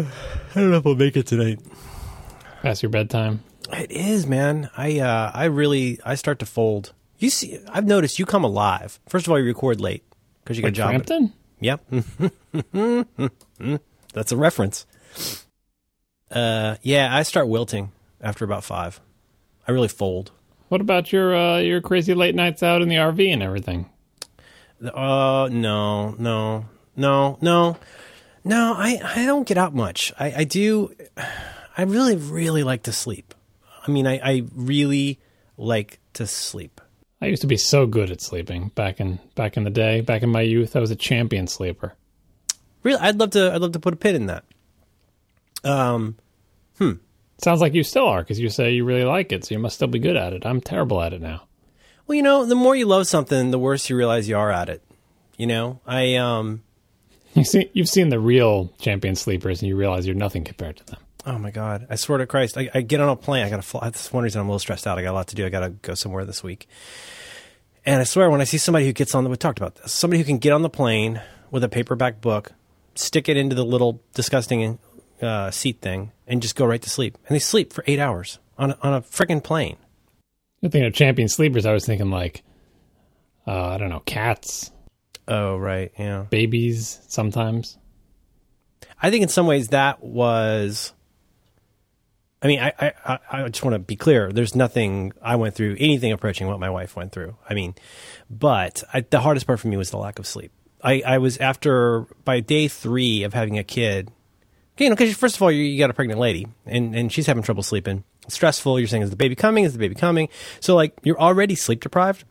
I don't know if we'll make it tonight. Past your bedtime. It is, man. I uh, I really I start to fold. You see, I've noticed you come alive. First of all, you record late because you got a Like job. at- Frampton? Yep, that's a reference. Uh, yeah, I start wilting after about five. I really fold. What about your uh, your crazy late nights out in the RV and everything? Uh, no, no, no, no, no. I I don't get out much. I I do. I really really like to sleep. I mean, I I really like to sleep. I used to be so good at sleeping back in back in the day, back in my youth. I was a champion sleeper. Really, I'd love to. I'd love to put a pin in that. Um, hmm. Sounds like you still are because you say you really like it, so you must still be good at it. I'm terrible at it now. well, you know, the more you love something, the worse you realize you are at it. You know, I um. You see, you've seen the real champion sleepers, and you realize you're nothing compared to them. Oh my God! I swear to Christ, I, I get on a plane. I got to fly. That's one reason I'm a little stressed out. I got a lot to do. I got to go somewhere this week. And I swear, when I see somebody who gets on the, we talked about this. Somebody who can get on the plane with a paperback book, stick it into the little disgusting uh, seat thing, and just go right to sleep. And they sleep for eight hours on a, on a freaking plane. You're thinking of champion sleepers. I was thinking like, uh, I don't know, cats, Oh right, yeah. babies. Sometimes I think in some ways that was. I mean, I, I, I- just want to be clear. There's nothing I went through, anything approaching what my wife went through. I mean, but I, the hardest part for me was the lack of sleep. I, I was after, by day three of having a kid, you know, because first of all, you, you got a pregnant lady and, and she's having trouble sleeping. It's stressful. You're saying, is the baby coming? Is the baby coming? So, like, you're already sleep deprived.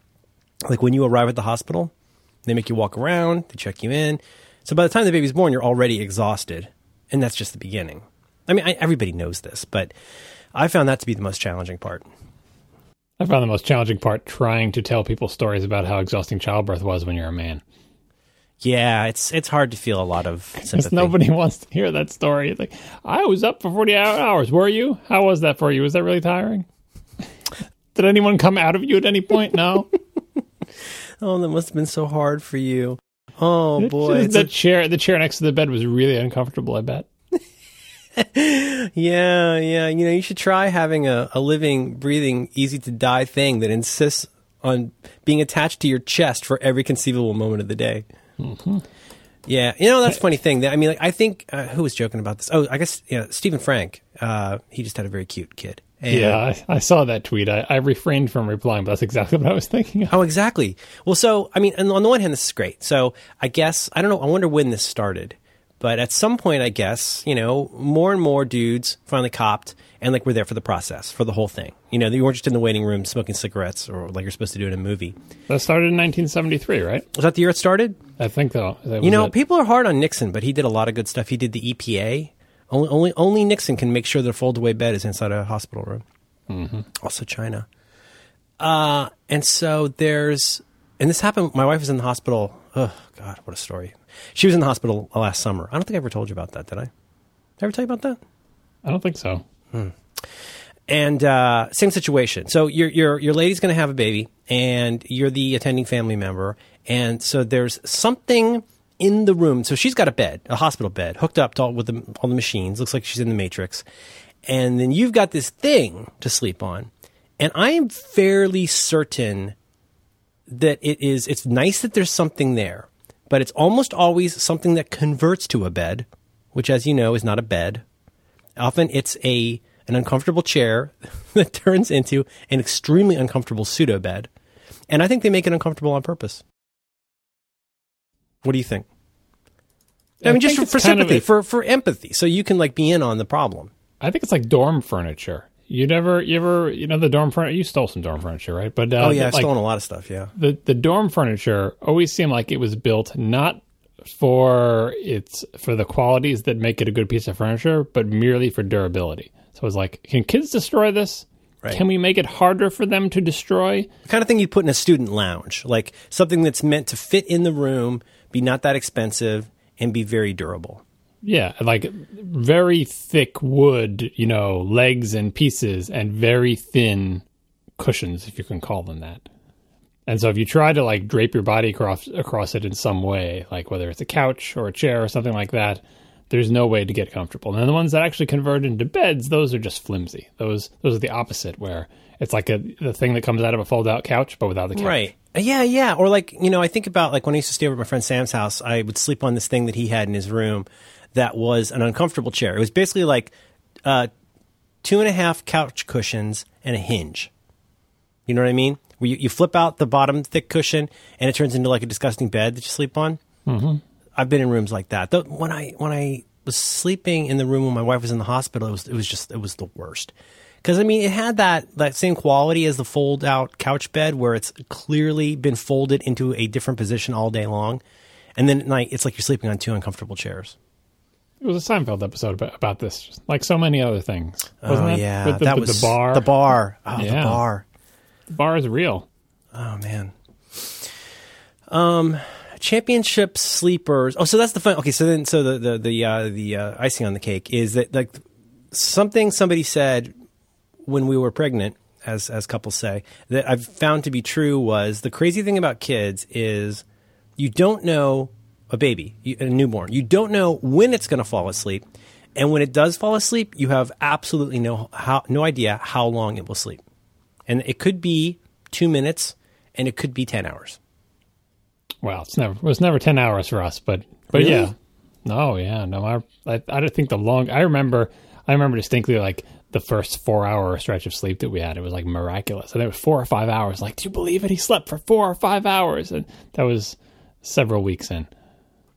Like, when you arrive at the hospital, they make you walk around, they check you in. So by the time the baby's born, you're already exhausted. And that's just the beginning. I mean, I, everybody knows this, but I found that to be the most challenging part. I found the most challenging part trying to tell people stories about how exhausting childbirth was when you're a man. Yeah, it's it's hard to feel a lot of Because sympathy. nobody wants to hear that story. It's like, I was up for 40 hours. Were you? How was that for you? Was that really tiring? Did anyone come out of you at any point? No. oh, that must have been so hard for you. Oh boy, the a- chair, the chair next to the bed was really uncomfortable. I bet. yeah, yeah. You know, you should try having a, a living, breathing, easy to die thing that insists on being attached to your chest for every conceivable moment of the day. Yeah, you know that's a funny thing. That I mean, like, I think uh, who was joking about this? Oh, I guess yeah, Stephen Frank. Uh, he just had a very cute kid. And- Yeah, I, I saw that tweet. I, I refrained from replying, but that's exactly what I was thinking. Of. Oh, exactly. Well, so I mean, on the one hand, this is great. So I guess I don't know. I wonder when this started, but at some point, I guess you know, more and more dudes finally copped, and like we're there for the process, for the whole thing. You know, you weren't just in the waiting room smoking cigarettes or like you're supposed to do in a movie. That started in 1973, right? Was that the year it started? I think though. That You know, it. people are hard on Nixon, but he did a lot of good stuff. He did the EPA. Only, only, only Nixon can make sure their fold-away bed is inside a hospital room. Mm-hmm. Also, China. Uh, and so there's, and this happened. My wife was in the hospital. Oh God, what a story! She was in the hospital last summer. I don't think I ever told you about that, did I? Did I ever tell you about that? I don't think so. and uh, same situation. So your your your lady's going to have a baby, and you're the attending family member, and so there's something in the room. So she's got a bed, a hospital bed, hooked up to all, with the, all the machines. Looks like she's in the Matrix, and then you've got this thing to sleep on, and I am fairly certain that it is. It's nice that there's something there, but it's almost always something that converts to a bed, which, as you know, is not a bed. Often it's a an uncomfortable chair that turns into an extremely uncomfortable pseudo bed. And I think they make it uncomfortable on purpose. What do you think? I, I mean, just for, it's for of sympathy, a- for for empathy, so you can like be in on the problem. I think it's like dorm furniture. You never, you ever, you know, the dorm furniture. You stole some dorm furniture, right? But uh, oh yeah, I've like, stolen a lot of stuff. Yeah, the the dorm furniture always seemed like it was built not for its for the qualities that make it a good piece of furniture, but merely for durability. So it's like, can kids destroy this? Right. Can we make it harder for them to destroy? the kind of thing you'd put in a student lounge, like something that's meant to fit in the room, be not that expensive, and be very durable. Yeah, like very thick wood, you know, legs and pieces, and very thin cushions, if you can call them that. And so, if you try to like drape your body across across it in some way, like whether it's a couch or a chair or something like that, there's no way to get comfortable. And the ones that actually convert into beds, those are just flimsy. Those those are the opposite, where it's like a the thing that comes out of a fold out couch, but without the couch. Right. Yeah, yeah. Or like, you know, I think about like when I used to stay over at my friend Sam's house, I would sleep on this thing that he had in his room that was an uncomfortable chair. It was basically like uh, two and a half couch cushions and a hinge. You know what I mean? Where you, you flip out the bottom thick cushion and it turns into like a disgusting bed that you sleep on. Mm-hmm. I've been in rooms like that. The, when I when I was sleeping in the room when my wife was in the hospital, it was it was just it was the worst. Because I mean, it had that that same quality as the fold out couch bed, where it's clearly been folded into a different position all day long, and then at night it's like you're sleeping on two uncomfortable chairs. It was a Seinfeld episode about, about this, like so many other things. Wasn't oh it? yeah, With the, that with was the bar. The bar. Oh, the bar. The bar is real. Oh man. Um, championship sleepers. Oh, so that's the fun. Okay, so then, so the the the uh, the uh, icing on the cake is that like something somebody said when we were pregnant, as as couples say, that I've found to be true was the crazy thing about kids is you don't know a baby, you, a newborn. You don't know when it's going to fall asleep, and when it does fall asleep, you have absolutely no how, no idea how long it will sleep, and it could be two minutes, and it could be ten hours. Well, it's never it was never ten hours for us, but but Really? yeah, no, yeah, no. I I, I don't think the long. I remember I remember distinctly like the first four hour stretch of sleep that we had. It was like miraculous, and it was four or five hours. Like, do you believe it? He slept for four or five hours, and that was several weeks in.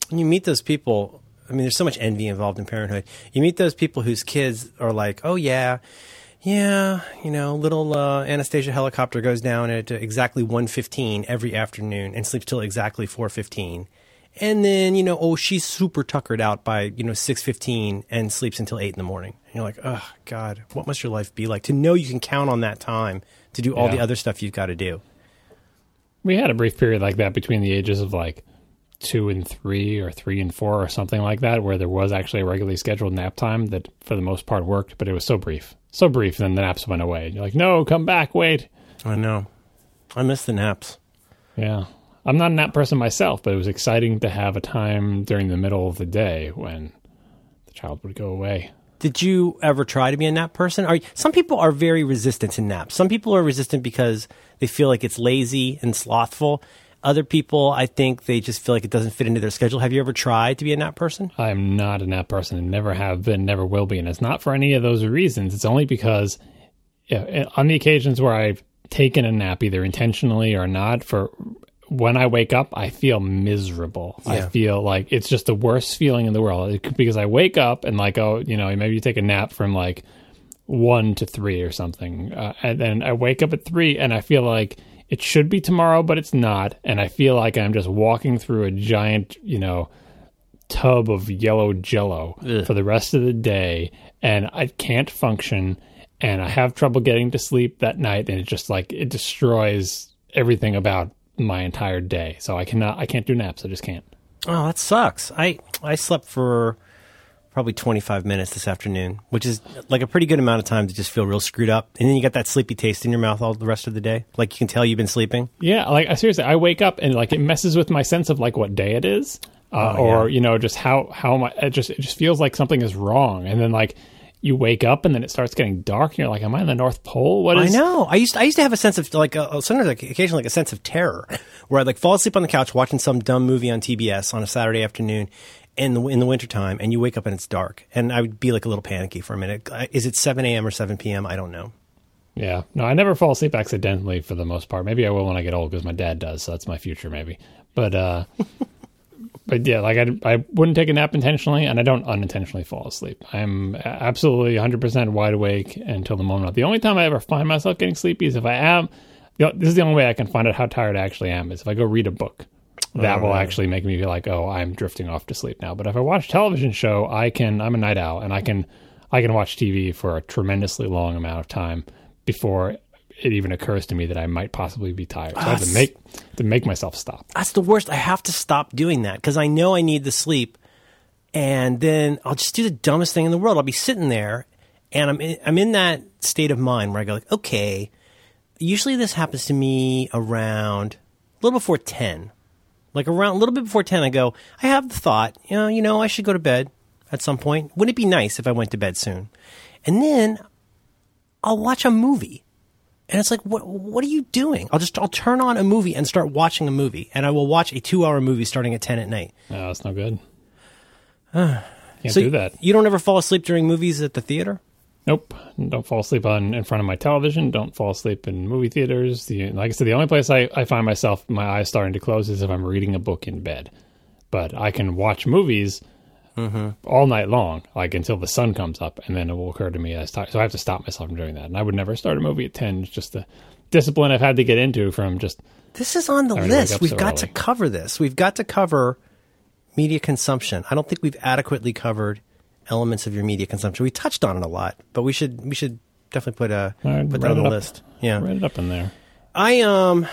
when you meet those people, I mean, there's so much envy involved in parenthood. You meet those people whose kids are like, oh, yeah, yeah, you know, little uh, Anastasia helicopter goes down at exactly 1.15 every afternoon and sleeps till exactly 4.15. And then, you know, oh, she's super tuckered out by, you know, 6.15 and sleeps until 8 in the morning. And you're like, oh, God, what must your life be like to know you can count on that time to do all Yeah. the other stuff you've got to do? We had a brief period like that between the ages of like two and three or three and four or something like that, where there was actually a regularly scheduled nap time that for the most part worked, but it was so brief. So brief, and then the naps went away. You're like, no, come back, wait. I know. I miss the naps. Yeah. I'm not a nap person myself, but it was exciting to have a time during the middle of the day when the child would go away. Did you ever try to be a nap person? Are some people are very resistant to naps. Some people are resistant because they feel like it's lazy and slothful. Other people, I think, they just feel like it doesn't fit into their schedule. Have you ever tried to be a nap person? I am not a nap person and never have been, never will be. And it's not for any of those reasons. It's only because yeah, on the occasions where I've taken a nap, either intentionally or not, for when I wake up, I feel miserable. I feel like it's just the worst feeling in the world It because I wake up and like, oh, you know, maybe you take a nap from like one to three or something. Uh, and then I wake up at three and I feel like it should be tomorrow, but it's not. And I feel like I'm just walking through a giant, you know, tub of yellow jello Ugh. for the rest of the day. And I can't function and I have trouble getting to sleep that night. And it just like, it destroys everything about my entire day. So I cannot, I can't do naps. I just can't. Oh, that sucks. I I slept for probably 25 minutes this afternoon, which is like a pretty good amount of time to just feel real screwed up. And then you got that sleepy taste in your mouth all the rest of the day. Like you can tell you've been sleeping. Yeah, like I seriously, I wake up and like it messes with my sense of like what day it is, uh, Oh, or yeah. you know, just how how am I? It just it just feels like something is wrong, and then like you wake up and then it starts getting dark, and you're like, "Am I in the North Pole? What I know. I used I used to have a sense of like uh, sometimes like occasionally like a sense of terror, where I'd like fall asleep on the couch watching some dumb movie on TBS on a Saturday afternoon in the in the wintertime, and you wake up and it's dark, and I would be like a little panicky for a minute. Is it 7 a.m. or 7 p.m.? I don't know. Yeah, no, I never fall asleep accidentally for the most part. Maybe I will when I get old because my dad does, so that's my future maybe. But uh, but yeah, like I I wouldn't take a nap intentionally, and I don't unintentionally fall asleep. I'm absolutely 100 percent wide awake until the moment. The only time I ever find myself getting sleepy is if I am. You know, this is the only way I can find out how tired I actually am is if I go read a book. That will actually make me feel like, oh, I'm drifting off to sleep now. But if I watch a television show, I can. I'm a night owl, and I can I can watch TV for a tremendously long amount of time before it even occurs to me that I might possibly be tired. So I have to make to make myself stop. That's the worst. I have to stop doing that because I know I need the sleep, and then I'll just do the dumbest thing in the world. I'll be sitting there, and I'm in, I'm in that state of mind where I go like, okay. Usually this happens to me around a little before ten, like around a little bit before ten. I go, I have the thought, you know, you know, I should go to bed at some point. Wouldn't it be nice if I went to bed soon? And then I'll watch a movie. And it's like, what, what are you doing? I'll just, I'll turn on a movie and start watching a movie. And I will watch a two hour movie starting at 10 at night. No, that's no good. Uh, Can't so do that. You don't ever fall asleep during movies at the theater? Nope. Don't fall asleep on in front of my television. Don't fall asleep in movie theaters. The, like I said, the only place I, I find myself my eyes starting to close is if I'm reading a book in bed. But I can watch movies Mm-hmm. all night long, like until the sun comes up, and then it will occur to me as time. So I have to stop myself from doing that. And I would never start a movie at ten. It's just the discipline I've had to get into from just. This is on the Having to wake list. We've so got to cover this. We've got to cover media consumption. I don't think we've adequately covered elements of your media consumption. We touched on it a lot, but we should we should definitely put a I put that on the up- list. Yeah. Read it up in there. I um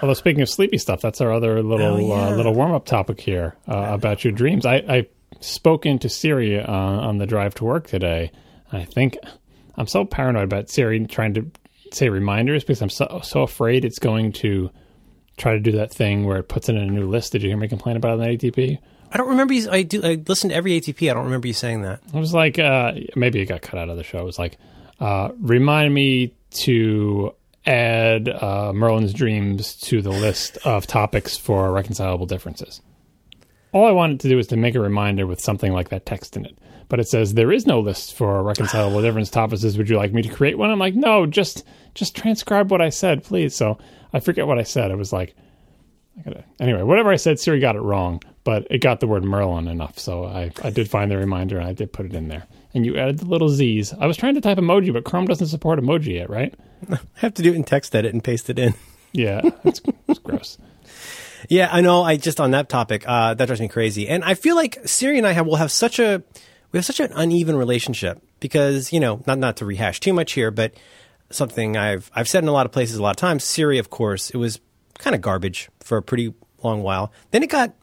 Although speaking of sleepy stuff, that's our other little Oh, yeah. uh, little warm up topic here uh, about your dreams. I, I spoke into Siri uh, on the drive to work today. I think I'm so paranoid about Siri trying to say reminders because I'm so so afraid it's going to try to do that thing where it puts it in a new list. Did you hear me complain about it on the ATP? I don't remember you I do I listened to every ATP. I don't remember you saying that. It was like uh, maybe it got cut out of the show. It was like uh, remind me to add uh, Merlin's dreams to the list of topics for reconcilable differences. All I wanted to do was to make a reminder with something like that text in it. But it says there is no list for reconcilable difference topics. Would you like me to create one? I'm like, no, just just transcribe what I said, please. So I forget what I said. It was like, I gotta, anyway, whatever I said, Siri got it wrong, but it got the word Merlin enough. So I, I did find the reminder and I did put it in there. And you added the little Z's. I was trying to type emoji, but Chrome doesn't support emoji yet, right? I have to do it in TextEdit and paste it in. Yeah, it's, it's gross. Yeah, I know. I just on that topic, uh, that drives me crazy. And I feel like Siri and I have, will have such a we have such an uneven relationship because you know not not to rehash too much here, but something I've I've said in a lot of places a lot of times. Siri, of course, it was kind of garbage for a pretty long while. Then it got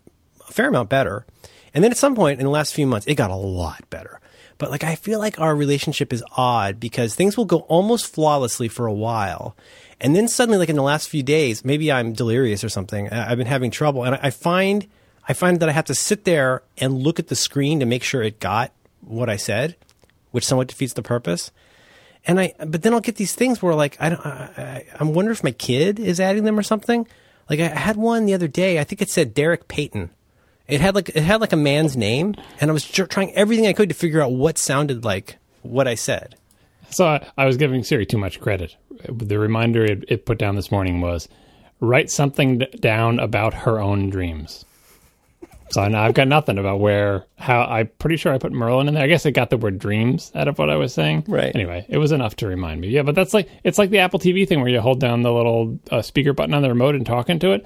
a fair amount better, and then at some point in the last few months, it got a lot better. But like I feel like our relationship is odd because things will go almost flawlessly for a while. And then suddenly, like in the last few days, maybe I'm delirious or something. I- I've been having trouble, and I I find I find that I have to sit there and look at the screen to make sure it got what I said, which somewhat defeats the purpose. And I, but then I'll get these things where like I don't, I, I, I'm wondering if my kid is adding them or something. Like I had one the other day. I think it said Derek Payton. It had like it had like a man's name, and I was tr- trying everything I could to figure out what sounded like what I said. So I, I was giving Siri too much credit. The reminder it, it put down this morning was write something down about her own dreams. So now I've got nothing about where how I'm pretty sure I put Merlin in there. I guess it got the word dreams out of what I was saying. Right. Anyway, it was enough to remind me. Yeah, but that's like it's like the Apple TV thing where you hold down the little uh, speaker button on the remote and talk into it.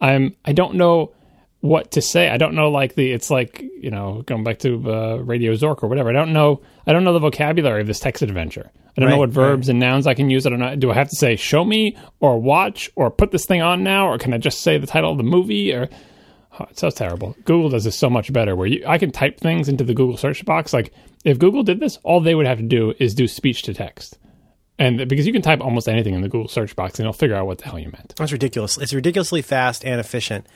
I'm I don't know what to say. I don't know like the it's like you know going back to uh, Radio Zork or whatever. I don't know. I don't know the vocabulary of this text adventure. I don't know what verbs and nouns I can use. I don't know. Do I have to say show me or watch or put this thing on now or can I just say the title of the movie or Oh, it's so terrible. Google does this so much better. Where you, I can type things into the Google search box. Like if Google did this, all they would have to do is do speech to text, and because you can type almost anything in the Google search box, and it'll figure out what the hell you meant. That's ridiculous. It's ridiculously fast and efficient.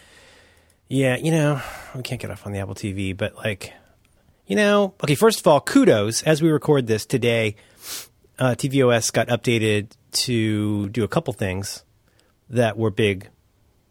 Yeah, you know, we can't get off on the Apple TV, but like, you know, okay, first of all, kudos. As we record this today, uh, tvOS got updated to do a couple things that were big,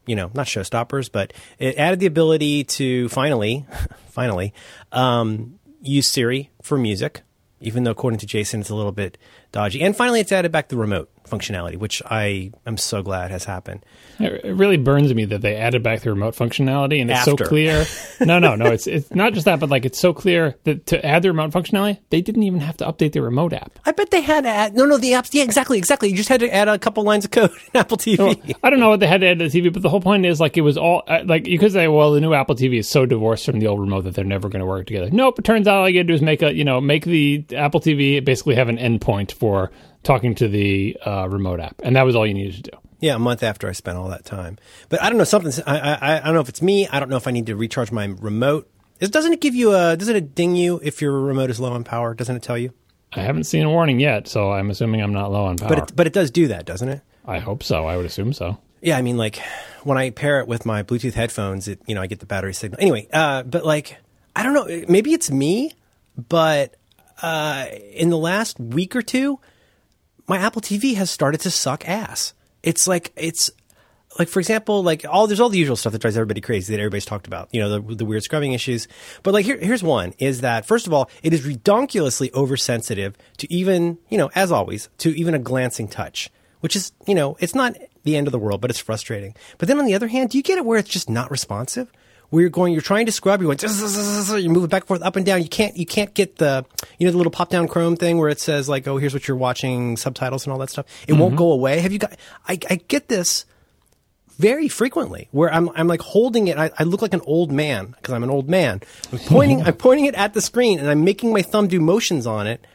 you know, not showstoppers, but it added the ability to finally, finally, um, use Siri for music, even though according to Jason, it's a little bit dodgy. And finally, it's added back the remote functionality, which I am so glad has happened. It, really burns me that they added back the remote functionality, and it's After. so clear. no, no, no. It's it's not just that, but like it's so clear that to add the remote functionality, they didn't even have to update the remote app. I bet they had to add, no, no, the apps. Yeah, exactly, exactly. You just had to add a couple lines of code in Apple TV. I don't know what they had to add to the TV, but the whole point is like it was all uh, like you could say, well, the new Apple TV is so divorced from the old remote that they're never going to work together. Nope. It turns out all you got to do is make a you know make the Apple TV basically have an endpoint for talking to the uh, remote app, and that was all you needed to do. Yeah, a month after I spent all that time. But I don't know something. I, I I don't know if it's me. I don't know if I need to recharge my remote. Is, doesn't it give you a? Doesn't it ding you if your remote is low on power? Doesn't it tell you? I haven't seen a warning yet, so I'm assuming I'm not low on power. But it, but it does do that, doesn't it? I hope so. I would assume so. Yeah, I mean, like when I pair it with my Bluetooth headphones, it you know I get the battery signal. Anyway, uh, but like I don't know, maybe it's me. but uh, in the last week or two, my Apple TV has started to suck ass. It's like it's like for example, like all there's all the usual stuff that drives everybody crazy that everybody's talked about. You know, the, the weird scrubbing issues. But like here, here's one: is that first of all, it is redonkulously oversensitive to even you know, as always, to even a glancing touch, which is you know, it's not the end of the world, but it's frustrating. But then on the other hand, do you get it where it's just not responsive? Where you're going, you're trying to scrub, you're going, you're moving back and forth, up and down. You can't, you can't get the, you know, the little pop down Chrome thing where it says like, oh, here's what you're watching, subtitles and all that stuff. It mm-hmm. won't go away. Have you got? I, I get this very frequently where I'm, I'm like holding it. I, I look like an old man because I'm an old man. I'm pointing, I'm pointing it at the screen and I'm making my thumb do motions on it.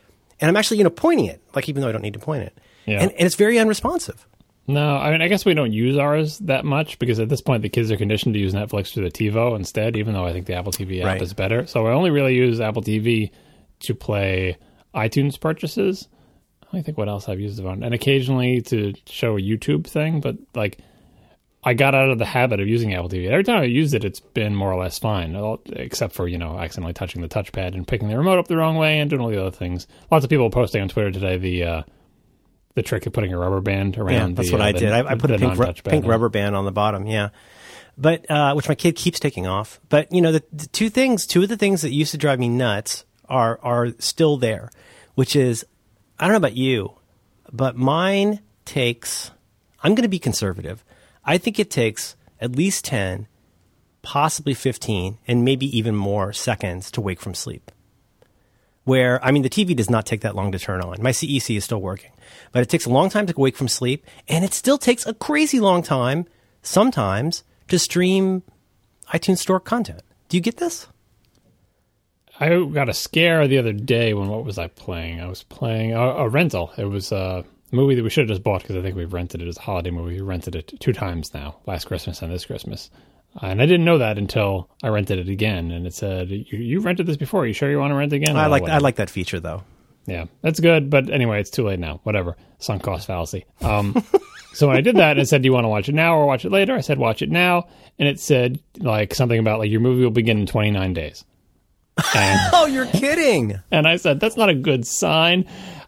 And I'm actually, you know, pointing it, like even though I don't need to point it. Yeah. And, and it's very unresponsive. No, I mean, I guess we don't use ours that much because at this point the kids are conditioned to use Netflix through the TiVo instead, even though I think the Apple TV app Right. is better. So I only really use Apple TV to play iTunes purchases. I think what else I've used it on, and occasionally to show a YouTube thing. But like, I got out of the habit of using Apple TV. Every time I used it, it's been more or less fine, except for you know accidentally touching the touchpad and picking the remote up the wrong way and doing all the other things. Lots of people posting on Twitter today the. Uh, the trick of putting a rubber band around. Yeah, that's the, what uh, I the- did. I, I put a pink, ru- pink rubber band on the bottom. Yeah, but uh, which my kid keeps taking off. But you know, the, the two things, two of the things that used to drive me nuts are are still there. Which is, I don't know about you, but mine takes. I'm going to be conservative. I think it takes at least ten, possibly fifteen, and maybe even more seconds to wake from sleep where I mean the TV does not take that long to turn on. My CEC is still working, but it takes a long time to wake from sleep, and it still takes a crazy long time sometimes to stream iTunes Store content. Do you get this? I got a scare the other day when what was I playing? I was playing a, a rental. It was a movie that we should have just bought because I think we've rented it as a holiday movie. We rented it two times now, last Christmas and this Christmas. And I didn't know that until I rented it again, and it said, "You, you rented this before. you sure you want to rent again?" I like I like that feature though. Yeah, that's good. But anyway, it's too late now. Whatever. Sunk cost fallacy. Um, so when I did that, it said, "Do you want to watch it now or watch it later?" I said, "Watch it now," and it said like something about like your movie will begin in 29 days. And, Oh, you're kidding! and I said, "That's not a good sign."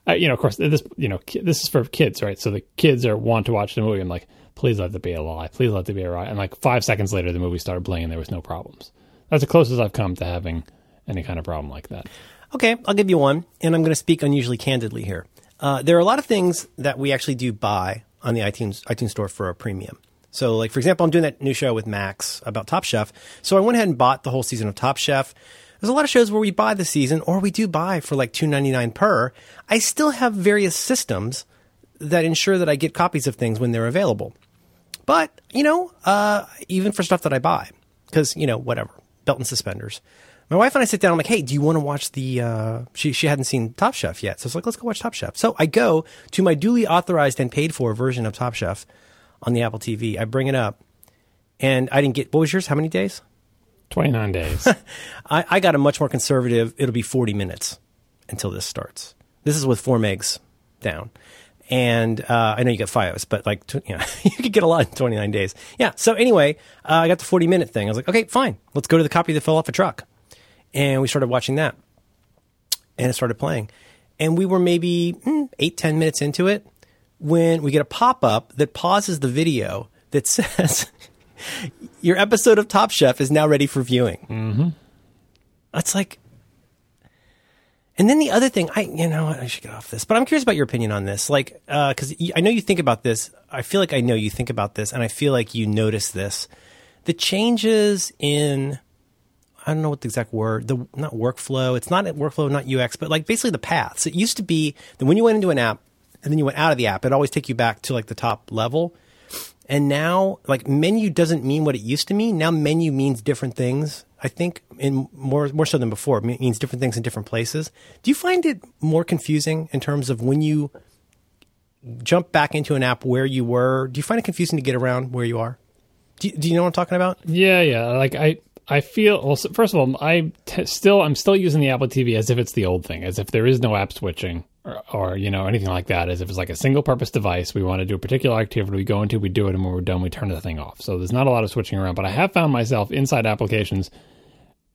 Uh, you know, of course, this you know this is for kids, right? So the kids are want to watch the movie. I'm like, "Please let it be a lie. Please let it be a lie." And like five seconds later, the movie started playing, and there was no problems. That's the closest I've come to having any kind of problem like that. Okay, I'll give you one, and I'm going to speak unusually candidly here. Uh, there are a lot of things that we actually do buy on the iTunes iTunes Store for a premium. So, like for example, I'm doing that new show with Max about Top Chef. So I went ahead and bought the whole season of Top Chef. There's a lot of shows where we buy the season, or we do buy for like two ninety nine per. I still have various systems that ensure that I get copies of things when they're available. But you know, uh, even for stuff that I buy, because you know, whatever, belt and suspenders. My wife and I sit down. I'm like, hey, do you want to watch the? Uh, she she hadn't seen Top Chef yet, so it's like, let's go watch Top Chef. So I go to my duly authorized and paid for version of Top Chef on the Apple TV. I bring it up, and I didn't get. What was yours? How many days? 29 days. I, I got a much more conservative. It'll be 40 minutes until this starts. This is with four megs down. And uh, I know you got FiOS, but like, tw- you know, you could get a lot in 29 days. Yeah. So anyway, uh, I got the 40 minute thing. I was like, okay, fine. Let's go to the copy that fell off a truck. And we started watching that. And it started playing. And we were maybe mm, eight, 10 minutes into it when we get a pop up that pauses the video that says, your episode of Top Chef is now ready for viewing. Mm-hmm. It's like, and then the other thing, I you know I should get off this, but I'm curious about your opinion on this, like uh, because I know you think about this. I feel like I know you think about this, and I feel like you notice this. The changes in I don't know what the exact word, the not workflow. It's not workflow, not UX, but like basically the paths. It used to be that when you went into an app and then you went out of the app, it always take you back to like the top level. And now, like menu doesn't mean what it used to mean. Now menu means different things. I think in more more so than before, it means different things in different places. Do you find it more confusing in terms of when you jump back into an app where you were? Do you find it confusing to get around where you are? Do you, do you know what I'm talking about? Yeah, yeah. Like I, I feel. Well, first of all, I t- still, I'm still using the Apple TV as if it's the old thing, as if there is no app switching or, you know anything like that is if it's like a single purpose device. We want to do a particular activity, we go into, we do it, and when we're done, we turn the thing off. So there's not a lot of switching around. But I have found myself inside applications,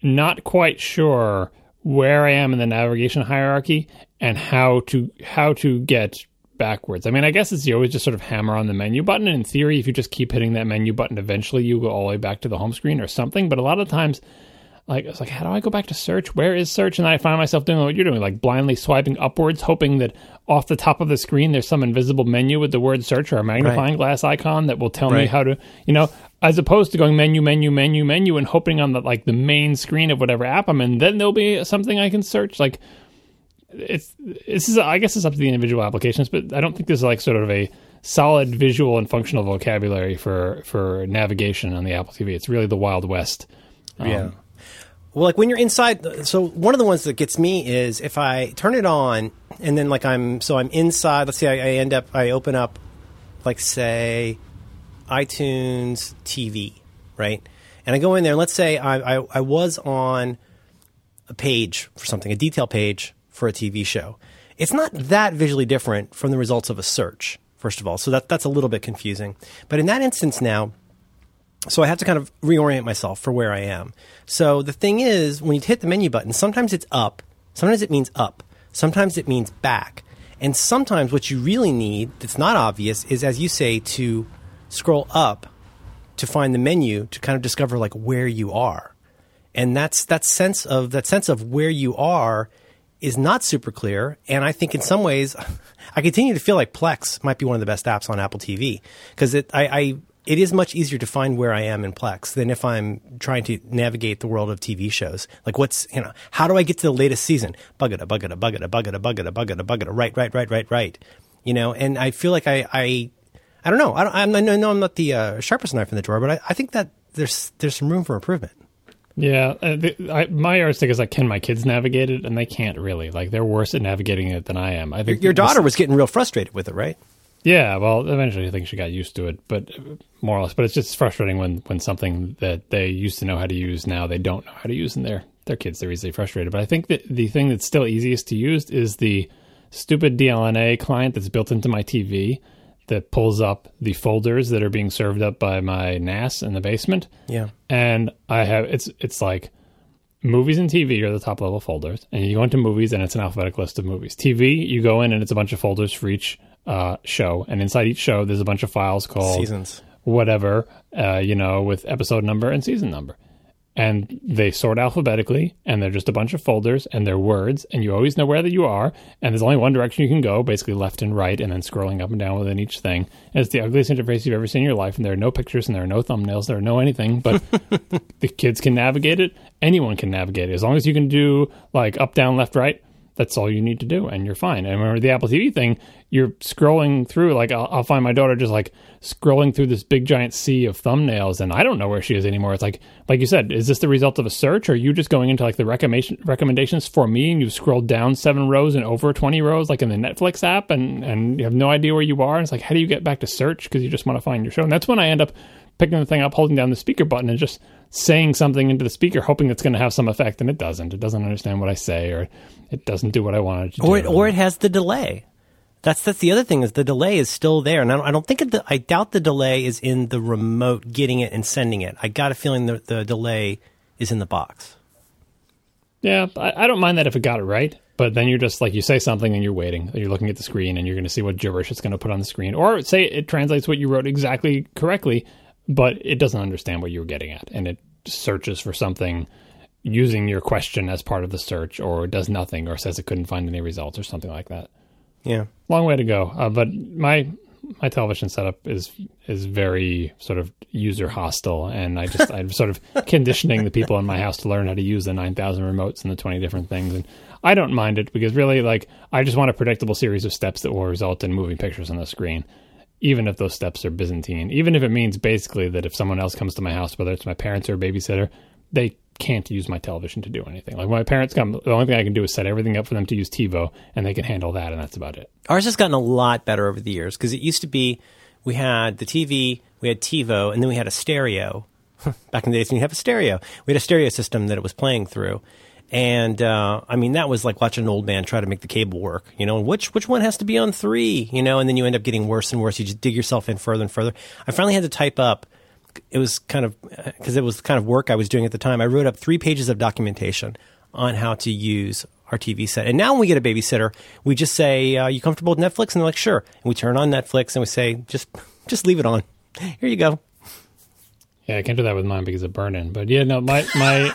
not quite sure where I am in the navigation hierarchy and how to how to get backwards. I mean, I guess it's you always just sort of hammer on the menu button. And in theory, if you just keep hitting that menu button, eventually you go all the way back to the home screen or something. But a lot of times, like I was like, how do I go back to search? Where is search? And I find myself doing what you're doing, like blindly swiping upwards, hoping that off the top of the screen there's some invisible menu with the word search or a magnifying Right. glass icon that will tell me how to, you know, as opposed to going menu, menu, menu, menu, and hoping on the like the main screen of whatever app I'm in, then there'll be something I can search. Like it's this is I guess it's up to the individual applications, but I don't think there's like sort of a solid visual and functional vocabulary for for navigation on the Apple TV. It's really the Wild West. Um, Yeah. Well, like when you're inside, so one of the ones that gets me is if I turn it on and then like I'm, so I'm inside, let's say I, I end up, I open up, like say, iTunes TV, right? And I go in there and let's say I, I, I was on a page for something, a detail page for a TV show. It's not that visually different from the results of a search, first of all. So that, that's a little bit confusing. But in that instance now, so I have to kind of reorient myself for where I am. So the thing is, when you hit the menu button, sometimes it's up, sometimes it means up, sometimes it means back. And sometimes what you really need that's not obvious is, as you say, to scroll up to find the menu to kind of discover like where you are. And that's that sense of that sense of where you are is not super clear. And I think in some ways, I continue to feel like Plex might be one of the best apps on Apple TV because I, I it is much easier to find where I am in Plex than if I'm trying to navigate the world of TV shows. Like what's you know how do I get to the latest season? Bug it, a bug it, a bug it, a bug it, a bug it, a bug it, a bug it, right, right, right, right, right. You know, and I feel like I I I don't know. I don't. I'm, I know I'm not the uh, sharpest knife in the drawer, but I, I think that there's there's some room for improvement. Yeah, uh, the, I, my yardstick is like, can my kids navigate it? And they can't really. Like, they're worse at navigating it than I am. I think Your this- daughter was getting real frustrated with it, right? Yeah, well, eventually I think she got used to it, but more or less. But it's just frustrating when when something that they used to know how to use now they don't know how to use, and they're they're kids. They're easily frustrated. But I think that the thing that's still easiest to use is the stupid DLNA client that's built into my TV that pulls up the folders that are being served up by my NAS in the basement. Yeah. and I have it's it's like movies and TV are the top level folders, and you go into movies and it's an alphabetic list of movies. TV, you go in and it's a bunch of folders for each uh, show, and inside each show there's a bunch of files called Seasons. whatever, uh, you know, with episode number and season number. And they sort alphabetically, and they're just a bunch of folders, and they're words, and you always know where that you are. And there's only one direction you can go, basically left and right, and then scrolling up and down within each thing. And it's the ugliest interface you've ever seen in your life, and there are no pictures, and there are no thumbnails, there are no anything. But the kids can navigate it. Anyone can navigate it as long as you can do like up, down, left, right. That's all you need to do, and you're fine. And remember the Apple TV thing, you're scrolling through. Like I'll, I'll find my daughter just like scrolling through this big giant sea of thumbnails, and I don't know where she is anymore. It's like, like you said, is this the result of a search, or are you just going into like the recommendation recommendations for me, and you've scrolled down seven rows and over twenty rows, like in the Netflix app, and and you have no idea where you are. And it's like, how do you get back to search because you just want to find your show? And that's when I end up picking the thing up, holding down the speaker button, and just saying something into the speaker, hoping it's going to have some effect, and it doesn't. It doesn't understand what I say, or it doesn't do what I wanted to Or do. it, or it has the delay. That's that's the other thing is the delay is still there, and I don't, I don't think it, I doubt the delay is in the remote getting it and sending it. I got a feeling the the delay is in the box. Yeah, I, I don't mind that if it got it right. But then you're just like you say something and you're waiting. You're looking at the screen and you're going to see what gibberish it's going to put on the screen, or say it translates what you wrote exactly correctly, but it doesn't understand what you were getting at, and it searches for something using your question as part of the search, or does nothing, or says it couldn't find any results, or something like that. Yeah. Long way to go. Uh, but my my television setup is is very sort of user hostile, and I just I'm sort of conditioning the people in my house to learn how to use the nine thousand remotes and the twenty different things, and I don't mind it because really, like, I just want a predictable series of steps that will result in moving pictures on the screen. Even if those steps are Byzantine, even if it means basically that if someone else comes to my house, whether it's my parents or a babysitter, they can't use my television to do anything. Like when my parents come, the only thing I can do is set everything up for them to use TiVo, and they can handle that, and that's about it. Ours has gotten a lot better over the years because it used to be we had the TV, we had TiVo, and then we had a stereo. Back in the days when you have a stereo, we had a stereo system that it was playing through. And uh, I mean, that was like watching an old man try to make the cable work. You know, which which one has to be on three? You know, and then you end up getting worse and worse. You just dig yourself in further and further. I finally had to type up. It was kind of because it was the kind of work I was doing at the time. I wrote up three pages of documentation on how to use our TV set. And now when we get a babysitter, we just say, uh, "You comfortable with Netflix?" And they're like, "Sure." And we turn on Netflix and we say, "Just, just leave it on. Here you go." Yeah, I can't do that with mine because of burn in. But yeah, no, my my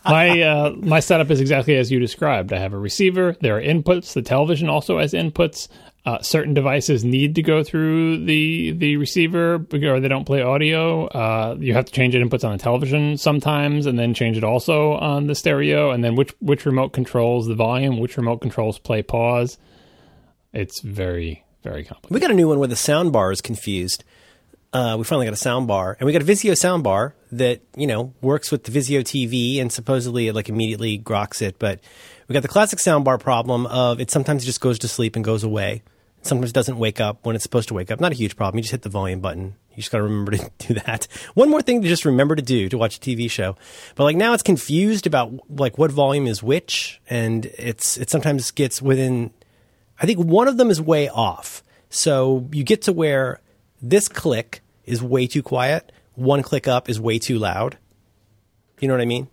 my uh, my setup is exactly as you described. I have a receiver. There are inputs. The television also has inputs. Uh, certain devices need to go through the the receiver or they don't play audio. Uh, you have to change it inputs on the television sometimes, and then change it also on the stereo. And then which which remote controls the volume, which remote controls play pause. It's very very complicated. We got a new one where the sound bar is confused. Uh, we finally got a sound bar, and we got a Vizio sound bar that you know works with the Vizio TV, and supposedly it like immediately groks it. But we got the classic sound bar problem of it sometimes just goes to sleep and goes away. Sometimes doesn't wake up when it's supposed to wake up. Not a huge problem. You just hit the volume button. You just got to remember to do that. One more thing to just remember to do to watch a TV show. But like now it's confused about like what volume is which, and it's it sometimes gets within. I think one of them is way off. So you get to where this click is way too quiet. One click up is way too loud. You know what I mean?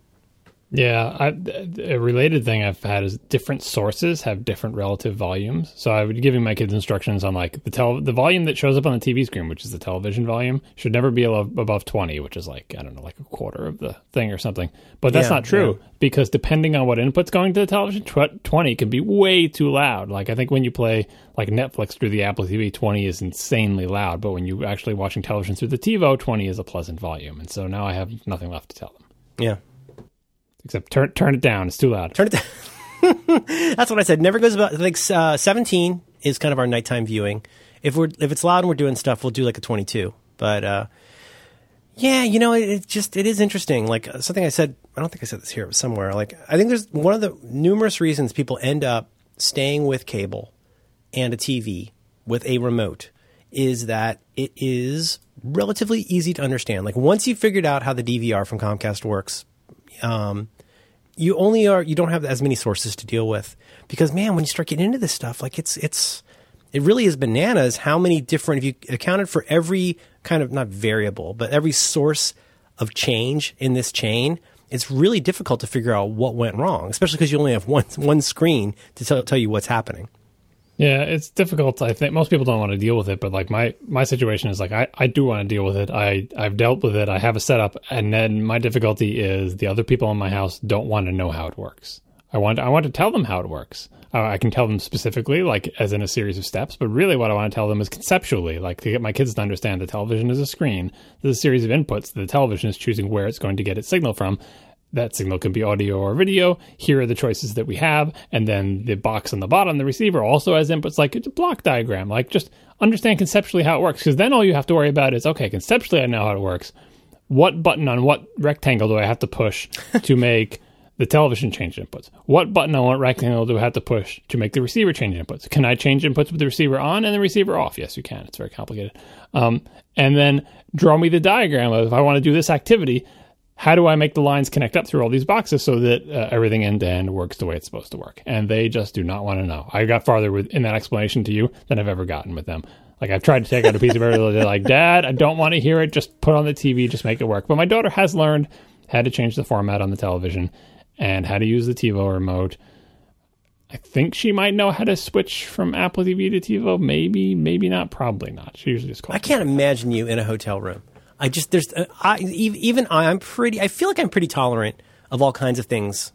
Yeah, I, a related thing I've had is different sources have different relative volumes. So I would be giving my kids instructions on like the tel- the volume that shows up on the TV screen, which is the television volume, should never be above twenty, which is like I don't know, like a quarter of the thing or something. But that's Yeah, not true yeah. because depending on what input's going to the television, tw- twenty can be way too loud. Like I think when you play like Netflix through the Apple TV, twenty is insanely loud, but when you're actually watching television through the TiVo, twenty is a pleasant volume. And so now I have nothing left to tell them Yeah. Except turn turn it down. It's too loud. Turn it down. That's what I said. Never goes about like uh, 17 is kind of our nighttime viewing. If we're if it's loud and we're doing stuff, we'll do like a 22. But uh, yeah, you know, it, it just it is interesting. Like uh, something I said, I don't think I said this here, somewhere. Like I think there's one of the numerous reasons people end up staying with cable and a TV with a remote is that it is relatively easy to understand. Like once you've figured out how the DVR from Comcast works, um, you only are you don't have as many sources to deal with because man, when you start getting into this stuff, like it's it's it really is bananas how many different if you accounted for every kind of not variable, but every source of change in this chain, it's really difficult to figure out what went wrong, especially because you only have one one screen to tell, tell you what's happening. Yeah, it's difficult. I think most people don't want to deal with it, but like my my situation is like I, I do want to deal with it. I I've dealt with it. I have a setup, and then my difficulty is the other people in my house don't want to know how it works. I want I want to tell them how it works. Uh, I can tell them specifically, like as in a series of steps, but really what I want to tell them is conceptually, like to get my kids to understand the television is a screen. There's a series of inputs. that The television is choosing where it's going to get its signal from. That signal can be audio or video. Here are the choices that we have. And then the box on the bottom, the receiver, also has inputs like it's a block diagram. Like just understand conceptually how it works. Because then all you have to worry about is okay, conceptually I know how it works. What button on what rectangle do I have to push to make the television change inputs? What button on what rectangle do I have to push to make the receiver change inputs? Can I change inputs with the receiver on and the receiver off? Yes, you can. It's very complicated. Um, and then draw me the diagram of if I want to do this activity, how do I make the lines connect up through all these boxes so that uh, everything end to end works the way it's supposed to work? And they just do not want to know. I got farther with in that explanation to you than I've ever gotten with them. Like I've tried to take out a piece of material. They're like, Dad, I don't want to hear it. Just put on the TV. Just make it work. But my daughter has learned how to change the format on the television and how to use the TiVo remote. I think she might know how to switch from Apple TV to TiVo. Maybe, maybe not. Probably not. She usually just calls. I can't imagine you in a hotel room. I just there's uh, I even I, I'm pretty. I feel like I'm pretty tolerant of all kinds of things.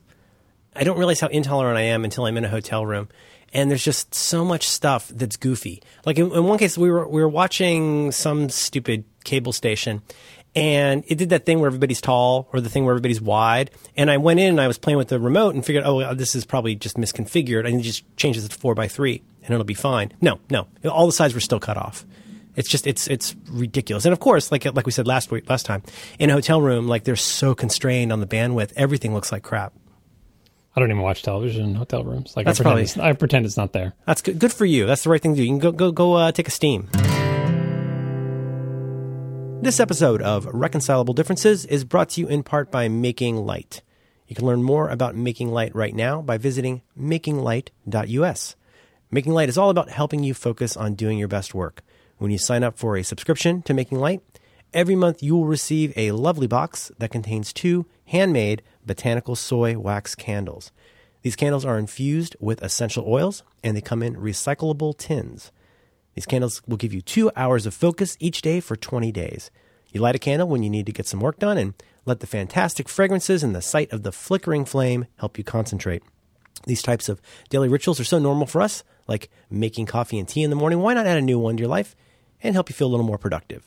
I don't realize how intolerant I am until I'm in a hotel room, and there's just so much stuff that's goofy. Like in, in one case, we were we were watching some stupid cable station, and it did that thing where everybody's tall or the thing where everybody's wide. And I went in and I was playing with the remote and figured, oh, this is probably just misconfigured. I can just change this to four by three and it'll be fine. No, no, all the sides were still cut off. It's just it's it's ridiculous. And of course, like like we said last week last time, in a hotel room, like they're so constrained on the bandwidth, everything looks like crap. I don't even watch television in hotel rooms. Like That's I pretend, probably- it's, I pretend it's not there. That's good. Good for you. That's the right thing to do. You can go go go uh, take a steam. This episode of Reconcilable Differences is brought to you in part by Making Light. You can learn more about Making Light right now by visiting makinglight.us. Making Light is all about helping you focus on doing your best work. When you sign up for a subscription to Making Light, every month you will receive a lovely box that contains two handmade botanical soy wax candles. These candles are infused with essential oils and they come in recyclable tins. These candles will give you two hours of focus each day for 20 days. You light a candle when you need to get some work done and let the fantastic fragrances and the sight of the flickering flame help you concentrate. These types of daily rituals are so normal for us, like making coffee and tea in the morning. Why not add a new one to your life and help you feel a little more productive?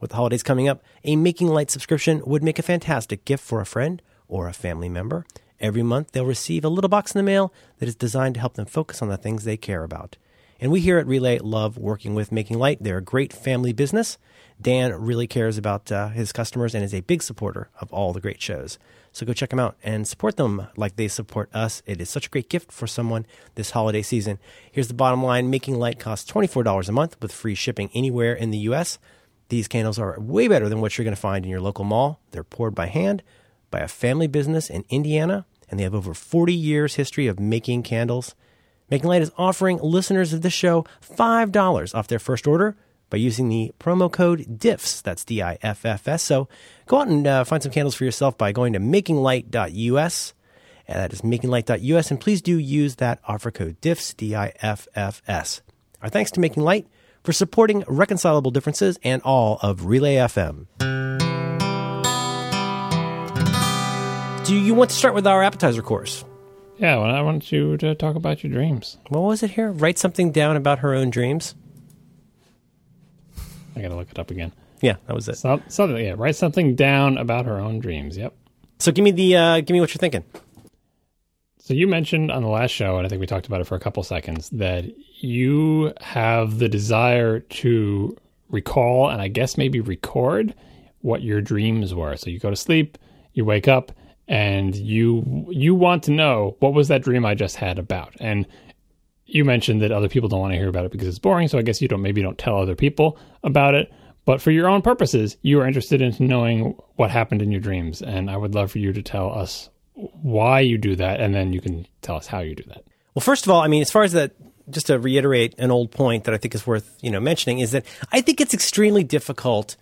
With the holidays coming up, a Making Light subscription would make a fantastic gift for a friend or a family member. Every month, they'll receive a little box in the mail that is designed to help them focus on the things they care about. And we here at Relay love working with Making Light. They're a great family business. Dan really cares about uh, his customers and is a big supporter of all the great shows. So go check them out and support them like they support us. It is such a great gift for someone this holiday season. Here's the bottom line Making Light costs $24 a month with free shipping anywhere in the U.S. These candles are way better than what you're going to find in your local mall. They're poured by hand by a family business in Indiana, and they have over 40 years history of making candles. Making Light is offering listeners of this show $5 off their first order by using the promo code DIFFS. That's D I F F S. So go out and uh, find some candles for yourself by going to makinglight.us. And that is makinglight.us. And please do use that offer code DIFFS, D I F F S. Our thanks to Making Light for supporting Reconcilable Differences and all of Relay FM. Do you want to start with our appetizer course? Yeah, well, I want you to talk about your dreams. What was it here? Write something down about her own dreams. I got to look it up again. Yeah, that was it. So, something, yeah, write something down about her own dreams. Yep. So give me the uh, give me what you're thinking. So you mentioned on the last show, and I think we talked about it for a couple seconds, that you have the desire to recall and I guess maybe record what your dreams were. So you go to sleep, you wake up, and you you want to know what was that dream I just had about. And you mentioned that other people don't want to hear about it because it's boring, so I guess you don't maybe don't tell other people about it. But for your own purposes, you are interested in knowing what happened in your dreams, and I would love for you to tell us why you do that, and then you can tell us how you do that. Well, first of all, I mean, as far as that, just to reiterate an old point that I think is worth you know mentioning is that I think it's extremely difficult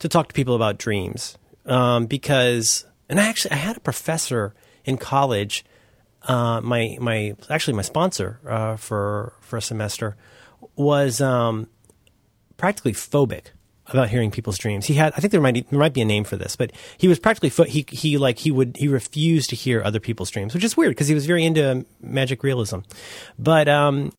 to talk to people about dreams um, because, and I actually I had a professor in college, uh, my my actually my sponsor uh, for for a semester was um, practically phobic about hearing people's dreams. He had, I think there might there might be a name for this, but he was practically fo- he he like he would he refused to hear other people's dreams, which is weird because he was very into magic realism. But um,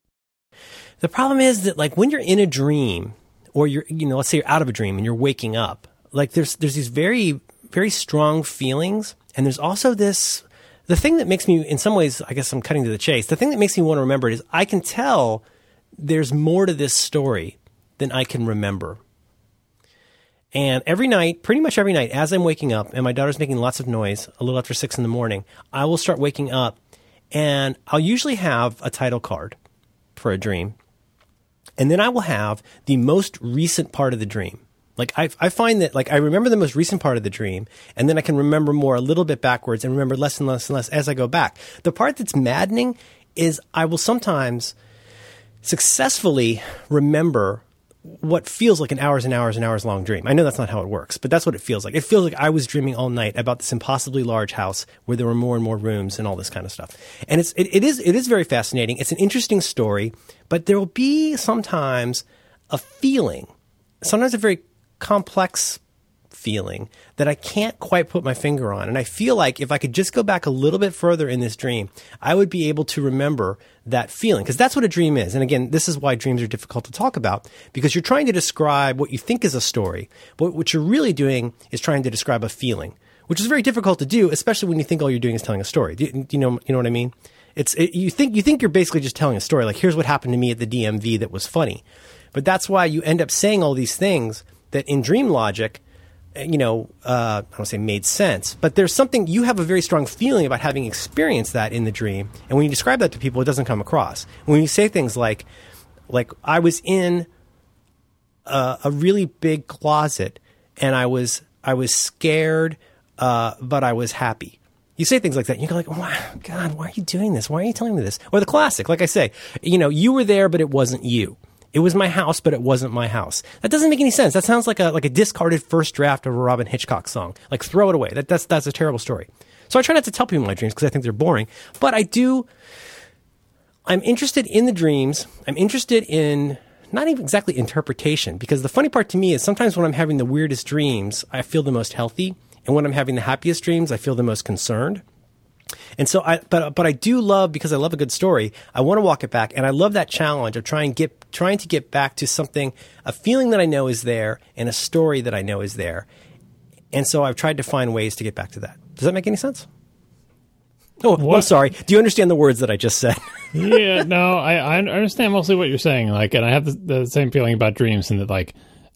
the problem is that like when you're in a dream, or you're you know let's say you're out of a dream and you're waking up, like there's there's these very very strong feelings, and there's also this. The thing that makes me, in some ways, I guess I'm cutting to the chase. The thing that makes me want to remember it is I can tell there's more to this story than I can remember. And every night, pretty much every night, as I'm waking up and my daughter's making lots of noise, a little after six in the morning, I will start waking up and I'll usually have a title card for a dream. And then I will have the most recent part of the dream. Like I, I find that like I remember the most recent part of the dream, and then I can remember more a little bit backwards and remember less and less and less as I go back. The part that's maddening is I will sometimes successfully remember what feels like an hours and hours and hours long dream. I know that's not how it works, but that's what it feels like. It feels like I was dreaming all night about this impossibly large house where there were more and more rooms and all this kind of stuff. And it's it, it is it is very fascinating. It's an interesting story, but there will be sometimes a feeling, sometimes a very complex feeling that I can't quite put my finger on. And I feel like if I could just go back a little bit further in this dream, I would be able to remember that feeling. Because that's what a dream is. And again, this is why dreams are difficult to talk about because you're trying to describe what you think is a story. But what you're really doing is trying to describe a feeling, which is very difficult to do, especially when you think all you're doing is telling a story. Do you, do you know, you know what I mean? It's, it, you think, you think you're basically just telling a story. Like, here's what happened to me at the DMV that was funny. But that's why you end up saying all these things that in dream logic, you know, uh, I don't say made sense, but there's something you have a very strong feeling about having experienced that in the dream, and when you describe that to people, it doesn't come across. When you say things like, like I was in a, a really big closet, and I was I was scared, uh, but I was happy. You say things like that, and you go like, oh, God, why are you doing this? Why are you telling me this?" Or the classic, like I say, you know, you were there, but it wasn't you It was my house, but it wasn't my house. That doesn't make any sense. That sounds like a like a discarded first draft of a Robyn Hitchcock song. Like throw it away. That, that's that's a terrible story. So I try not to tell people my dreams because I think they're boring. But I do. I'm interested in the dreams. I'm interested in not even exactly interpretation because the funny part to me is sometimes when I'm having the weirdest dreams, I feel the most healthy, and when I'm having the happiest dreams, I feel the most concerned. And so I, but, but I do love, because I love a good story, I want to walk it back. And I love that challenge of trying, get, trying to get back to something, a feeling that I know is there and a story that I know is there. And so I've tried to find ways to get back to that. Does that make any sense? Oh, I'm sorry. Do you understand the words that I just said? yeah, no, I, I understand mostly what you're saying. Like, and I have the, the same feeling about dreams, and that like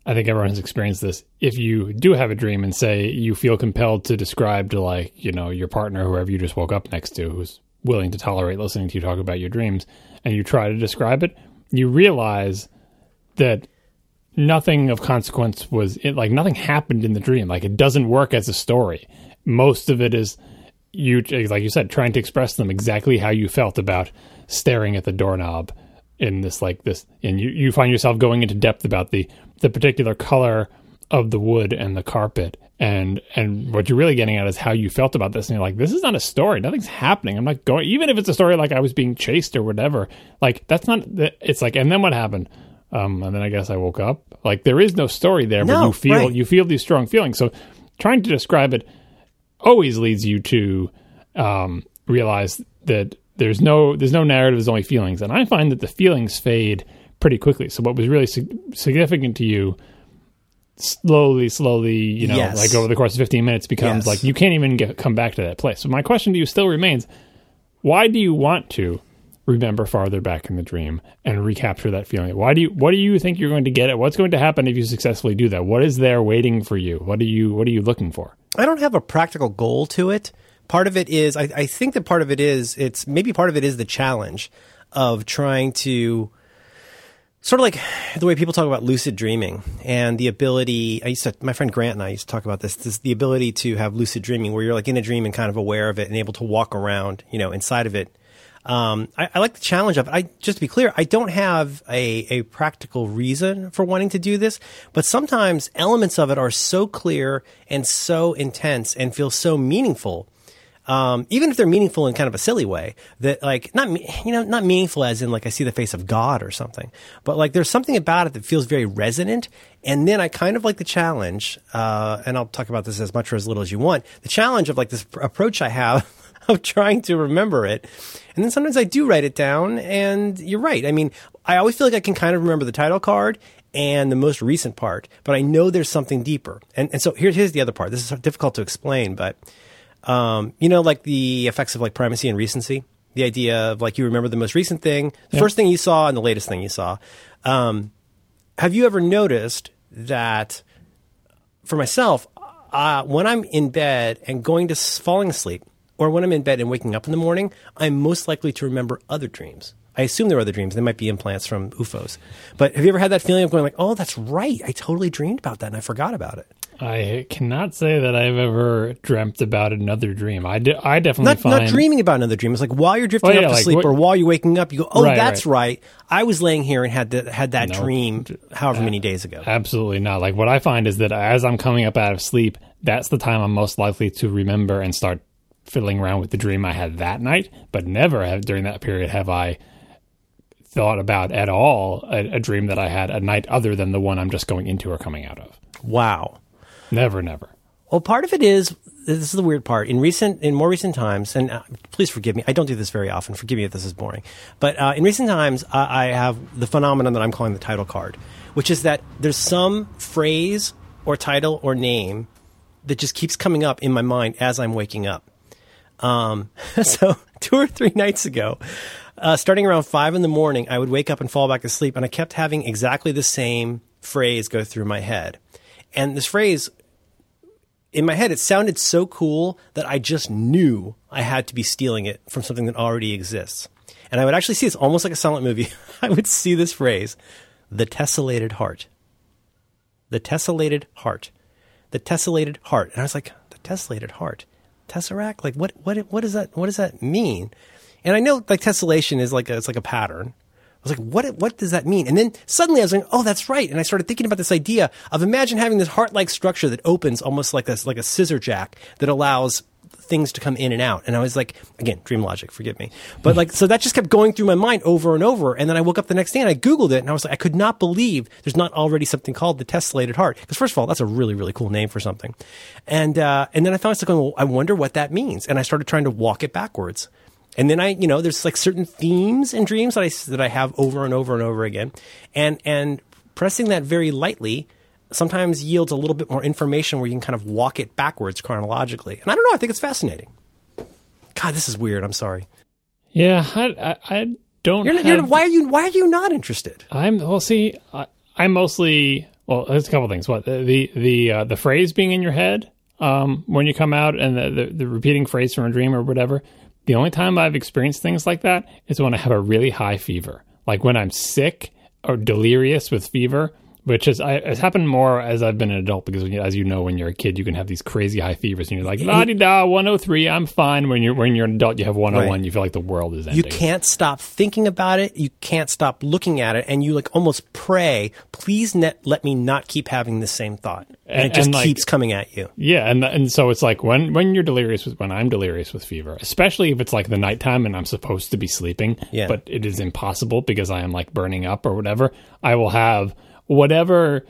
I think everyone has experienced this. If you do have a dream and say you feel compelled to describe to like, you know, your partner, whoever you just woke up next to, who's willing to tolerate listening to you talk about your dreams, and you try to describe it, you realize that nothing of consequence was it, like nothing happened in the dream. Like it doesn't work as a story. Most of it is you, like you said, trying to express them exactly how you felt about staring at the doorknob in this like this and you, you find yourself going into depth about the the particular color of the wood and the carpet. And and what you're really getting at is how you felt about this. And you're like this is not a story. Nothing's happening. I'm not going even if it's a story like i was being chased or whatever like that's not it's like and then what happened? Um and then i guess i woke up. Like there is no story there no, but you feel right. you feel these strong feelings. So trying to describe it always leads you to um realize that there's no there's no narrative there's only feelings. And i find that the feelings fade pretty quickly. So what was really sig- significant to you slowly slowly you know Yes. like over the course of 15 minutes becomes Yes. like you can't even get come back to that place. So my question to you still remains why do you want to remember farther back in the dream and recapture that feeling? Why do you what do you think you're going to get at what's going to happen if you successfully do that? What is there waiting for you? What are you what are you looking for? I don't have a practical goal to it. Part of it is, I, I think that part of it is, it's maybe part of it is the challenge of trying to sort of like the way people talk about lucid dreaming and the ability. I used to, my friend Grant and I used to talk about this, this the ability to have lucid dreaming where you're like in a dream and kind of aware of it and able to walk around, you know, inside of it. Um, I, I like the challenge of it. I just to be clear, I don't have a, a practical reason for wanting to do this, but sometimes elements of it are so clear and so intense and feel so meaningful. Um, even if they're meaningful in kind of a silly way, that like not you know not meaningful as in like I see the face of God or something, but like there's something about it that feels very resonant. And then I kind of like the challenge, uh, and I'll talk about this as much or as little as you want. The challenge of like this pr- approach I have of trying to remember it. And then sometimes I do write it down, and you're right. I mean, I always feel like I can kind of remember the title card and the most recent part, but I know there's something deeper. And, and so here's, here's the other part. This is difficult to explain, but um, you know, like the effects of like primacy and recency. The idea of like you remember the most recent thing, the first thing you saw, and the latest thing you saw. Um, have you ever noticed that for myself, uh, when I'm in bed and going to s- falling asleep, or when I'm in bed and waking up in the morning, I'm most likely to remember other dreams. I assume there are other dreams. They might be implants from UFOs. But have you ever had that feeling of going like, "Oh, that's right. I totally dreamed about that and I forgot about it." I cannot say that I've ever dreamt about another dream. I, de- I definitely Not, find not dreaming about another dream. It's like while you're drifting Oh, yeah, up to like sleep what- or while you're waking up, you go, "Oh, Right, that's right. right. I was laying here and had the, had that No. dream however many days ago." absolutely not. Like what I find is that as I'm coming up out of sleep, that's the time I'm most likely to remember and start fiddling around with the dream I had that night. But never have during that period have I thought about at all a, a dream that I had a night other than the one I'm just going into or coming out of. Wow. Never, never. Well, part of it is this is the weird part. In recent, in more recent times, and uh, please forgive me, I don't do this very often. Forgive me if this is boring, but uh, in recent times, I, have the phenomenon that I'm calling the title card, which is that there's some phrase or title or name that just keeps coming up in my mind as I'm waking up. Um, so two or three nights ago, uh, starting around five in the morning, I would wake up and fall back asleep, and I kept having exactly the same phrase go through my head. And this phrase, in my head, it sounded so cool that I just knew I had to be stealing it from something that already exists. And I would actually see it's almost like a silent movie. I would see this phrase, the tessellated heart. The tessellated heart. The tessellated heart. And I was like, the tessellated heart. Tesseract? Like what what what does that what does that mean? And I know like tessellation is like a, it's like a pattern, I was like, what, what does that mean? And then suddenly I was like, oh, that's right. And I started thinking about this idea of imagine having this heart-like structure that opens almost like this, like a scissor jack that allows things to come in and out. And I was like, again, dream logic, forgive me. But like, so that just kept going through my mind over and over. And then I woke up the next day and I Googled it and I was like, I could not believe there's not already something called the tessellated heart. Because first of all, that's a really, really cool name for something. And, uh, and then I found myself going, well, I wonder what that means. And I started trying to walk it backwards. And then I, you know, there's like certain themes and dreams that I, that I have over and over and over again. And, and pressing that very lightly sometimes yields a little bit more information where you can kind of walk it backwards chronologically. And I don't know, I think it's fascinating. God, this is weird. I'm sorry. Yeah, I, I, I don't. You're, have, you're, why are you Why are you not interested? I'm well. See, I, I'm mostly well. There's a couple things. What the the the, uh, the phrase being in your head um, when you come out, and the, the the repeating phrase from a dream or whatever. The only time I've experienced things like that is when I have a really high fever, like when I'm sick or delirious with fever which has I, it's happened more as I've been an adult because you, as you know when you're a kid you can have these crazy high fevers and you're like la di da 103 I'm fine when you're when you're an adult you have 101 right. you feel like the world is ending you can't stop thinking about it you can't stop looking at it and you like almost pray please net, let me not keep having the same thought and, and it just and like, keeps coming at you yeah and and so it's like when when you're delirious with when I'm delirious with fever especially if it's like the nighttime and I'm supposed to be sleeping yeah. but it is impossible because I am like burning up or whatever I will have whatever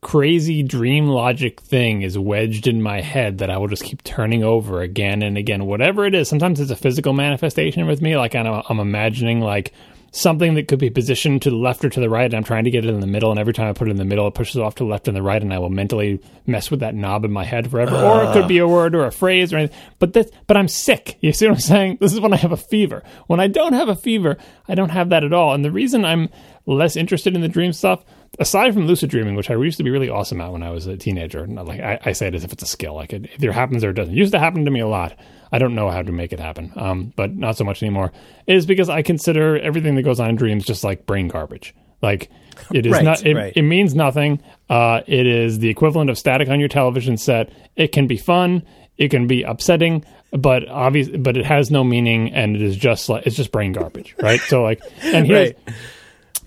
crazy dream logic thing is wedged in my head that I will just keep turning over again and again. Whatever it is, sometimes it's a physical manifestation with me. Like I'm, I'm imagining like something that could be positioned to the left or to the right, and I'm trying to get it in the middle. And every time I put it in the middle, it pushes off to the left and the right, and I will mentally mess with that knob in my head forever. Uh. Or it could be a word or a phrase or anything. But this, but I'm sick. You see what I'm saying? This is when I have a fever. When I don't have a fever, I don't have that at all. And the reason I'm less interested in the dream stuff aside from lucid dreaming, which I used to be really awesome at when I was a teenager, and like I, I say it as if it's a skill. Like it either happens or it doesn't. It used to happen to me a lot. I don't know how to make it happen, um, but not so much anymore. Is because I consider everything that goes on in dreams just like brain garbage. Like it is right, not. It, right. it means nothing. Uh, it is the equivalent of static on your television set. It can be fun. It can be upsetting, but obvious. But it has no meaning, and it is just like it's just brain garbage, right? So like, and here's. right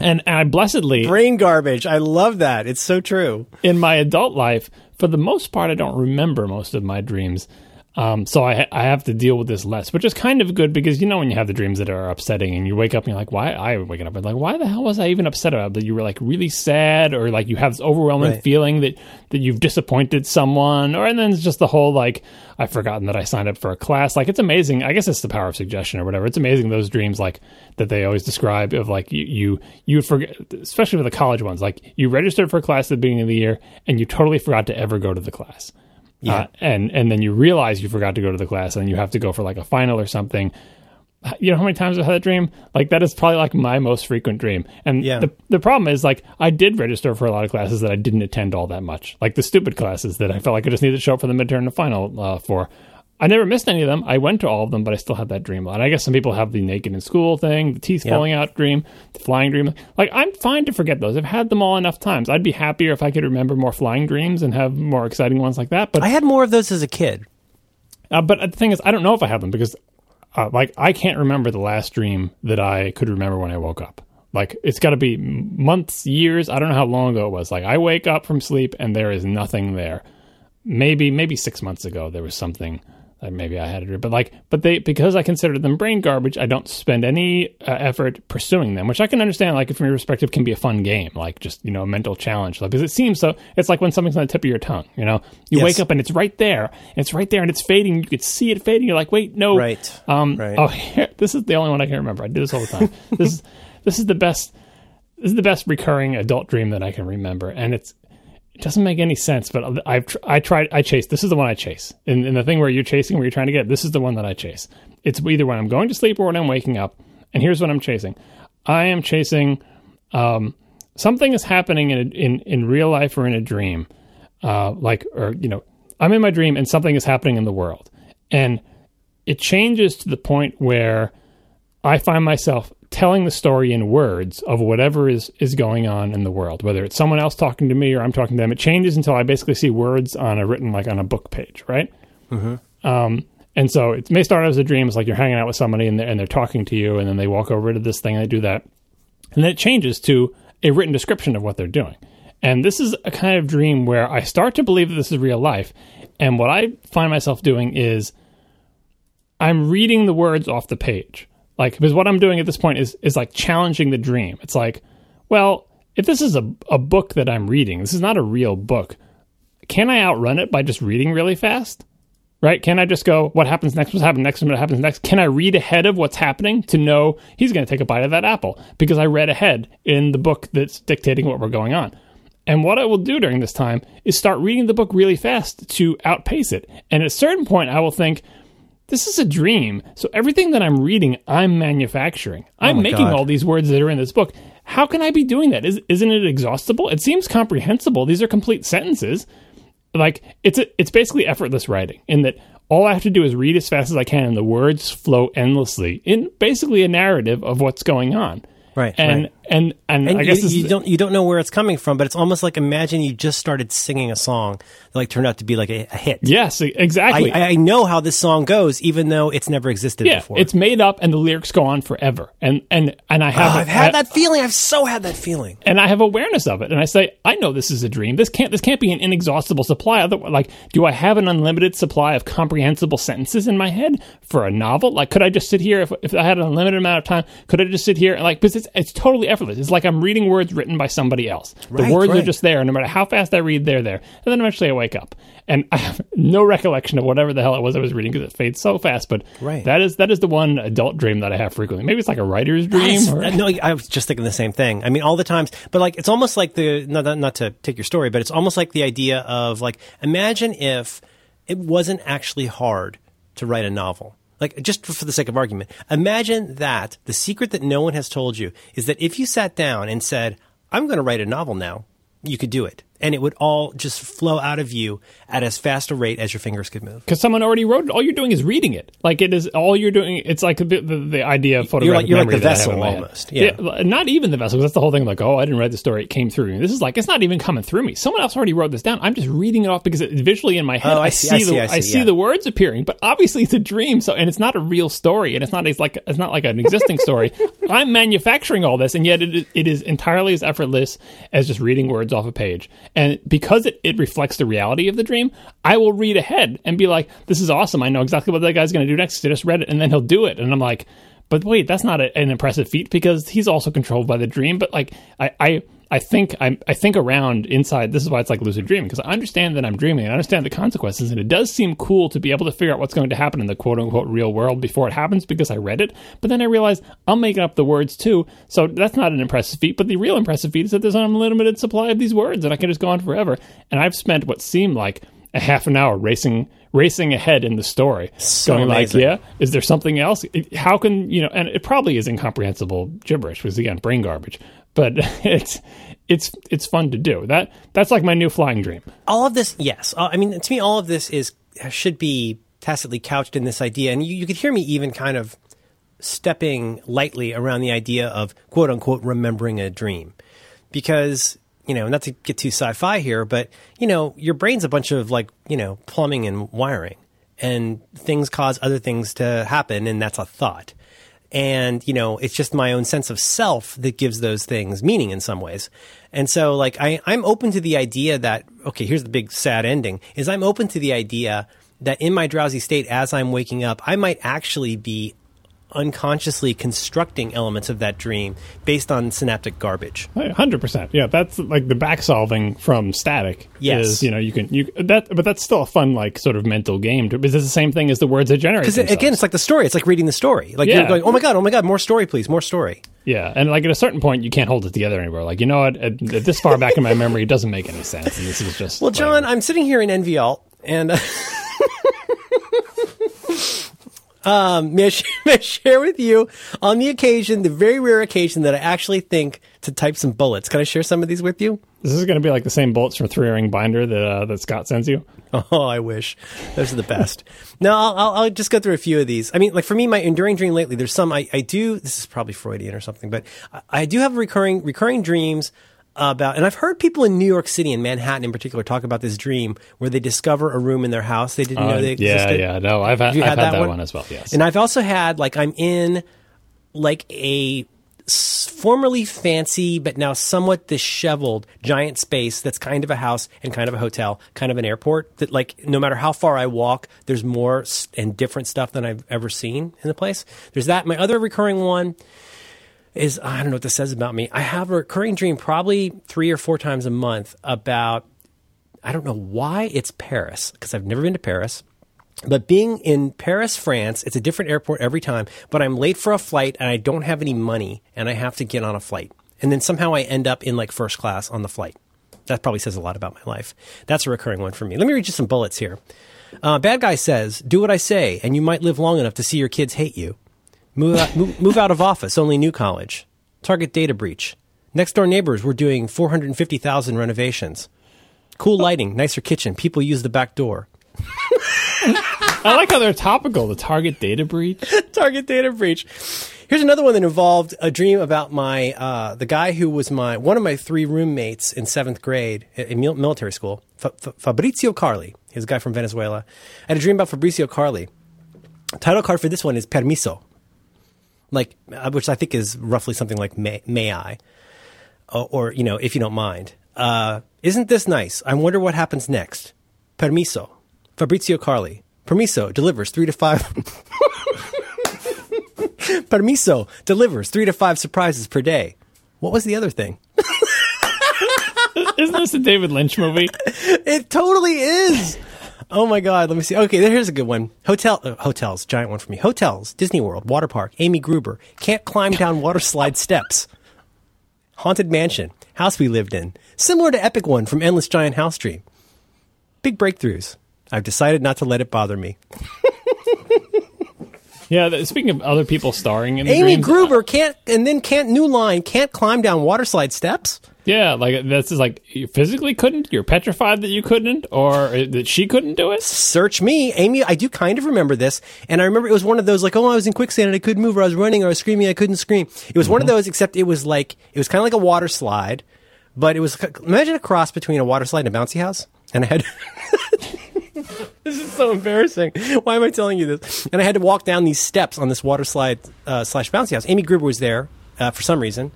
and, and I blessedly brain garbage. I love that. It's so true. In my adult life, for the most part, I don't remember most of my dreams. Um, so I I have to deal with this less, which is kind of good because you know when you have the dreams that are upsetting and you wake up and you're like, why I waking up and like, why the hell was I even upset about that? You were like really sad or like you have this overwhelming right. feeling that that you've disappointed someone, or and then it's just the whole like I've forgotten that I signed up for a class. Like it's amazing. I guess it's the power of suggestion or whatever. It's amazing those dreams like that they always describe of like you you you forget, especially with the college ones. Like you registered for a class at the beginning of the year and you totally forgot to ever go to the class yeah. Uh, and and then you realize you forgot to go to the class and you have to go for like a final or something. You know how many times I've had that dream? Like that is probably like my most frequent dream. And yeah. the the problem is like I did register for a lot of classes that I didn't attend all that much. Like the stupid classes that I felt like I just needed to show up for the midterm and the final uh, for. I never missed any of them. I went to all of them, but I still had that dream. And I guess some people have the naked in school thing, the teeth yep. falling out dream, the flying dream. Like I'm fine to forget those. I've had them all enough times. I'd be happier if I could remember more flying dreams and have more exciting ones like that. But I had more of those as a kid. Uh, but the thing is, I don't know if I have them because, uh, like, I can't remember the last dream that I could remember when I woke up. Like it's got to be months, years. I don't know how long ago it was. Like I wake up from sleep and there is nothing there. Maybe maybe six months ago there was something maybe I had it, but like, but they because I consider them brain garbage, I don't spend any uh, effort pursuing them, which I can understand. Like, from your perspective, can be a fun game, like just you know, a mental challenge. Like, because it seems so. It's like when something's on the tip of your tongue. You know, you yes. wake up and it's right there, and it's right there, and it's fading. You could see it fading. You're like, wait, no, right, um, right. Oh, here, this is the only one I can remember. I do this all the time. this is this is the best. This is the best recurring adult dream that I can remember, and it's it doesn't make any sense, but I've tr- I tried I chase. This is the one I chase. And, in the thing where you're chasing, where you're trying to get, this is the one that I chase. It's either when I'm going to sleep or when I'm waking up. And here's what I'm chasing. I am chasing um, something is happening in, a, in in real life or in a dream, uh, like or you know, I'm in my dream and something is happening in the world, and it changes to the point where I find myself telling the story in words of whatever is is going on in the world, whether it's someone else talking to me or I'm talking to them. It changes until I basically see words on a written like on a book page, right? Mm-hmm. Um, and so it may start as a dream. It's like you're hanging out with somebody and they're, and they're talking to you, and then they walk over to this thing and they do that. and then it changes to a written description of what they're doing. And this is a kind of dream where I start to believe that this is real life. And what I find myself doing is I'm reading the words off the page. Like, because what I'm doing at this point is, is like challenging the dream. It's like, well, if this is a, a book that I'm reading, this is not a real book. Can I outrun it by just reading really fast? Right? Can I just go, what happens next? What happens next? What happens next? Can I read ahead of what's happening to know he's going to take a bite of that apple because I read ahead in the book that's dictating what we're going on? And what I will do during this time is start reading the book really fast to outpace it. And at a certain point, I will think, this is a dream. So everything that I'm reading, I'm manufacturing. Oh I'm my making God. all these words that are in this book. How can I be doing that? Is, isn't it exhaustible? It seems comprehensible. These are complete sentences. Like it's a, it's basically effortless writing in that all I have to do is read as fast as I can, and the words flow endlessly in basically a narrative of what's going on. Right, And right. And and, And I guess you, you don't you don't know where it's coming from, but it's almost like imagine you just started singing a song that like turned out to be like a, a hit. yes, exactly. I, I know how this song goes, even though it's never existed yeah, before. it's made up, and the lyrics go on forever. And and and I oh, have Oh, I've had I- that feeling. I've so had that feeling. and I have awareness of it, and I say, I know this is a dream. This can't this can't be an inexhaustible supply. Other like, do I have an unlimited supply of comprehensible sentences in my head for a novel? Like, could I just sit here if, if I had an unlimited amount of time? Could I just sit here and like? Because it's it's totally effortless. It's like I'm reading words written by somebody else. Right, the words are just there, and no matter how fast I read, they're there. And then eventually I wake up, and I have no recollection of whatever the hell it was I was reading because it fades so fast. But Right. that is that is the one adult dream that I have frequently. Maybe it's like a writer's dream. Or- no, I was just thinking the same thing. I mean, all the times, but like it's almost like the not, not not to take your story, but it's almost like the idea of like imagine if it wasn't actually hard to write a novel. Like just for the sake of argument, imagine that the secret that no one has told you is that if you sat down and said, "I'm going to write a novel now," you could do it, and it would all just flow out of you at as fast a rate as your fingers could move. because someone already wrote it. All you're doing is reading it. Like it is all you're doing. It's like the, the, the idea of photographic like- you're like memory the that I have vessel in my head. almost, yeah. not even the vessel. that's the whole thing. Like, oh, I didn't write the story. It came through me. This is like it's not even coming through me. Someone else already wrote this down. I'm just reading it off because it's visually in my head. Oh, I see, I the see, I see, yeah. the words appearing, but obviously it's a dream. So and it's not a real story, and it's not it's like it's not like an existing story. I'm manufacturing all this, and yet it, it is entirely as effortless as just reading words off a page. And because it, it reflects the reality of the dream, I will read ahead and be like, "This is awesome! I know exactly what that guy's going to do next." I just read it, and then he'll do it, and I'm like, "But wait, that's not a, an impressive feat because he's also controlled by the dream." But like, I. I I think I, I think around inside. This is why it's like lucid dreaming because I understand that I'm dreaming and I understand the consequences, and it does seem cool to be able to figure out what's going to happen in the quote unquote real world before it happens because I read it. But then I realize I'm making up the words too, so that's not an impressive feat. But the real impressive feat is that there's an unlimited supply of these words, and I can just go on forever. And I've spent what seemed like a half an hour racing racing ahead in the story, So going amazing. like, yeah, is there something else? How can you know? And it probably is incomprehensible gibberish, because again, brain garbage. But it's it's it's fun to do. That that's like my new flying dream. all of this, yes. Uh, I mean, to me, all of this is should be tacitly couched in this idea, and you, you could hear me even kind of stepping lightly around the idea of quote unquote remembering a dream, because you know, not to get too sci-fi here, but you know, your brain's a bunch of like you know plumbing and wiring, and things cause other things to happen, and that's a thought. And, you know, it's just my own sense of self that gives those things meaning in some ways. And so, like, I, I'm open to the idea that, okay, here's the big sad ending, is I'm open to the idea that in my drowsy state, as I'm waking up, I might actually be unconsciously constructing elements of that dream based on synaptic garbage. Hundred percent. Yeah, that's like the back solving from static. Yes. is, you know you can you that, but that's still a fun like sort of mental game. To, because it's the same thing as the words that generate. Because again, it's like the story. It's like reading the story. Like Yeah. you're going, oh my god, oh my god, more story, please, more story. Yeah, and like at a certain point, you can't hold it together anymore. Like you know what, at, at this far back in my memory, it doesn't make any sense, and this is just Well, John, I'm sitting here in NVAlt, and uh, um, may, I sh- may I share with you on the occasion, the very rare occasion that I actually think to type some bullets. Can I share some of these with you? This is going to be like the same bullets from Three Ring Binder that uh, that Scott sends you. Oh, I wish those are the best. no, I'll, I'll, I'll just go through a few of these. I mean, like for me, my enduring dream lately, there's some I, I do. This is probably Freudian or something, but I, I do have recurring recurring dreams about, and I've heard people in New York City and Manhattan in particular talk about this dream where they discover a room in their house they didn't know Uh, they yeah, existed. yeah. yeah, No, I've had, I've had had that that, one? one? as well. Yes. And I've also had like I'm in like a formerly fancy but now somewhat disheveled giant space that's kind of a house and kind of a hotel, kind of an airport. That like no matter how far I walk, there's more and different stuff than I've ever seen in the place. There's that. My other recurring one is I don't know what this says about me. I have a recurring dream probably three or four times a month about I don't know why it's Paris because I've never been to Paris. But being in Paris, France, it's a different airport every time. But I'm late for a flight and I don't have any money and I have to get on a flight. And then somehow I end up in like first class on the flight. That probably says a lot about my life. That's a recurring one for me. Let me read you some bullets here. Uh, bad guy says, "Do what I say, and you might live long enough to see your kids hate you." Move out, move, move out of office. Only new college. Target data breach. Next door neighbors were doing 450,000 renovations. Cool lighting, nicer kitchen. People use the back door. I like how they're topical. The target data breach. Target data breach. Here's another one that involved a dream about my uh, the guy who was my one of my three roommates in seventh grade in military school, Fa- Fa- Fabrizio Carli. He's a guy from Venezuela. I had a dream about Fabrizio Carli. Title card for this one is Permiso, like uh, which I think is roughly something like May, may I, or, or you know if you don't mind. Uh, isn't this nice? I wonder what happens next. Permiso, Fabrizio Carli. Permiso delivers three to five. Permiso delivers three to five surprises per day. What was the other thing? Isn't this a David Lynch movie? It totally is. Oh my God. Let me see. Okay, here's a good one. Hotel, uh, hotels, giant one for me. Hotels, Disney World, water park, Amy Gruber, can't climb down water slide steps. Haunted mansion, house we lived in, similar to epic one from Endless Giant House Dream. Big breakthroughs. I've decided not to let it bother me. Yeah. Speaking of other people starring in the Amy dreams, Gruber can't, and then can't, new line, can't climb down water slide steps. Yeah, like this is like you physically couldn't. You're petrified that you couldn't, or uh, that she couldn't do it. search me, Amy. I do kind of remember this, and I remember it was one of those like, oh, I was in quicksand and I couldn't move, or I was running, or I was screaming, I couldn't scream. It was one of mm-hmm. those, except it was like it was kind of like a water slide, but it was imagine a cross between a water slide and a bouncy house, and I had. this is so embarrassing. Why am I telling you this? And I had to walk down these steps on this water slide uh, slash bouncy house. Amy Gruber was there uh, for some reason.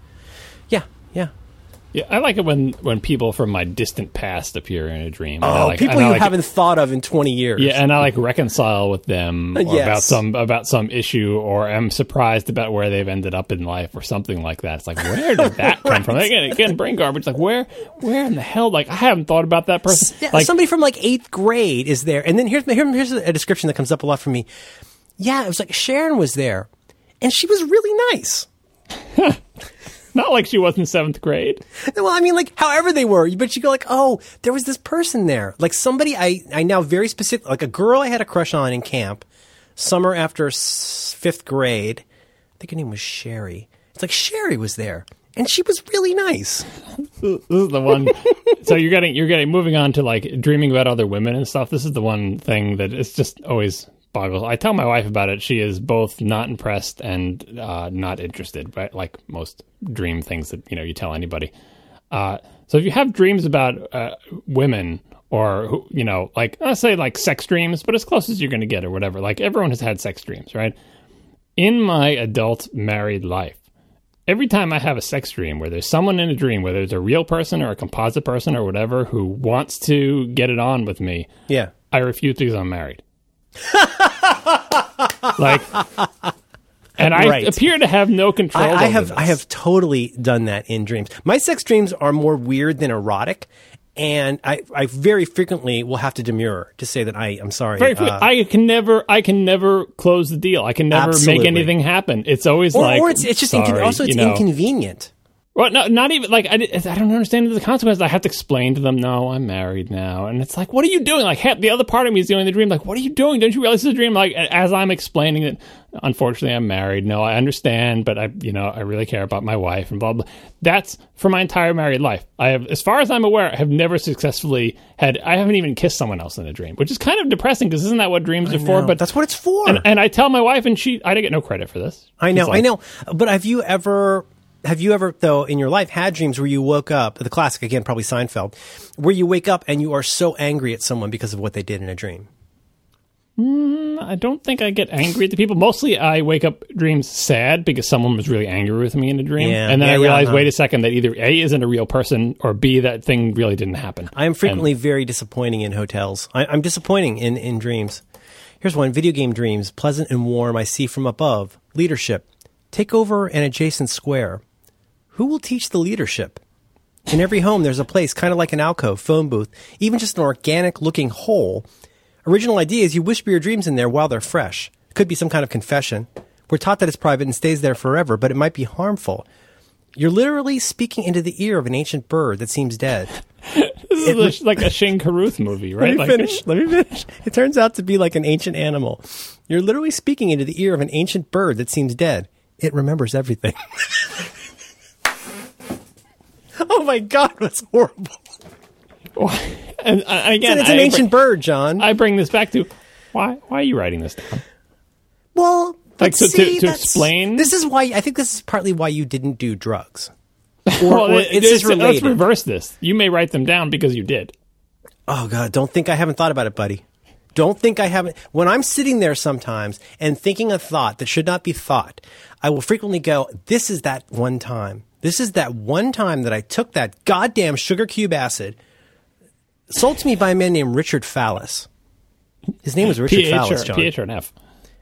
Yeah, yeah. Yeah, I like it when when people from my distant past appear in a dream. And Oh, like, people you like- haven't thought of in twenty years. Yeah, and I like reconcile with them Yes. about some about some issue, or am surprised about where they've ended up in life, or something like that. It's like, where did that come from? Again, again, brain garbage. Like, where, where in the hell? Like, I haven't thought about that person. Yeah, like, somebody from like eighth grade is there, and then here's here, here's a description that comes up a lot for me. Yeah, it was like Sharon was there, and she was really nice. not like she was in seventh grade. Well, I mean, like however they were, but you go like, oh, there was this person there, like somebody I I now very specific, like a girl I had a crush on in camp, summer after fifth grade. I think her name was Sherry. It's like Sherry was there, and she was really nice. This is the one. so you're getting you're getting moving on to like dreaming about other women and stuff. This is the one thing that is just always boggles. I tell my wife about it. She is both not impressed and uh, not interested. Right, like most dream things that you know you tell anybody. Uh, so if you have dreams about uh, women or you know like let's say like sex dreams, but as close as you're going to get or whatever. Like everyone has had sex dreams, right? In my adult married life every time I have a sex dream where there's someone in a dream, whether it's a real person or a composite person or whatever, who wants to get it on with me, Yeah. I refuse because I'm married. like, and I Right. appear to have no control. I, I have this. I have totally done that in dreams. My sex dreams are more weird than erotic, and I, I very frequently will have to demur to say that I am sorry. Very uh, I can never, I can never close the deal. I can never Absolutely. make anything happen. It's always or, like, or it's it's just sorry, incon- also it's you know. inconvenient. Well, no, not even like I, I don't understand the consequences. I have to explain to them, no, I'm married now, and it's like, what are you doing? Like, half, the other part of me is doing the dream. Like, what are you doing? Don't you realize it's a dream? Like, as I'm explaining it, unfortunately, I'm married. No, I understand, but I, you know, I really care about my wife and blah blah. That's for my entire married life. I have, as far as I'm aware, I have never successfully had. I haven't even kissed someone else in a dream, which is kind of depressing because isn't that what dreams are for? But that's what it's for. and, and I tell my wife, and she, I didn't get no credit for this. I know, like, I know. But have you ever, have you ever, though, in your life had dreams where you woke up, the classic again, probably Seinfeld, where you wake up and you are so angry at someone because of what they did in a dream? I don't think I get angry at the people. Mostly, I wake up dreams sad because someone was really angry with me in a dream, Yeah, and then yeah, I yeah, realize, uh-huh. wait a second, that either a isn't a real person or b that thing really didn't happen. I am frequently very disappointing in hotels. I, I'm disappointing in, in dreams. Here's one video game dreams, pleasant and warm, I see from above. Leadership. Take over an adjacent square. Who will teach the leadership? In every home, there's a place, kind of like an alcove, phone booth, even just an organic looking hole. Original idea is you whisper your dreams in there while they're fresh. Could be some kind of confession. We're taught that it's private and stays there forever, but it might be harmful. You're literally speaking into the ear of an ancient bird that seems dead. This is a- like a Shane Carruth movie, right? Let me Like, finish. Let me finish. It turns out to be like an ancient animal. You're literally speaking into the ear of an ancient bird that seems dead. It remembers everything. oh my god, that's horrible. And uh, again, it's an I ancient bring, bird, John. I bring this back to why? Why are you writing this down? well, Like, so to- see, to that's- explain- This is why I think this is partly why you didn't do drugs. Or, Well, or it's just let's reverse this. You may write them down because you did. Oh God, don't think I haven't thought about it, buddy. Don't think I haven't. When I'm sitting there sometimes and thinking a thought that should not be thought, I will frequently go, this is that one time. This is that one time that I took that goddamn sugar cube acid sold to me by a man named Richard Fallis. His name was Richard PH Fallis, John. PH or an F.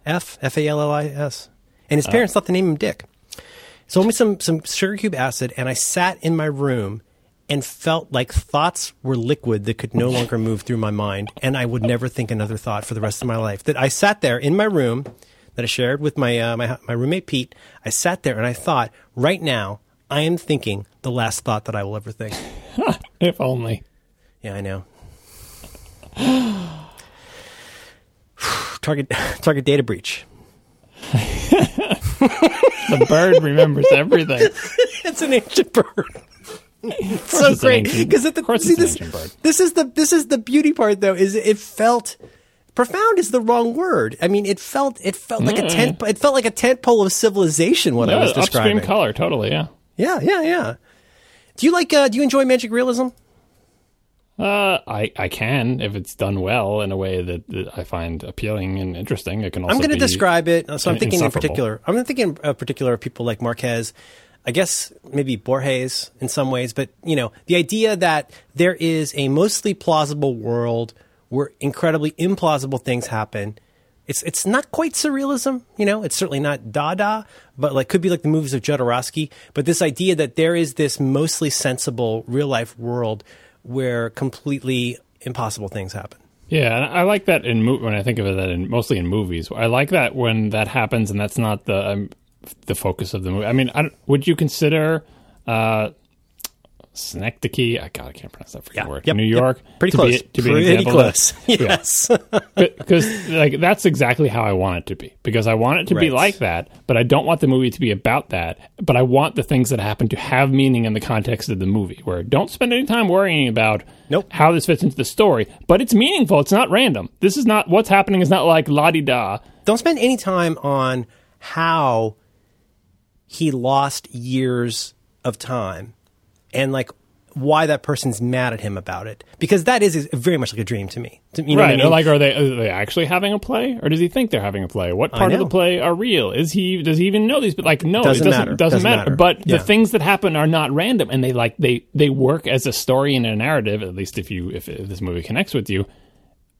F F A L L I S. And his parents thought the name him Dick. Sold me some some sugar cube acid, and I sat in my room and felt like thoughts were liquid that could no longer move through my mind, and I would never think another thought for the rest of my life. That I sat there in my room that I shared with my uh, my my roommate Pete. I sat there and I thought, right now, I am thinking the last thought that I will ever think. If only. Yeah, I know. target target data breach. The bird remembers everything. It's an ancient bird. so great because of course see it's this this is the this is the beauty part though is it felt profound is the wrong word. I mean it felt it felt like a tent it felt like a tent pole of civilization what I was describing. upstream color, totally, yeah. Yeah, yeah, yeah. Do you like uh, do you enjoy magic realism? Uh, I, I can if it's done well in a way that, that I find appealing and interesting. It can also I'm going to describe it. So I'm thinking in particular. I'm thinking in particular of people like Marquez. I guess maybe Borges in some ways, but you know the idea that there is a mostly plausible world where incredibly implausible things happen. It's it's not quite surrealism, you know. It's certainly not Dada, but like could be like the movies of Jodorowsky. But this idea that there is this mostly sensible real life world where completely impossible things happen. Yeah, and I like that in mo- when I think of it that in mostly in movies. I like that when that happens and that's not the um, the focus of the movie. I mean, I would you consider uh, Synecdoche? I God, I can't pronounce that freaking Yeah. word. Yep. New Yep. York, Pretty to close. Be, to be Pretty close. Yes. because like that's exactly how I want it to be. Because I want it to be like that, but I don't want the movie to be about that. But I want the things that happen to have meaning in the context of the movie. Where don't spend any time worrying about Nope. how this fits into the story, but it's meaningful. It's not random. This is not what's happening. Is not like la di da. don't spend any time on how he lost years of time and like why that person's mad at him about it because that is very much like a dream to me To- you know right? I mean? Like, are they are they actually having a play, or does he think they're having a play? What part of the play are real? Is he does he even know these? But like, no, Doesn't it doesn't matter. Doesn't, Doesn't matter. matter. But Yeah. the things that happen are not random, and they like they they work as a story and a narrative. At least if you if, if this movie connects with you,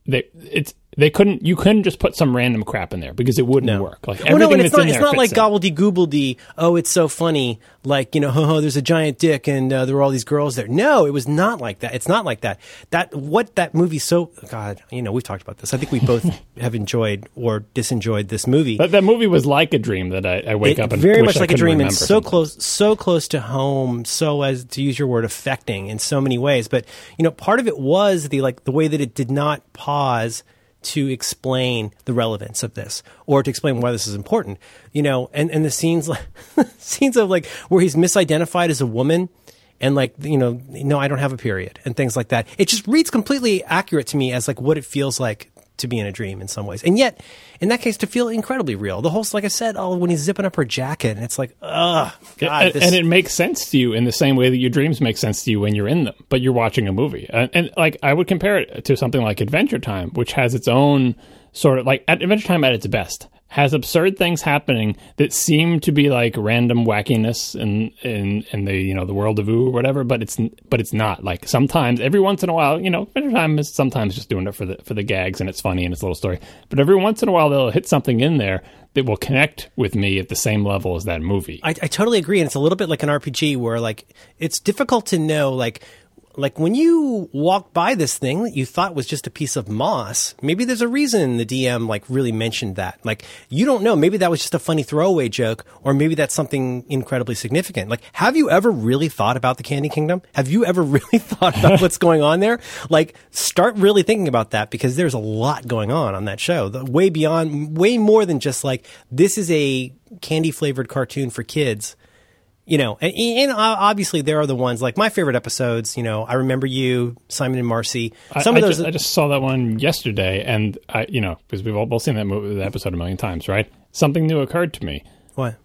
they it's they couldn't you couldn't just put some random crap in there because it wouldn't work. Like everything well, no, and it's not, it's not like fits in. gobbledy goobledy. Oh, it's so funny. Like, you know, ho ho, there's a giant dick and uh, there were all these girls there. No, it was not like that. It's not like that. That, what that movie so, God, you know, we've talked about this. I think we both have enjoyed or disenjoyed this movie. But that movie was like a dream that I, I wake It- up and very much like a dream and so something. close so close to home so as to use your word affecting in so many ways but you know part of it was the like the way that it did not pause to explain the relevance of this or to explain why this is important you know and and the scenes like scenes of like where he's misidentified as a woman and like you know no i don't have a period and things like that. It just reads completely accurate to me as like what it feels like to be in a dream in some ways and yet in that case to feel incredibly real the whole like i said oh when he's zipping up her jacket and it's like ugh god and, this, and it makes sense to you in the same way that your dreams make sense to you when you're in them, but you're watching a movie. And, and like I would compare it to something like Adventure Time, which has its own sort of like at Adventure Time at its best has absurd things happening that seem to be like random wackiness in in in the you know the world of Ooo or whatever, but it's but it's not. Like sometimes, every once in a while, you know, Time is sometimes just doing it for the for the gags and it's funny and it's a little story. But every once in a while, they'll hit something in there that will connect with me at the same level as that movie. I, I totally agree, and it's a little bit like an RPG where like it's difficult to know like like when you walked by this thing that you thought was just a piece of moss, maybe there's a reason the DM like really mentioned that. Like you don't know, maybe that was just a funny throwaway joke, or maybe that's something incredibly significant. Like, have you ever really thought about the Candy Kingdom? Have you ever really thought about what's going on there? Like, start really thinking about that because there's a lot going on on that show. The, way beyond, way more than just like this is a candy flavored cartoon for kids you know, and, and, obviously there are the ones like my favorite episodes. You know, I remember you, Simon and Marcy. Some I, of those. I just, I just, saw that one yesterday, and I, you know, because we've all both seen that movie, the episode a million times, right? Something new occurred to me. What?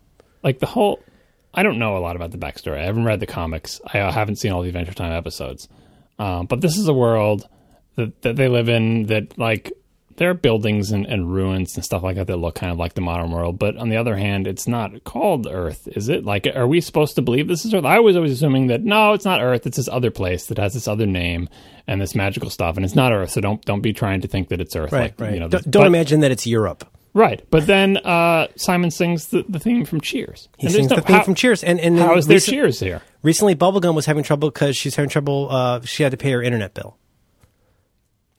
Like the whole. I don't know a lot about the backstory. I haven't read the comics. I haven't seen all the Adventure Time episodes. Um, but this is a world that, that they live in that like there are buildings and, and, ruins and stuff like that that look kind of like the modern world. But on the other hand, it's not called Earth, is it? Like, are we supposed to believe this is Earth? I was always assuming that no, it's not Earth. It's this other place that has this other name and this magical stuff, and it's not Earth. So don't don't be trying to think that it's Earth. Right, like, right. You know, don't, don't but, imagine that it's Europe. Right, but then uh, Simon sings the, the theme from Cheers. He and sings no, the theme how, from Cheers, and and how is there Cheers here? Recently, Bubblegum was having trouble because she's having trouble. Uh, she had to pay her internet bill.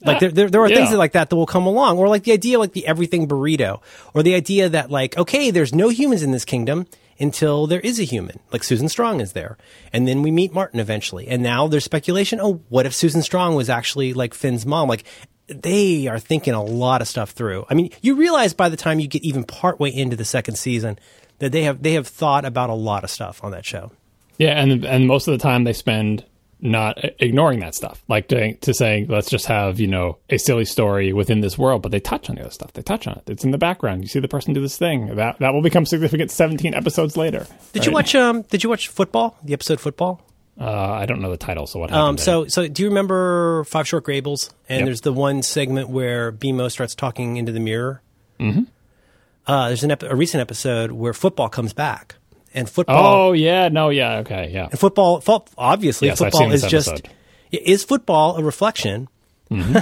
Like there, there, there are yeah. things like that that will come along, or like the idea, like the everything burrito, or the idea that like, okay, there's no humans in this kingdom until there is a human, like Susan Strong is there, and then we meet Martin eventually, and now there's speculation. Oh, what if Susan Strong was actually like Finn's mom? Like they are thinking a lot of stuff through. I mean, you realize by the time you get even partway into the second season that they have they have thought about a lot of stuff on that show. Yeah, and and most of the time they spend not ignoring that stuff, like to, to saying, let's just have, you know, a silly story within this world, but they touch on the other stuff. They touch on it. It's in the background. You see the person do this thing. That that will become significant 17 episodes later. Did right? you watch um did you watch football? The episode football? Uh, I don't know the title, so what happened? Um, so, so do you remember Five Short Graybles? And yep. there's the one segment where BMO starts talking into the mirror. Mm-hmm. Uh, there's an ep- a recent episode where football comes back, and football. Oh yeah, no, yeah, okay, yeah. And football, obviously, yes, football is just is football a reflection? Mm-hmm.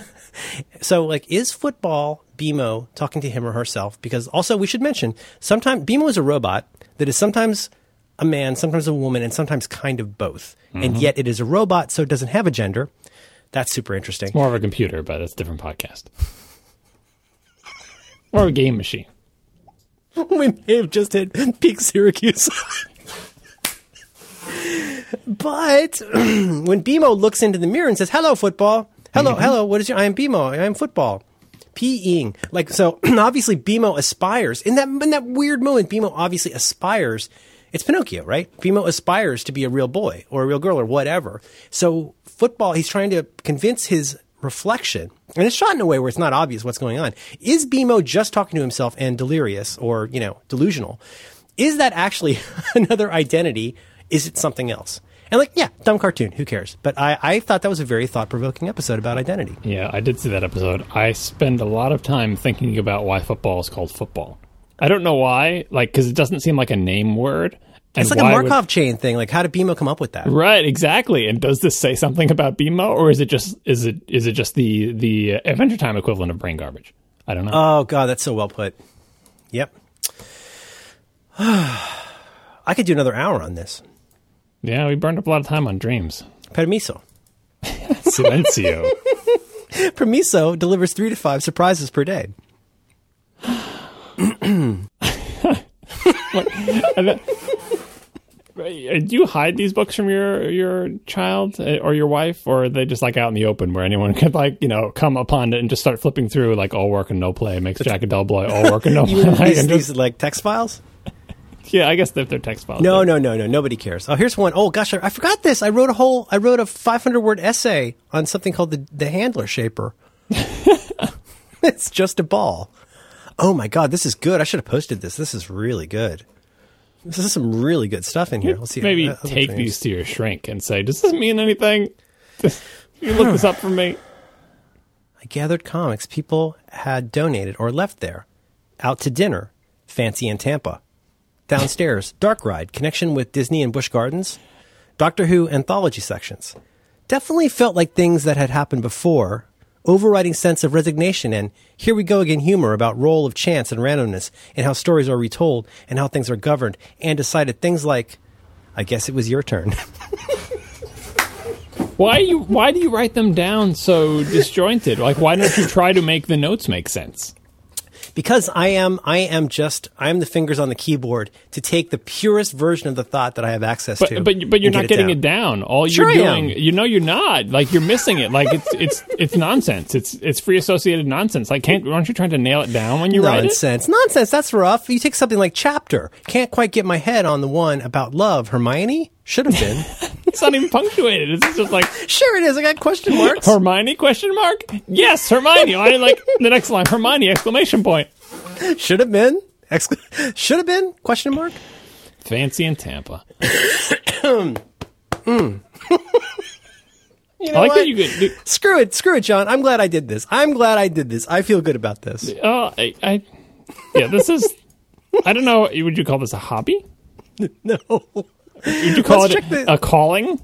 so, like, is football BMO talking to him or herself? Because also, we should mention sometimes BMO is a robot that is sometimes a man, sometimes a woman, and sometimes kind of both. Mm-hmm. And yet, it is a robot, so it doesn't have a gender. That's super interesting. It's more of a computer, but it's a different podcast. or a game machine. we may have just hit peak Siracusa. but when BMO looks into the mirror and says, "Hello, football. Hello, mm-hmm. hello. What is your? I am BMO. I am football." Peeing like so. obviously, BMO aspires in that in that weird moment. BMO obviously aspires. It's Pinocchio, right? BMO aspires to be a real boy or a real girl or whatever. So football, he's trying to convince his reflection, and it's shot in a way where it's not obvious what's going on. Is BMO just talking to himself and delirious or, you know, delusional? Is that actually another identity? Is it something else? And like, yeah, dumb cartoon. Who cares? But I, I thought that was a very thought provoking episode about identity. Yeah, I did see that episode. I spend a lot of time thinking about why football is called football. I don't know why, like, because it doesn't seem like a name word. It's like a Markov would... chain thing. Like, how did BMO come up with that? Right, exactly. And does this say something about BMO, or is it just is it is it just the the Adventure Time equivalent of brain garbage? I don't know. Oh God, that's so well put. Yep. I could do another hour on this. Yeah, we burned up a lot of time on dreams. Permiso. Silencio. Permiso delivers three to five surprises per day. do you hide these books from your your child eh, or your wife, or are they just like out in the open where anyone could like you know come upon it and just start flipping through like all work and no play makes Jack a dull boy, all work and no play. these, these like text files. Yeah, I guess if they're text files. No, no, no, no. Nobody cares. Oh, here's one. Oh gosh, I, I forgot this. I wrote a whole. I wrote a 500 word essay on something called the the handler shaper. it's just a ball. Oh my god, this is good. I should have posted this. This is really good. This is some really good stuff in here. Let's see. Maybe uh, take these to your shrink and say, "Does this mean anything? you look this up for me." I gathered comics people had donated or left there. Out to dinner, fancy in Tampa. Downstairs, dark ride, connection with Disney and Busch Gardens. Doctor Who anthology sections. Definitely felt like things that had happened before. Overriding sense of resignation and here we go again humor about role of chance and randomness and how stories are retold and how things are governed and decided things like, I guess it was your turn. Why you? Why do you write them down so disjointed? Like, why don't you try to make the notes make sense? Because I am I am just I am the fingers on the keyboard to take the purest version of the thought that I have access But to. but but you're not get getting down. it down. All Sure you're doing, you know, you're not. Like you're missing it. Like it's it's it's nonsense. It's it's free associated nonsense. Like, can't aren't you trying to nail it down when you write it? Nonsense. Nonsense. That's rough. You take something like chapter. Can't quite get my head on the one about love. Hermione should have been. It's not even punctuated. It's just like sure it is. I got question marks. Hermione question mark. Yes, Hermione. I like the next line. Hermione exclamation point. should have been. Excla- should have been question mark. Fancy in Tampa. Mm. You I know like what? that you could. Screw it. Screw it, John. I'm glad I did this. I'm glad I did this. I feel good about this. Oh, I, I, yeah. This is. I don't know. Would you call this a hobby? No. Would you call Let's it the- a calling?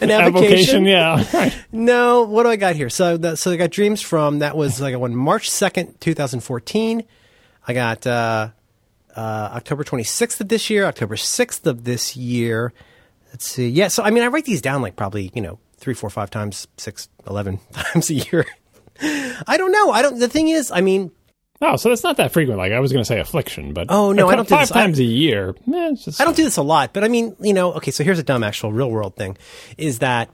An Avocation? avocation. Yeah. No, what do I got here? So, the, so I got dreams from that was like on March second, two thousand fourteen. I got uh, uh, October twenty sixth of this year, October sixth of this year. Let's see. Yeah, so I mean, I write these down like probably you know three, four, five times, six, eleven times a year. I don't know. I don't. The thing is, I mean, Oh, so that's not that frequent. Like I was going to say affliction, but Oh, no, I cou- don't do five this. I- times a year. eh, it's just, I don't do this a lot, but I mean, you know, okay, so here's a dumb actual real world thing is that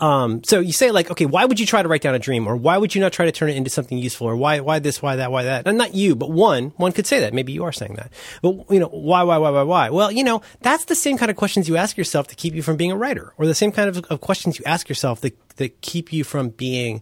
um so you say like, okay, why would you try to write down a dream or why would you not try to turn it into something useful or why why this, why that, why that? And not you, but one, one could say that. Maybe you are saying that. But you know, why why why why why? Well, you know, that's the same kind of questions you ask yourself to keep you from being a writer or the same kind of, of questions you ask yourself that that keep you from being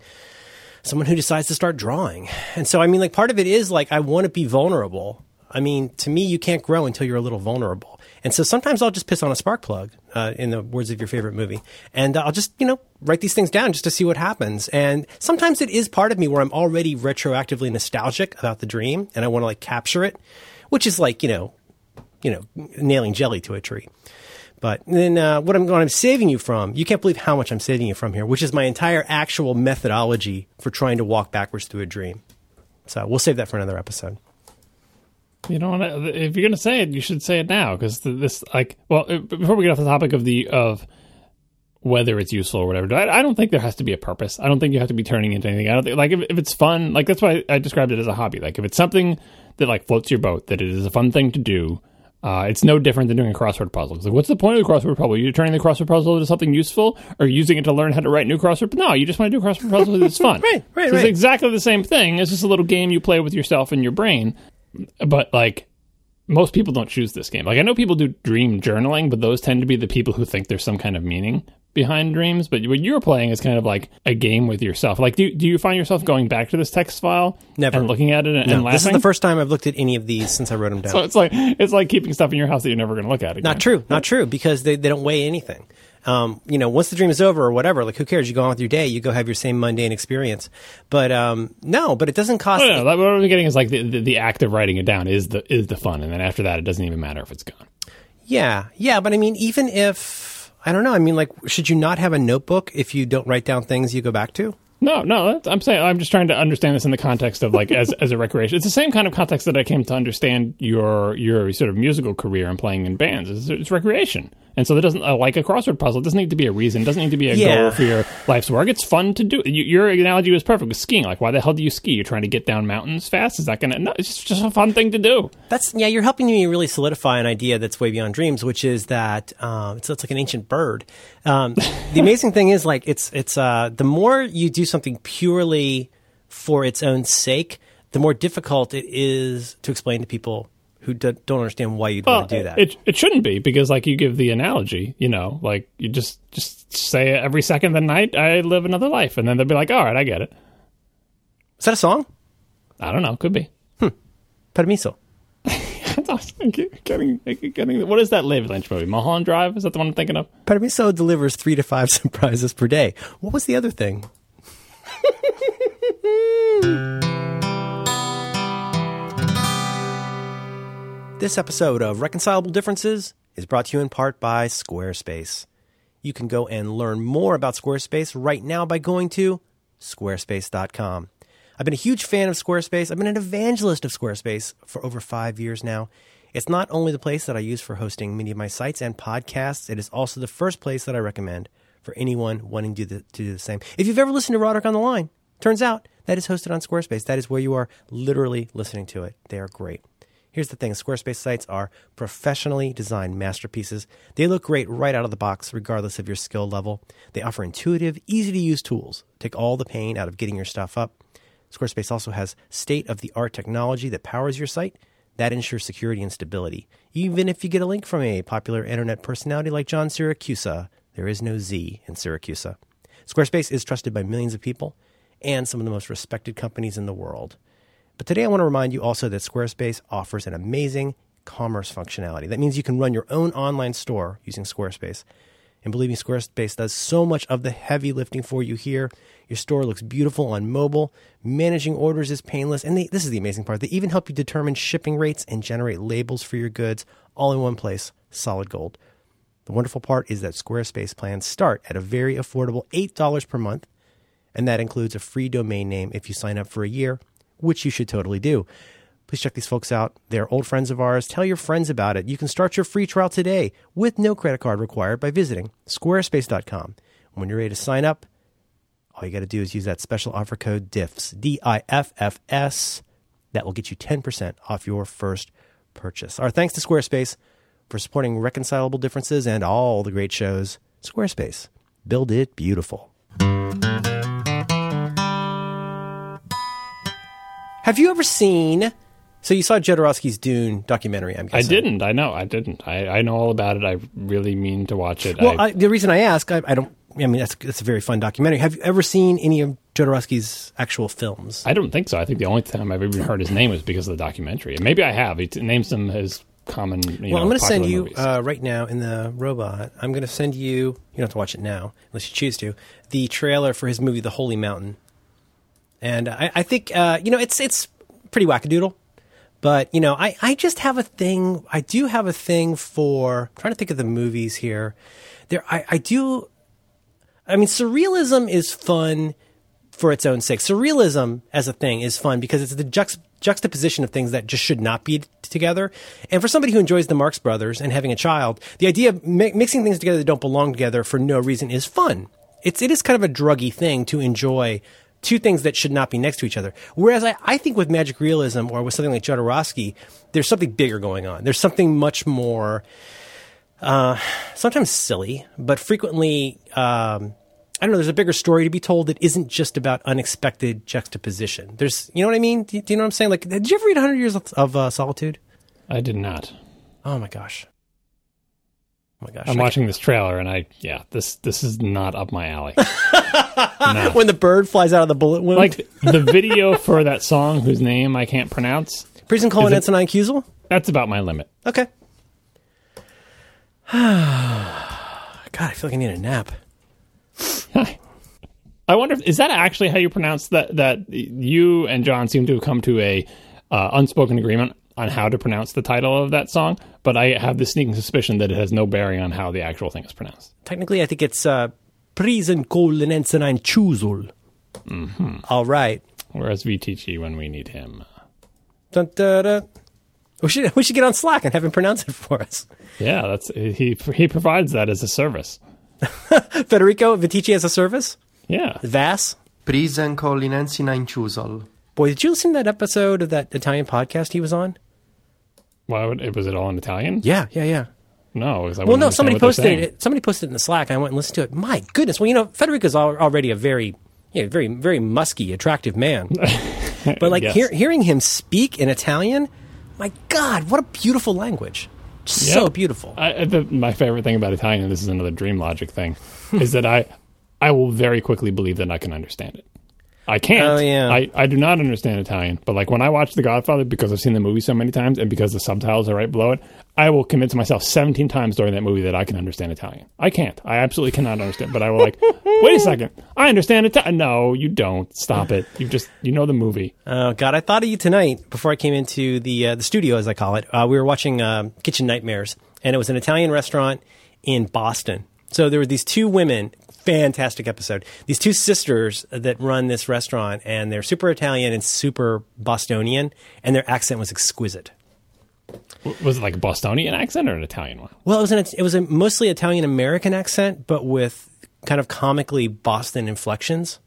someone who decides to start drawing. And so, I mean, like part of it is like, I want to be vulnerable. I mean, to me, you can't grow until you're a little vulnerable. And so sometimes I'll just piss on a spark plug, uh, in the words of your favorite movie. And I'll just, you know, write these things down just to see what happens. And sometimes it is part of me where I'm already retroactively nostalgic about the dream and I want to like capture it, which is like, you know, you know, nailing jelly to a tree. But then uh, what I'm what I'm saving you from, you can't believe how much I'm saving you from here, which is my entire actual methodology for trying to walk backwards through a dream. So we'll save that for another episode. You know, if you're going to say it, you should say it now because this, like, well, uh, before we get off the topic of the of whether it's useful or whatever, I, I don't think there has to be a purpose. I don't think you have to be turning into anything. I don't think, like, if, if it's fun, like that's why I described it as a hobby. Like, if it's something that like floats your boat, that it is a fun thing to do. Uh, it's no different than doing a crossword puzzle. It's like, what's the point of the crossword puzzle? You're turning the crossword puzzle into something useful, or using it to learn how to write new crossword. No, you just want to do a crossword puzzle because it's fun. Right, right, So right. It's exactly the same thing. It's just a little game you play with yourself and your brain. But like, most people don't choose this game. Like I know people do dream journaling, but those tend to be the people who think there's some kind of meaning behind dreams. But what you're playing is kind of like a game with yourself. Like, do do you find yourself going back to this text file Never. and looking at it and, and laughing? This is the first time I've looked at any of these since I wrote them down. so it's like it's like keeping stuff in your house that you're never going to look at again. Not true. Not true because they, they don't weigh anything. Um, you know, once the dream is over or whatever, like who cares? You go on with your day. You go have your same mundane experience. But um, no, but it doesn't cost. Oh, no, that- what I'm getting is like the, the the act of writing it down is the is the fun, and then after that, it doesn't even matter if it's gone. Yeah, yeah, but I mean, even if I don't know, I mean, like, should you not have a notebook if you don't write down things you go back to? No, no, that's, I'm saying I'm just trying to understand this in the context of like as as a recreation. It's the same kind of context that I came to understand your your sort of musical career and playing in bands. It's, it's recreation, and so it doesn't uh, like a crossword puzzle. It doesn't need to be a reason. It doesn't need to be a Yeah. goal for your life's work. It's fun to do. You, your analogy was perfect with skiing. Like, why the hell do you ski? You're trying to get down mountains fast. Is that gonna? No, it's just a fun thing to do. That's yeah. You're helping me really solidify an idea that's way beyond dreams, which is that um, it's, it's like an ancient bird. Um, the amazing thing is like it's it's uh, the more you do something purely for its own sake, the more difficult it is to explain to people who do, don't understand why you'd want to do that. It it shouldn't be because like you give the analogy, you know, like you just just say every second of the night I live another life, and then they'll be like, all right, I get it. is that a song? I don't know, could be. Permiso. I'm getting, getting, what is that David Lynch movie? Mulholland Drive? Is that the one I'm thinking of? Permiso delivers three to five surprises per day. What was the other thing? this episode of Reconcilable Differences is brought to you in part by Squarespace. You can go and learn more about Squarespace right now by going to squarespace.com. I've been a huge fan of Squarespace. I've been an evangelist of Squarespace for over five years now. It's not only the place that I use for hosting many of my sites and podcasts, it is also the first place that I recommend for anyone wanting to do the, to do the same. If you've ever listened to Roderick on the Line, turns out that is hosted on Squarespace. That is where you are literally listening to it. They are great. Here's the thing Squarespace sites are professionally designed masterpieces. They look great right out of the box, regardless of your skill level. They offer intuitive, easy to use tools. Take all the pain out of getting your stuff up. Squarespace also has state of the art technology that powers your site. That ensures security and stability. Even if you get a link from a popular internet personality like John Siracusa, there is no Z in Siracusa. Squarespace is trusted by millions of people and some of the most respected companies in the world. But today I want to remind you also that Squarespace offers an amazing commerce functionality. That means you can run your own online store using Squarespace. And believe me, Squarespace does so much of the heavy lifting for you here. Your store looks beautiful on mobile. Managing orders is painless. And they, this is the amazing part. They even help you determine shipping rates and generate labels for your goods all in one place. Solid gold. The wonderful part is that Squarespace plans start at a very affordable $8 per month. And that includes a free domain name if you sign up for a year which you should totally do. Please check these folks out. They're old friends of ours. Tell your friends about it. You can start your free trial today with no credit card required by visiting squarespace.com. When you're ready to sign up, all you got to do is use that special offer code DIFFS, D I F F S. That will get you 10% off your first purchase. Our thanks to Squarespace for supporting reconcilable differences and all the great shows. Squarespace, build it beautiful. Have you ever seen? So you saw Jodorowsky's Dune documentary? I'm I didn't. I know. I didn't. I, I know all about it. I really mean to watch it. Well, I, I, the reason I ask, I, I don't. I mean, that's that's a very fun documentary. Have you ever seen any of Jodorowsky's actual films? I don't think so. I think the only time I've even heard his name was because of the documentary. And maybe I have. He t- names them as common. You well, know, I'm going to send you uh, right now in the robot. I'm going to send you. You don't have to watch it now unless you choose to. The trailer for his movie, The Holy Mountain, and I, I think uh, you know it's it's pretty wackadoodle. But you know, I, I just have a thing. I do have a thing for I'm trying to think of the movies here. There, I, I do. I mean, surrealism is fun for its own sake. Surrealism as a thing is fun because it's the juxt- juxtaposition of things that just should not be together. And for somebody who enjoys the Marx Brothers and having a child, the idea of mi- mixing things together that don't belong together for no reason is fun. It's it is kind of a druggy thing to enjoy two things that should not be next to each other. Whereas I, I think with magic realism or with something like Jodorowsky, there's something bigger going on. There's something much more uh, sometimes silly, but frequently, um, I don't know, there's a bigger story to be told that isn't just about unexpected juxtaposition. There's, you know what I mean? Do, do you know what I'm saying? Like, did you ever read 100 Years of, of uh, Solitude? I did not. Oh my gosh. Oh my gosh. I'm watching this trailer, and I yeah, this this is not up my alley. no. When the bird flies out of the bullet wound. Like the video for that song, whose name I can't pronounce. Prison colon it- Ensign Accusal? That's about my limit. Okay. God, I feel like I need a nap. I wonder if is that actually how you pronounce that? That you and John seem to have come to a uh, unspoken agreement on how to pronounce the title of that song, but I have the sneaking suspicion that it has no bearing on how the actual thing is pronounced. Technically, I think it's uh, Prison colon Ensign Accusal. Mm-hmm. All right. Whereas VTG when we need him. Dun, dun, dun. We should we should get on Slack and have him pronounce it for us. Yeah, that's he. He provides that as a service. Federico Viticci as a service. Yeah, Vass. Prisen collinensina in Chusol. Boy, did you listen to that episode of that Italian podcast he was on? why would it was it all in Italian? Yeah, yeah, yeah. No, Well, no, somebody posted it. Somebody posted it in the Slack. and I went and listened to it. My goodness. Well, you know, Federico's al- already a very, you know, very, very musky, attractive man. but like Yes. hear, hearing him speak in Italian, my God, what a beautiful language! So beautiful. I, I- the, my favorite thing about Italian, and this is another dream logic thing, is that I I will very quickly believe that I can understand it. I can't. Oh, yeah. I, I do not understand Italian. But like when I watch The Godfather, because I've seen the movie so many times and because the subtitles are right below it, I will convince myself 17 times during that movie that I can understand Italian. I can't. I absolutely cannot understand. But I will like, wait a second. I understand Italian. No, you don't. Stop it. You just, you know the movie. Oh God, I thought of you tonight before I came into the uh, the studio, as I call it. Uh, we were watching um Kitchen Nightmares, and it was an Italian restaurant in Boston. So there were these two women. Fantastic episode. These two sisters that run this restaurant, and they're super Italian and super Bostonian, and their accent was exquisite. Was it like a Bostonian accent or an Italian one? Well, it was an, it was a mostly Italian American accent, but with kind of comically Boston inflections.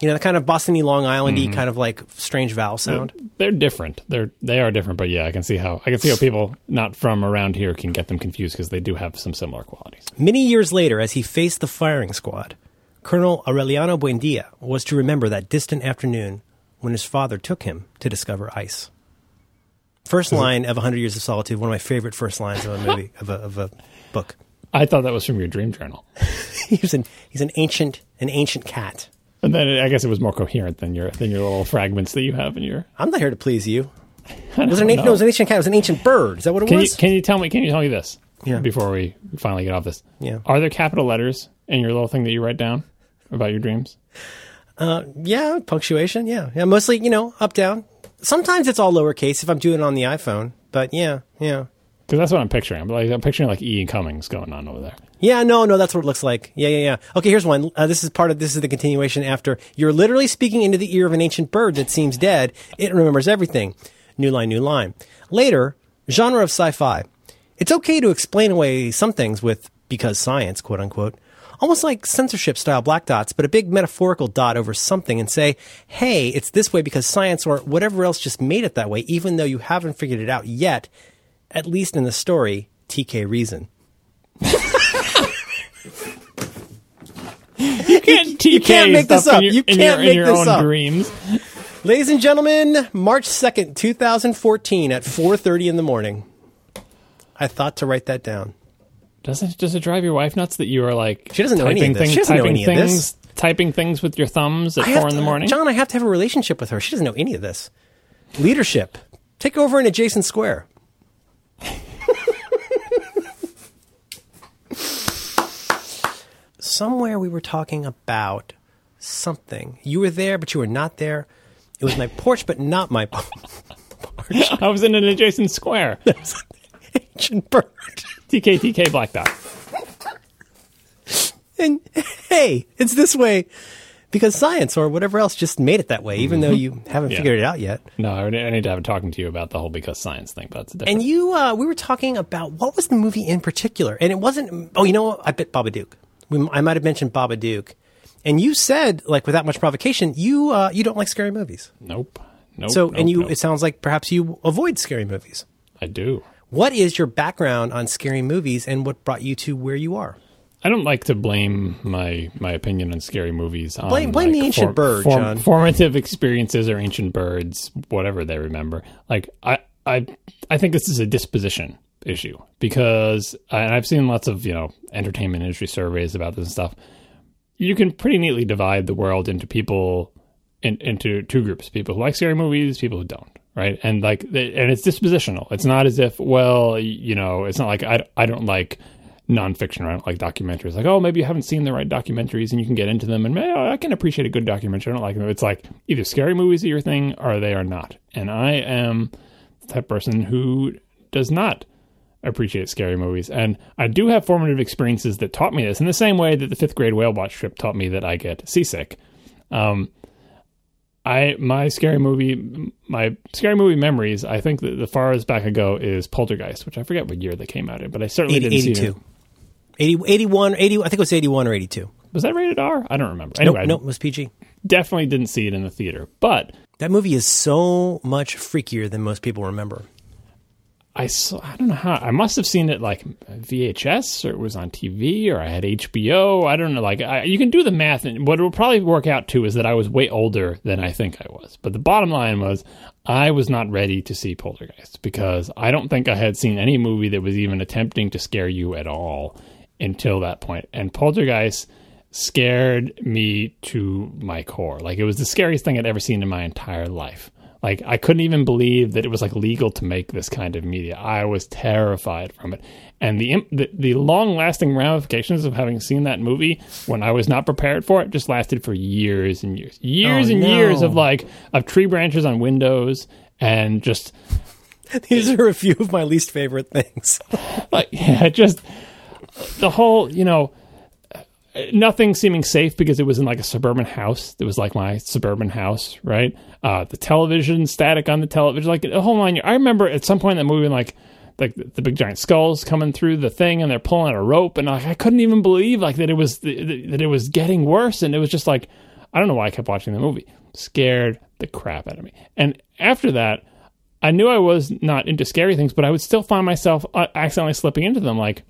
You know, the kind of Bostony Long Islandy mm-hmm. kind of like strange vowel sound. They're different. They're they are different, but yeah, I can see how I can see how people not from around here can get them confused because they do have some similar qualities. Many years later, as he faced the firing squad, Colonel Aureliano Buendia was to remember that distant afternoon when his father took him to discover ice. First line of 100 Years of Solitude, one of my favorite first lines of a movie, of a, of a book. I thought that was from your dream journal, He's an, he's an ancient, an ancient cat. And then I guess it was more coherent than your than your little fragments that you have in your. I'm not here to please you. Was it an, ancient, no, it was an ancient cat. It was an ancient bird. Is that what it Can you was? can you tell me? Can you tell me this? Yeah. Before we finally get off this, Yeah. Are there capital letters in your little thing that you write down about your dreams? Uh, yeah, punctuation. Yeah, yeah. Mostly, you know, up down. Sometimes it's all lowercase if I'm doing it on the iPhone. But yeah, yeah, Because that's what I'm picturing. I'm like I'm picturing like e.e. cummings going on over there. yeah. No, no, that's what it looks like. Yeah, yeah, yeah. Okay, here's one. Uh, this is part of this is the continuation after you're literally speaking into the ear of an ancient bird that seems dead. It remembers everything. New line, new line. Later, genre of sci-fi. It's okay to explain away some things with because science, quote unquote. Almost like censorship style black dots, but a big metaphorical dot over something and say, hey, it's this way because science or whatever else just made it that way, even though you haven't figured it out yet, at least in the story, TK Reason. You can't TK can't make this up. your, You can't your, in make your this own up. dreams. Ladies and gentlemen, March 2nd, 2014 at 4:30 in the morning. I thought to write that down. Doesn't does it drive your wife nuts that you are like She doesn't know any typing of this. things, She doesn't know typing any of things, typing things with your thumbs at I four in to- the morning? John, I have to have a relationship with her. She doesn't know any of this. Leadership. Take over an adjacent square. Somewhere we were talking about something. You were there, but you were not there. It was my porch, but not my porch. I was in an adjacent square. That's Ancient bird. TK TK black dot. And hey, it's this way because science or whatever else just made it that way, even though you haven't Yeah. figured it out yet. No, I need to have a talking to you about the whole because science thing, but that's different. And you, uh, we were talking about what was the movie in particular, and it wasn't. Oh, you know what? I bet Babadook. We, I might have mentioned Babadook, and you said, like, without much provocation, you uh, you don't like scary movies. nope. Nope. So, nope, and you, nope. it sounds like perhaps you avoid scary movies. I do. What is your background on scary movies, and what brought you to where you are? I don't like to blame my my opinion on scary movies. On Blame- blame like, the ancient bird, John. Formative experiences or ancient birds, whatever they remember. Like I I I think this is a disposition issue because and I've seen lots of you know entertainment industry surveys about this stuff. You can pretty neatly divide the world into people in, into two groups: people who like scary movies, people who don't. Right, and like, and it's dispositional. It's not as if, well, you know, it's not like I, I don't like nonfiction. Don't like documentaries. Like, oh, maybe you haven't seen the right documentaries, and you can get into them. And man, I can appreciate a good documentary. I don't like them. It's like either scary movies are your thing, or they are not. And I am the type of person who does not appreciate scary movies. And I do have formative experiences that taught me this in the same way that the fifth grade whale watch trip taught me that I get seasick. Um, I my scary movie my scary movie memories. I think that the farthest back I go is Poltergeist, which I forget what year they came out in, but I certainly 80, didn't see 82. it. 80, 81, 80, I think it was 81 or 82. Was that rated R? I don't remember. Nope, Anyway, nope, it was PG. definitely didn't see it in the theater, but That movie is so much freakier than most people remember. I saw, I don't know how I must have seen it like VHS or it was on TV or I had HBO. I don't know. Like I, you can do the math, and what it will probably work out to is that I was way older than I think I was. But the bottom line was I was not ready to see Poltergeist because I don't think I had seen any movie that was even attempting to scare you at all until that point. And Poltergeist scared me to my core. Like it was the scariest thing I'd ever seen in my entire life. Like I couldn't even believe that it was like legal to make this kind of media. I was terrified from it, and the the, the long lasting ramifications of having seen that movie when I was not prepared for it just lasted for years and years, years Oh, and no. years of like of tree branches on windows and just These are a few of my least favorite things. like yeah, just the whole you know nothing seeming safe because it was in like a suburban house. It was like my suburban house, right? Uh, the television, static on the television, like a whole line. I remember at some point in that movie, like like the big giant skulls coming through the thing, and they're pulling a rope, and like, I couldn't even believe like that it was that it was getting worse, and it was just like I don't know why I kept watching the movie. Scared the crap out of me, and after that. I knew I was not into scary things, but I would still find myself uh, accidentally slipping into them. Like,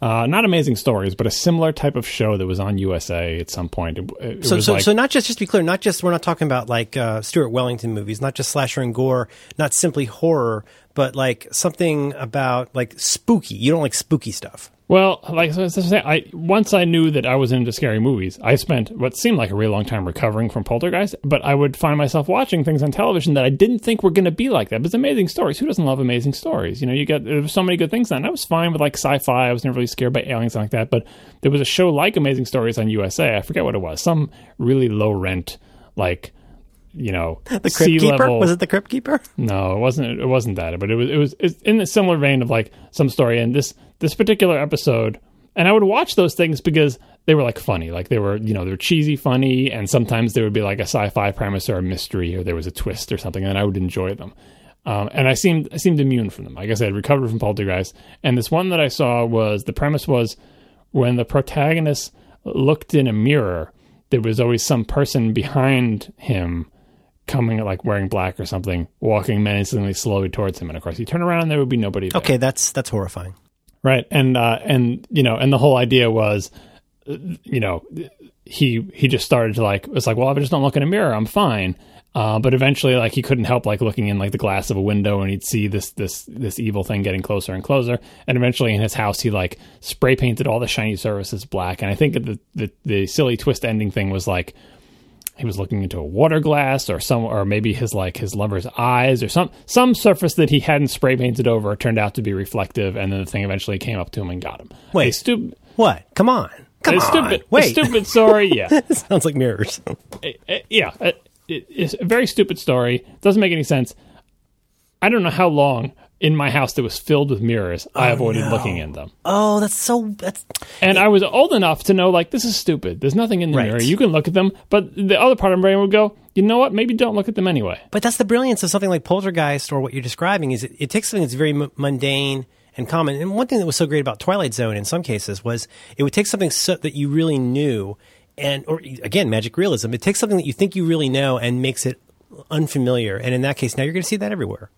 uh, not amazing stories, but a similar type of show that was on USA at some point. It, it So, so, like, so not just just to be clear, not just we're not talking about like uh, Stuart Wellington movies, not just slasher and gore, not simply horror, but like something about like spooky. You don't like spooky stuff. Well, like so, I once I knew that I was into scary movies, I spent what seemed like a really long time recovering from Poltergeist. But I would find myself watching things on television that I didn't think were going to be like that. But it's amazing stories. Who doesn't love amazing stories? You know, you got there so many good things on. I was fine with like sci-fi. I was never really scared by aliens like that. But there was a show like Amazing Stories on USA. I forget what it was. Some really low rent like. You know, The Crypt Keeper was it the Crypt Keeper? No, it wasn't. It wasn't that. But it was. It was it's in a similar vein of like some story. And this this particular episode, and I would watch those things because they were like funny. Like they were, you know, they were cheesy, funny, and sometimes there would be like a sci-fi premise or a mystery, or there was a twist or something, and I would enjoy them. Um, and I seemed I seemed immune from them. Like I had recovered from Poltergeist. And this one that I saw was the premise was when the protagonist looked in a mirror, there was always some person behind him coming like wearing black or something, walking menacingly slowly towards him. And of course, he turned around and there would be nobody there. Okay, that's that's horrifying. Right. And, uh, and, you know, and the whole idea was, you know, he, he just started to like, it's like, well, if I just don't look in a mirror, I'm fine. Uh, but eventually, like, he couldn't help like looking in like the glass of a window and he'd see this, this, this evil thing getting closer and closer. And eventually in his house, he like spray painted all the shiny surfaces black. And I think the, the, the silly twist ending thing was like, he was looking into a water glass or some or maybe his like his lover's eyes or some some surface that he hadn't spray painted over turned out to be reflective and then the thing eventually came up to him and got him. Wait. stupid What? Come on. Come on. stupid Wait. stupid story, yeah. Sounds like mirrors. Yeah, it, it's a very stupid story. Doesn't make any sense. I don't know how long in my house that was filled with mirrors I oh, avoided no. looking in them. oh, that's so. That's And I was old enough to know, like, this is stupid. There's nothing in the Right. mirror. You can look at them, but the other part of my brain would go, you know what? Maybe don't look at them anyway. But that's the brilliance of something like Poltergeist or what you're describing is it, it takes something that's very m- mundane and common. And one thing that was so great about Twilight Zone in some cases was it would take something so, that you really knew and or again magic realism. It takes something that you think you really know and makes it unfamiliar. And in that case, now you're going to see that everywhere.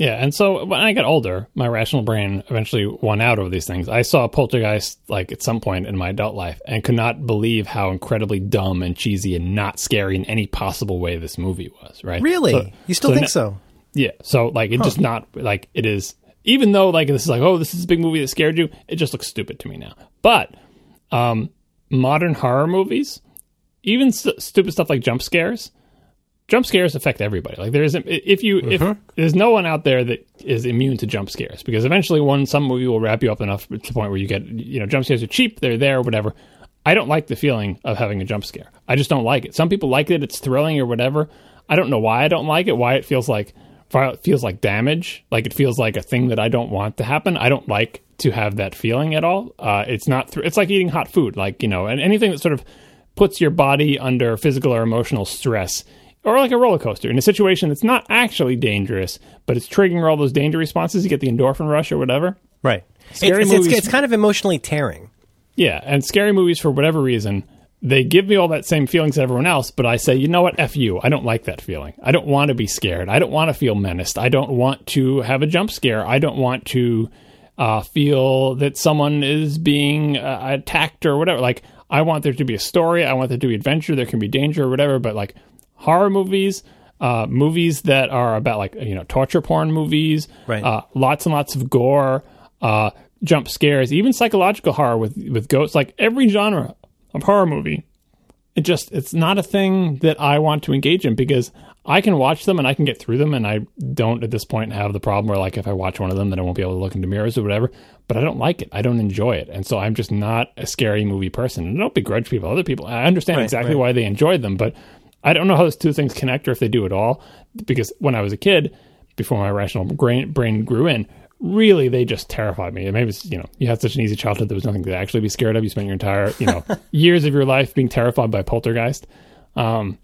Yeah, and so when I got older, my rational brain eventually won out over these things. I saw a Poltergeist like at some point in my adult life and could not believe how incredibly dumb and cheesy and not scary in any possible way this movie was, right? Really, So- you still so think so? Yeah. So like it just not like it is even though like this is like, oh, this is a big movie that scared you, it just looks stupid to me now. But um modern horror movies, even s- stupid stuff like jump scares, jump scares affect everybody. Like there isn't if you if there's no one out there that is immune to jump scares because eventually one some movie will wrap you up enough to the point where you get you know jump scares are cheap, they're there, whatever. I don't like the feeling of having a jump scare. I just don't like it. Some people like it; it's thrilling or whatever. I don't know why I don't like it. Why it feels like it feels like damage. Like it feels like a thing that I don't want to happen. I don't like to have that feeling at all. Uh, it's not. Thr- it's like eating hot food. Like you know, and anything that sort of puts your body under physical or emotional stress. Or like a roller coaster in a situation that's not actually dangerous, but it's triggering all those danger responses. You get the endorphin rush or whatever. Right. Scary it's, it's, movies- it's kind of emotionally tearing. Yeah, and scary movies for whatever reason, they give me all that same feelings as everyone else, but I say, you know what, F you. I don't like that feeling. I don't want to be scared. I don't want to feel menaced. I don't want to have a jump scare. I don't want to uh, feel that someone is being uh, attacked or whatever. Like, I want there to be a story. I want there to be adventure. There can be danger or whatever, but like horror movies, uh, movies that are about like, you know, torture porn movies, Right. uh, lots and lots of gore, uh, jump scares, even psychological horror with with ghosts. Like every genre of horror movie, it just it's not a thing that I want to engage in because I can watch them and I can get through them and I don't at this point have the problem where like if I watch one of them then I won't be able to look into mirrors or whatever. But I don't like it. I don't enjoy it. And so I'm just not a scary movie person. And I don't begrudge people. Other people I understand Right, exactly right. why they enjoyed them, but I don't know how those two things connect or if they do at all. Because when I was a kid, before my rational brain, brain grew in, really they just terrified me. And maybe it's, you know, you had such an easy childhood there was nothing to actually be scared of. You spent your entire, you know, years of your life being terrified by poltergeist. Um,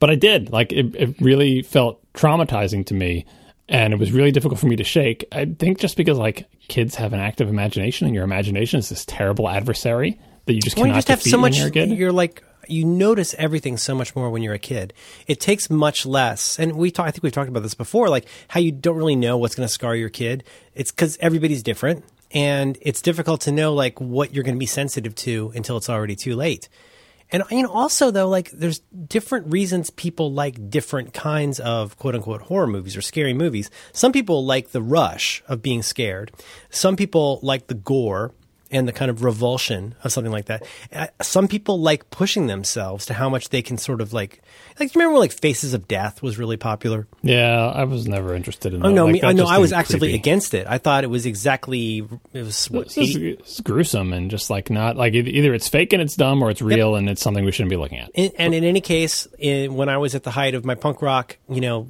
but I did. Like it, it really felt traumatizing to me, and it was really difficult for me to shake. I think just because like kids have an active imagination, and your imagination is this terrible adversary that you just Well, you cannot just have so much. you're. You're like you notice everything so much more when you're a kid. It takes much less, and we talk, I think we've talked about this before, like how you don't really know what's going to scar your kid. It's because everybody's different, and it's difficult to know like what you're going to be sensitive to until it's already too late. And you know, also though, like there's different reasons people like different kinds of quote unquote horror movies or scary movies. Some people like the rush of being scared. Some people like the gore and the kind of revulsion of something like that. Uh, Some people like pushing themselves to how much they can sort of like, like, do you remember when like Faces of Death was really popular? yeah, I was never interested in. Oh that. no, Like, me, that I know I was actively creepy. against it. I thought it was exactly it was what, It's, just- it's gruesome and just like not like either it's fake and it's dumb or it's real and it's something we shouldn't be looking at. in, and in any case, in, when I was at the height of my punk rock, you know,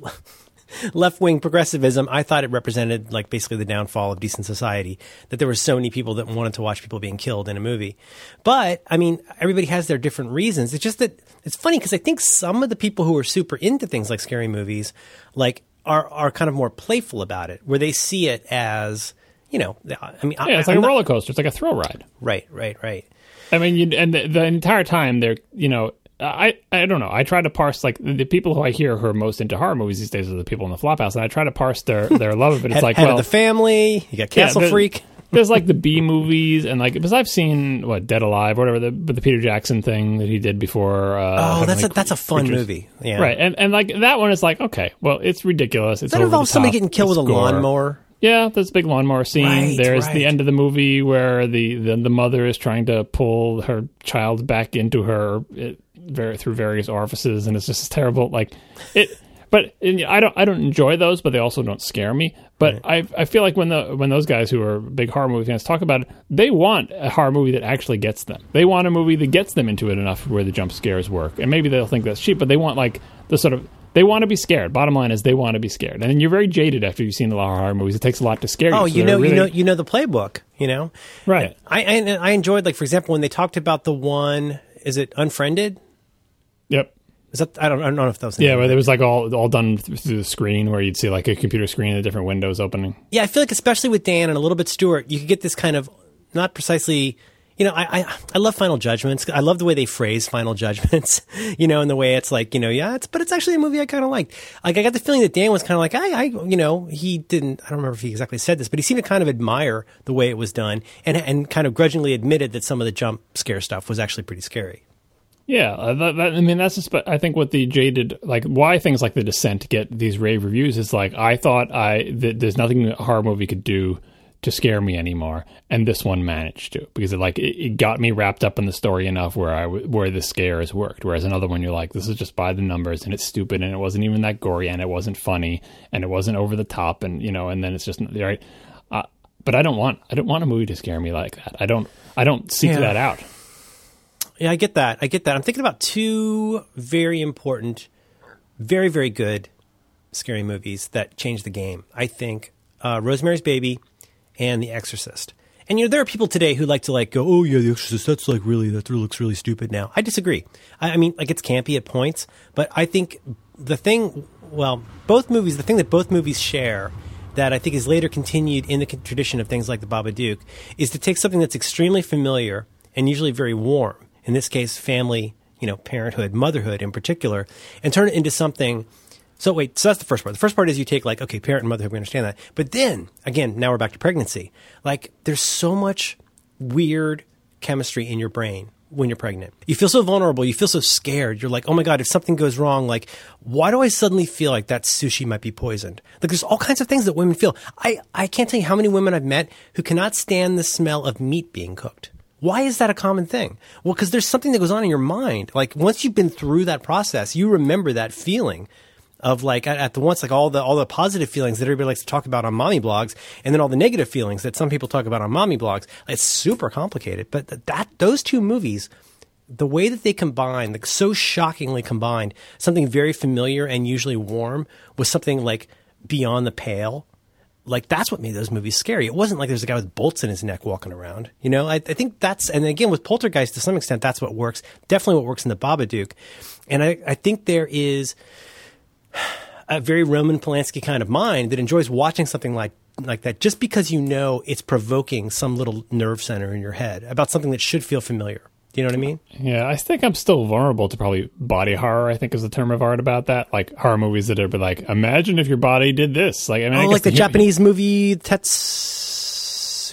left wing progressivism, I thought it represented like basically the downfall of decent society. That there were so many people that wanted to watch people being killed in a movie. But I mean, everybody has their different reasons. It's just that it's funny because I think some of the people who are super into things like scary movies, like are are kind of more playful about it, where they see it as you know, I mean, Yeah, it's I, like I'm a roller coaster. It's like a thrill ride. right, right, right. I mean, you, and the, the entire time they're, you know, I, I don't know. I try to parse like the, people who I hear who are most into horror movies these days are the people in the flophouse, and I try to parse their their love of it. It's Head, like, head well, the family, you got Castle there- Freak. There's like the B movies and like because I've seen what Dead Alive, whatever the but the Peter Jackson thing that he did before. Uh, Oh, that's a, that's a fun Creatures. movie. Yeah. right? And and like that one is like okay, well, it's ridiculous. It's That involves somebody getting killed with a lawnmower. Yeah, there's a big lawnmower scene. Right, there's right. the end of the movie where the, the, the mother is trying to pull her child back into her it, ver through various orifices, and it's just terrible. Like it, but I don't I don't enjoy those, but they also don't scare me. But I I feel like when the when those guys who are big horror movie fans talk about it, they want a horror movie that actually gets them. They want a movie that gets them into it enough where the jump scares work. And maybe they'll think that's cheap, but they want like the sort of they want to be scared. Bottom line is they want to be scared. And you're very jaded after you've seen a lot of horror movies. It takes a lot to scare you. Oh, so you know, really- you know, you know the playbook. You know, right? I, I I enjoyed like for example when they talked about the one is it Unfriended? Yep. Is that I don't I don't know if that was the Yeah, where it. it was like all all done through the screen, where you'd see like a computer screen and different windows opening. yeah. I feel like especially with Dan and a little bit Stuart, you could get this kind of not precisely. You know, I, I I love Final Judgments. I love the way they phrase Final Judgments. You know, and the way it's like, you know, yeah, it's but it's actually a movie I kind of liked. Like I got the feeling that Dan was kind of like, I, I, you know, he didn't. I don't remember if he exactly said this, but he seemed to kind of admire the way it was done, and and kind of grudgingly admitted that some of the jump scare stuff was actually pretty scary. Yeah, uh, that, that, I mean that's just, I think what the jaded like why things like The Descent get these rave reviews is like I thought I that there's nothing a horror movie could do to scare me anymore, and this one managed to because it like it, it got me wrapped up in the story enough where I where the scares worked. Whereas another one you're like this is just by the numbers and it's stupid and it wasn't even that gory and it wasn't funny and it wasn't over the top and you know and then it's just right. Uh, but I don't want I don't want a movie to scare me like that. I don't I don't seek Yeah. that out. Yeah, I get that. I get that. I'm thinking about two very important, very, very good scary movies that changed the game. I think uh, Rosemary's Baby and The Exorcist. And you know, there are people today who like to like go, "Oh yeah, The Exorcist. That's like really that looks really stupid now." I disagree. I, I mean, like it's campy at points, but I think the thing, well, both movies, the thing that both movies share that I think is later continued in the tradition of things like the Babadook is to take something that's extremely familiar and usually very warm, in this case, family, you know, parenthood, motherhood in particular, and turn it into something. So wait, so that's the first part. The first part is you take like, okay, parent and motherhood, we understand that. But then, again, now we're back to pregnancy. Like, there's so much weird chemistry in your brain when you're pregnant. You feel so vulnerable. You feel so scared. You're like, oh my God, if something goes wrong, like, why do I suddenly feel like that sushi might be poisoned? Like, there's all kinds of things that women feel. I, I can't tell you how many women I've met who cannot stand the smell of meat being cooked Why is that a common thing? Well, because there's something that goes on in your mind. Like once you've been through that process, you remember that feeling of like at, at the once like all the all the positive feelings that everybody likes to talk about on mommy blogs, and then all the negative feelings that some people talk about on mommy blogs. It's super complicated, but th- that those two movies the way that they combine, like so shockingly combined, something very familiar and usually warm with something like beyond the pale. Like that's what made those movies scary. It wasn't like there's a guy with bolts in his neck walking around. You know, I, I think that's and again with Poltergeist to some extent that's what works. Definitely what works in the Babadook, and I, I think there is a very Roman Polanski kind of mind that enjoys watching something like like that just because you know it's provoking some little nerve center in your head about something that should feel familiar. Do you know what I mean? Yeah, I think I'm still vulnerable to probably body horror. I think is the term of art about that, like horror movies that are like, imagine if your body did this. Like, I mean, I Oh, guess like the hu- Japanese movie Tetsuo.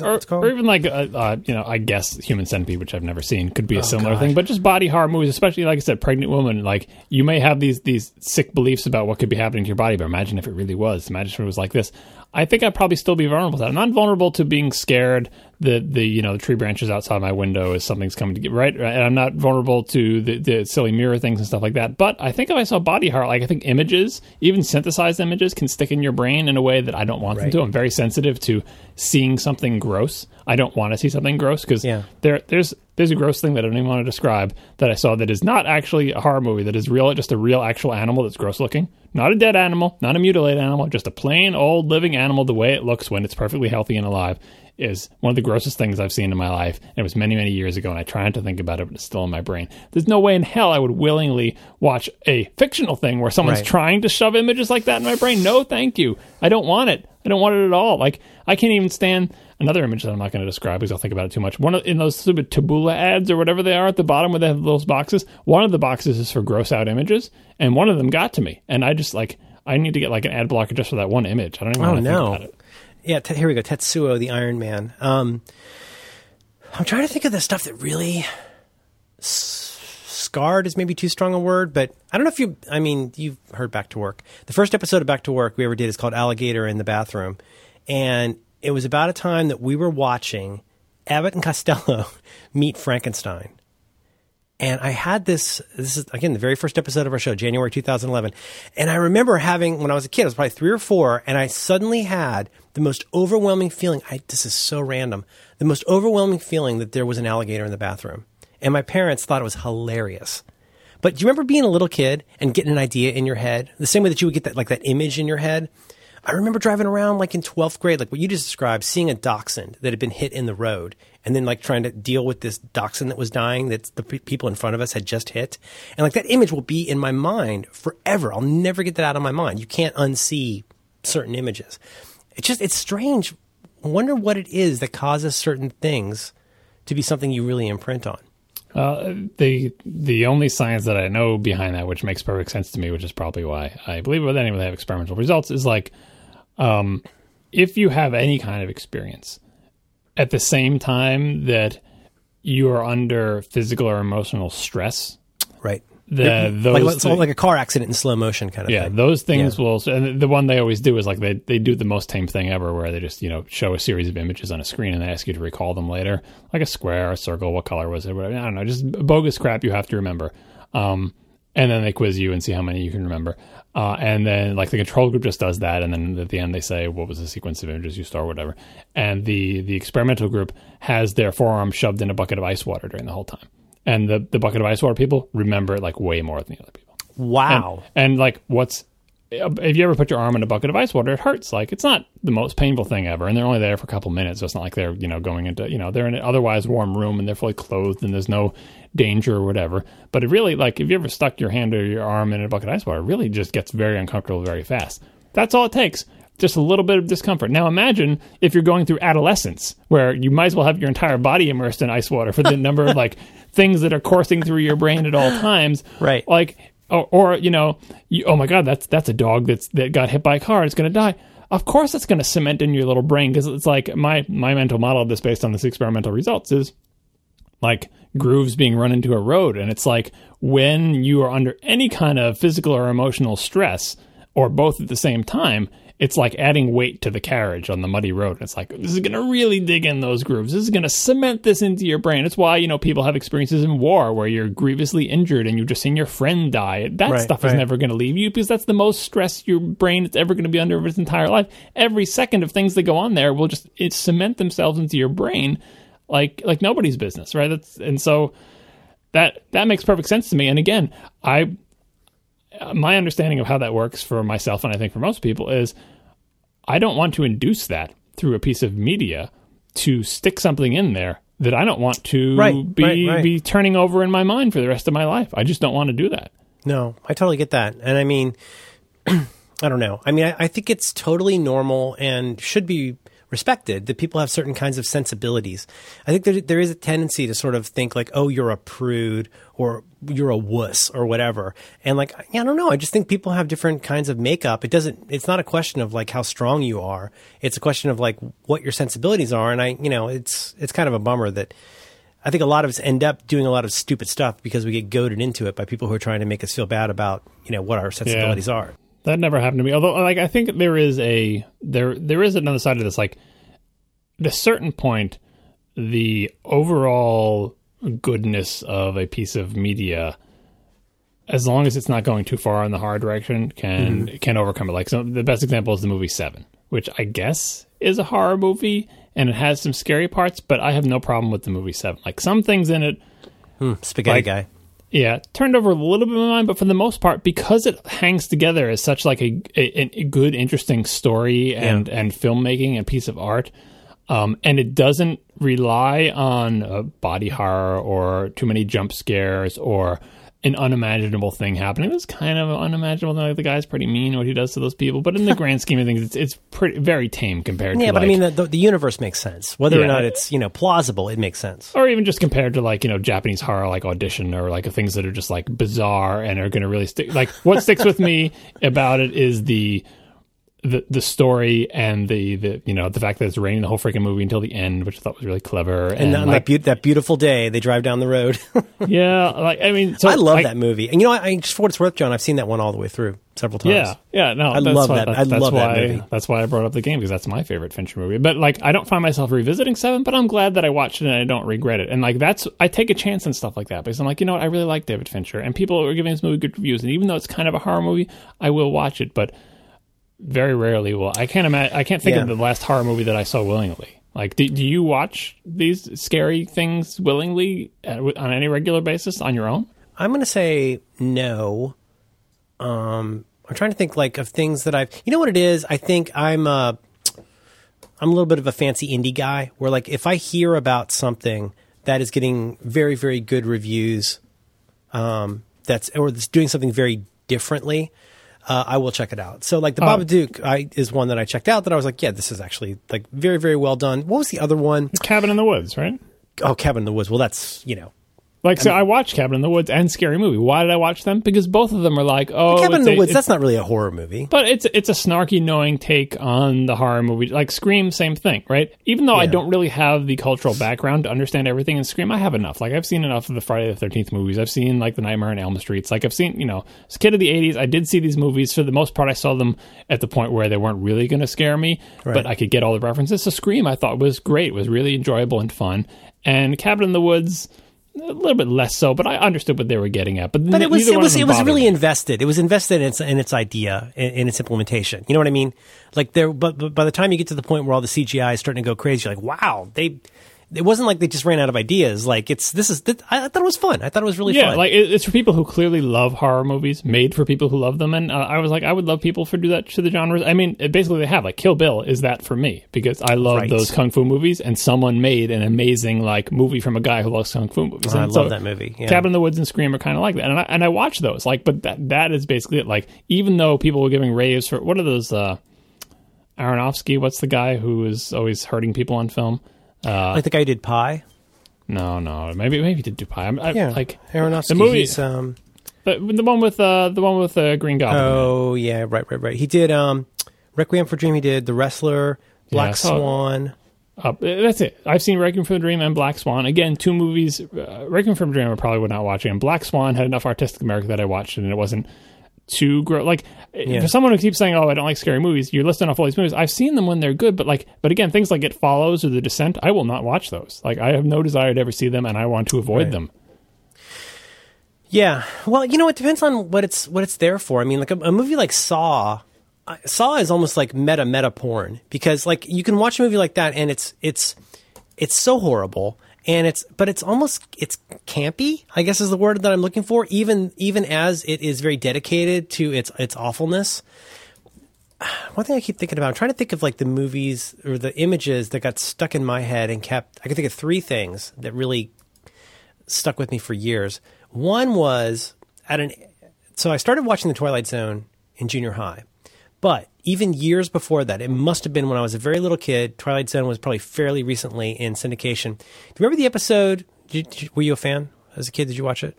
That or, or even like, uh, uh, you know, I guess Human Centipede, which I've never seen, could be a similar Oh, God. thing. But just body horror movies, especially like I said, pregnant woman. Like you may have these these sick beliefs about what could be happening to your body, but imagine if it really was. Imagine if it was like this. I think I'd probably still be vulnerable to that. I'm not vulnerable to being scared that the you know the tree branches outside my window is something's coming to get right, and I'm not vulnerable to the, the silly mirror things and stuff like that. But I think if I saw body horror, like I think images, even synthesized images, can stick in your brain in a way that I don't want them to. I'm very sensitive to seeing something gross. I don't want to see something gross because Yeah. there there's there's a gross thing that I don't even want to describe that I saw that is not actually a horror movie that is real, just a real actual animal that's gross looking. Not a dead animal, not a mutilated animal, just a plain old living animal the way it looks when it's perfectly healthy and alive is one of the grossest things I've seen in my life. And it was many, many years ago, and I try not to think about it, but it's still in my brain. There's no way in hell I would willingly watch a fictional thing where someone's Right. trying to shove images like that in my brain. No, thank you. I don't want it. I don't want it at all. Like I can't even stand another image that I'm not going to describe because I'll think about it too much. One of, in those stupid Taboola ads or whatever they are at the bottom where they have those boxes. One of the boxes is for gross out images, and one of them got to me, and I just like I need to get like an ad blocker just for that one image. I don't even Oh want to no! think about it. Yeah, t- here we go. Tetsuo, the Iron Man. Um, I'm trying to think of the stuff that really s- scarred is maybe too strong a word, but I don't know if you. I mean, you've heard Back to Work. The first episode of Back to Work we ever did is called Alligator in the Bathroom, and it was about a time that we were watching Abbott and Costello meet Frankenstein. And I had this, this is again the very first episode of our show, January 2011. And I remember having, when I was a kid, I was probably three or four, and I suddenly had the most overwhelming feeling. I, this is so random. The most overwhelming feeling that there was an alligator in the bathroom. And my parents thought it was hilarious. But do you remember being a little kid and getting an idea in your head? The same way that you would get that, like that image in your head? I remember driving around like in 12th grade, like what you just described, seeing a dachshund that had been hit in the road and then like trying to deal with this dachshund that was dying that the pe- people in front of us had just hit. And like that image will be in my mind forever. I'll never get that out of my mind. You can't unsee certain images. It's just, it's strange. Wonder what it is that causes certain things to be something you really imprint on. Uh, the the only science that I know behind that, which makes perfect sense to me, which is probably why I believe it with anyone that have experimental results, is like, um, if you have any kind of experience at the same time that you are under physical or emotional stress, Right. The those Like, like a car accident in slow motion kind of yeah, thing. those things Yeah. will. And the one they always do is like they they do the most tame thing ever, where they just you know show a series of images on a screen and they ask you to recall them later, like a square, a circle, what color was it, whatever. I don't know, just bogus crap you have to remember. Um, and then they quiz you and see how many you can remember. Uh, and then like the control group just does that, and then at the end they say what was the sequence of images you saw, or whatever. And the the experimental group has their forearm shoved in a bucket of ice water during the whole time. And the, the bucket of ice water people remember it like way more than the other people. Wow. And like, what's if you ever put your arm in a bucket of ice water, it hurts. Like, it's not the most painful thing ever, and they're only there for a couple minutes, so it's not like they're you know going into you know they're in an otherwise warm room and they're fully clothed and there's no danger or whatever. But it really like if you ever stuck your hand or your arm in a bucket of ice water, it really just gets very uncomfortable very fast. That's all it takes. Just a little bit of discomfort. Now imagine if you're going through adolescence, where you might as well have your entire body immersed in ice water for the number of like things that are coursing through your brain at all times. Right. Like or, or you know, you, oh my god, that's that's a dog that's that got hit by a car. It's going to die. Of course, it's going to cement in your little brain because it's like my my mental model of this based on this experimental results is like grooves being run into a road, and it's like when you are under any kind of physical or emotional stress, or both at the same time, it's like adding weight to the carriage on the muddy road. It's like this is going to really dig in those grooves. This is going to cement this into your brain. It's why you know people have experiences in war where you're grievously injured and you've just seen your friend die. That Right, stuff is never going to leave you because that's the most stress your brain is ever going to be under of its entire life. Every second of things that go on there will just it cement themselves into your brain like like nobody's business, right? That's and so that that makes perfect sense to me. And again, I Uh, my understanding of how that works for myself and I think for most people is I don't want to induce that through a piece of media to stick something in there that I don't want to Right, be right, right. be turning over in my mind for the rest of my life. I just don't want to do that. No, I totally get that. And I mean, I don't know. I mean, I, I think it's totally normal and should be respected that people have certain kinds of sensibilities. I think there, there is a tendency to sort of think like, oh, you're a prude or you're a wuss or whatever. And like, I don't know. I just think people have different kinds of makeup. It doesn't, it's not a question of like how strong you are. It's a question of like what your sensibilities are. And I, you know, it's, it's kind of a bummer that I think a lot of us end up doing a lot of stupid stuff because we get goaded into it by people who are trying to make us feel bad about, you know, what our sensibilities are. That never happened to me. Although, like, I think there is a there there is another side of this. Like, at a certain point, the overall goodness of a piece of media, as long as it's not going too far in the hard direction, can mm-hmm. can overcome it. Like, so the best example is the movie Seven, which I guess is a horror movie and it has some scary parts, but I have no problem with the movie Seven. Like, some things in it hmm, Spaghetti Like- guy. Yeah, turned over a little bit of my mind, but for the most part, because it hangs together as such like a, a, a good, interesting story and and filmmaking and piece of art, um, and it doesn't rely on uh, body horror or too many jump scares or an unimaginable thing happening. was kind of unimaginable. Like the guy's pretty mean what he does to those people, but in the grand scheme of things, it's it's pretty very tame compared Yeah, to but like, I mean, the, the, the universe makes sense. Whether or not it's, you know, plausible, it makes sense. or even just compared to like you know Japanese horror like audition or like things that are just like bizarre and are going to really stick. Like what sticks with me about it is the the the story and the the you know the fact that it's raining the whole freaking movie until the end, which I thought was really clever. And, on like that, beau- that beautiful day, they drive down the road. yeah, like I mean, so I love like, that movie. And you know, I, I just for what it's worth, John, I've seen that one all the way through several times. Yeah, yeah, no, I that's love why, that- That's, I that's love that movie. That's why I brought up the game because that's my favorite Fincher movie. But like, I don't find myself revisiting Seven, but I'm glad that I watched it and I don't regret it. And like, that's I take a chance and stuff like that because I'm like, you know what, I really like David Fincher, and people are giving this movie good reviews. And even though it's kind of a horror movie, I will watch it, but very rarely will. I can't imagine. I can't think of the last horror movie that I saw willingly. Like, do, do you watch these scary things willingly uh, on any regular basis on your own? I'm going to say no. Um, I'm trying to think like of things that I've. You know what it is? I think I'm uh, I'm a little bit of a fancy indie guy. Where like if I hear about something that is getting very very good reviews, um, that's or that's doing something very differently. Uh, I will check it out. So, like the Babadook, I is one that I checked out that I was like, yeah, this is actually like very, very well done. What was the other one? It's Cabin in the Woods, right? Oh, Cabin in the Woods. Well, that's you know, Like, so I watched Cabin in the Woods and Scary Movie. Why did I watch them? Because both of them are like, oh, Cabin in the a- Woods. That's not really a horror movie. but it's it's a snarky, knowing take on the horror movie. Like Scream, same thing, right? Even though I don't really have the cultural background to understand everything in Scream, I have enough. Like I've seen enough of the Friday the Thirteenth movies. I've seen like the Nightmare on Elm Streets. Like I've seen, you know, as a kid of the '80s, I did see these movies. For the most part, I saw them at the point where they weren't really going to scare me, but I could get all the references. So Scream, I thought was great, was really enjoyable and fun. And Cabin in the Woods. A little bit less so, but I understood what they were getting at. But, But it was it was it was really me. invested. It was invested in its in its idea in, in its implementation. You know what I mean? Like there, but, but by the time you get to the point where all the CGI is starting to go crazy, you're like, wow, they. It wasn't like they just ran out of ideas. Like it's this is. I, I thought it was fun. I thought it was really Yeah, fun. like it, it's for people who clearly love horror movies, made for people who love them. And uh, I was like, I would love people for do that to the genres. I mean, basically, they have like Kill Bill is that for me because I love Right. those kung fu movies, and someone made an amazing like movie from a guy who loves kung fu movies. I And love that movie, yeah. Cabin in the Woods and Scream are kind of like that, and I, and I watch those. Like, but that that is basically it. Like, even though people were giving raves for what are those? uh Aronofsky, what's the guy who is always hurting people on film? Like the guy who did Pi. No, no, maybe maybe he did do Pi. I'm, I, Yeah, like Aronofsky. the movie. he's, um, The, the one with uh, the one with uh, Green Goblin. oh yeah, right, right, right. He did um, Requiem for Dream. He did The Wrestler, Black I saw it. Swan. Uh, that's it. I've seen Requiem for the Dream and Black Swan. Again, two movies. Uh, Requiem for the Dream I probably would not watch. And Black Swan had enough artistic merit that I watched it, and it wasn't too gross. Like for someone who keeps saying, "Oh, I don't like scary movies," you're listing off all these movies. I've seen them when they're good, but like, but again, things like It Follows or The Descent, I will not watch those. Like, I have no desire to ever see them, and I want to avoid Right. them. Yeah. Well, you know, it depends on what it's what it's there for. I mean, like a, a movie like Saw, uh, Saw is almost like meta meta porn because like you can watch a movie like that and it's it's it's so horrible and it's but it's almost it's campy. I guess is the word that I'm looking for. Even even as it is very dedicated to its its awfulness. One thing I keep thinking about, I'm trying to think of like the movies or the images that got stuck in my head and kept. I can think of three things that really stuck with me for years. One was at an so I started watching The Twilight Zone in junior high, but even years before that, it must have been when I was a very little kid. Twilight Zone was probably fairly recently in syndication. Do you remember the episode? Did, were you a fan as a kid? Did you watch it?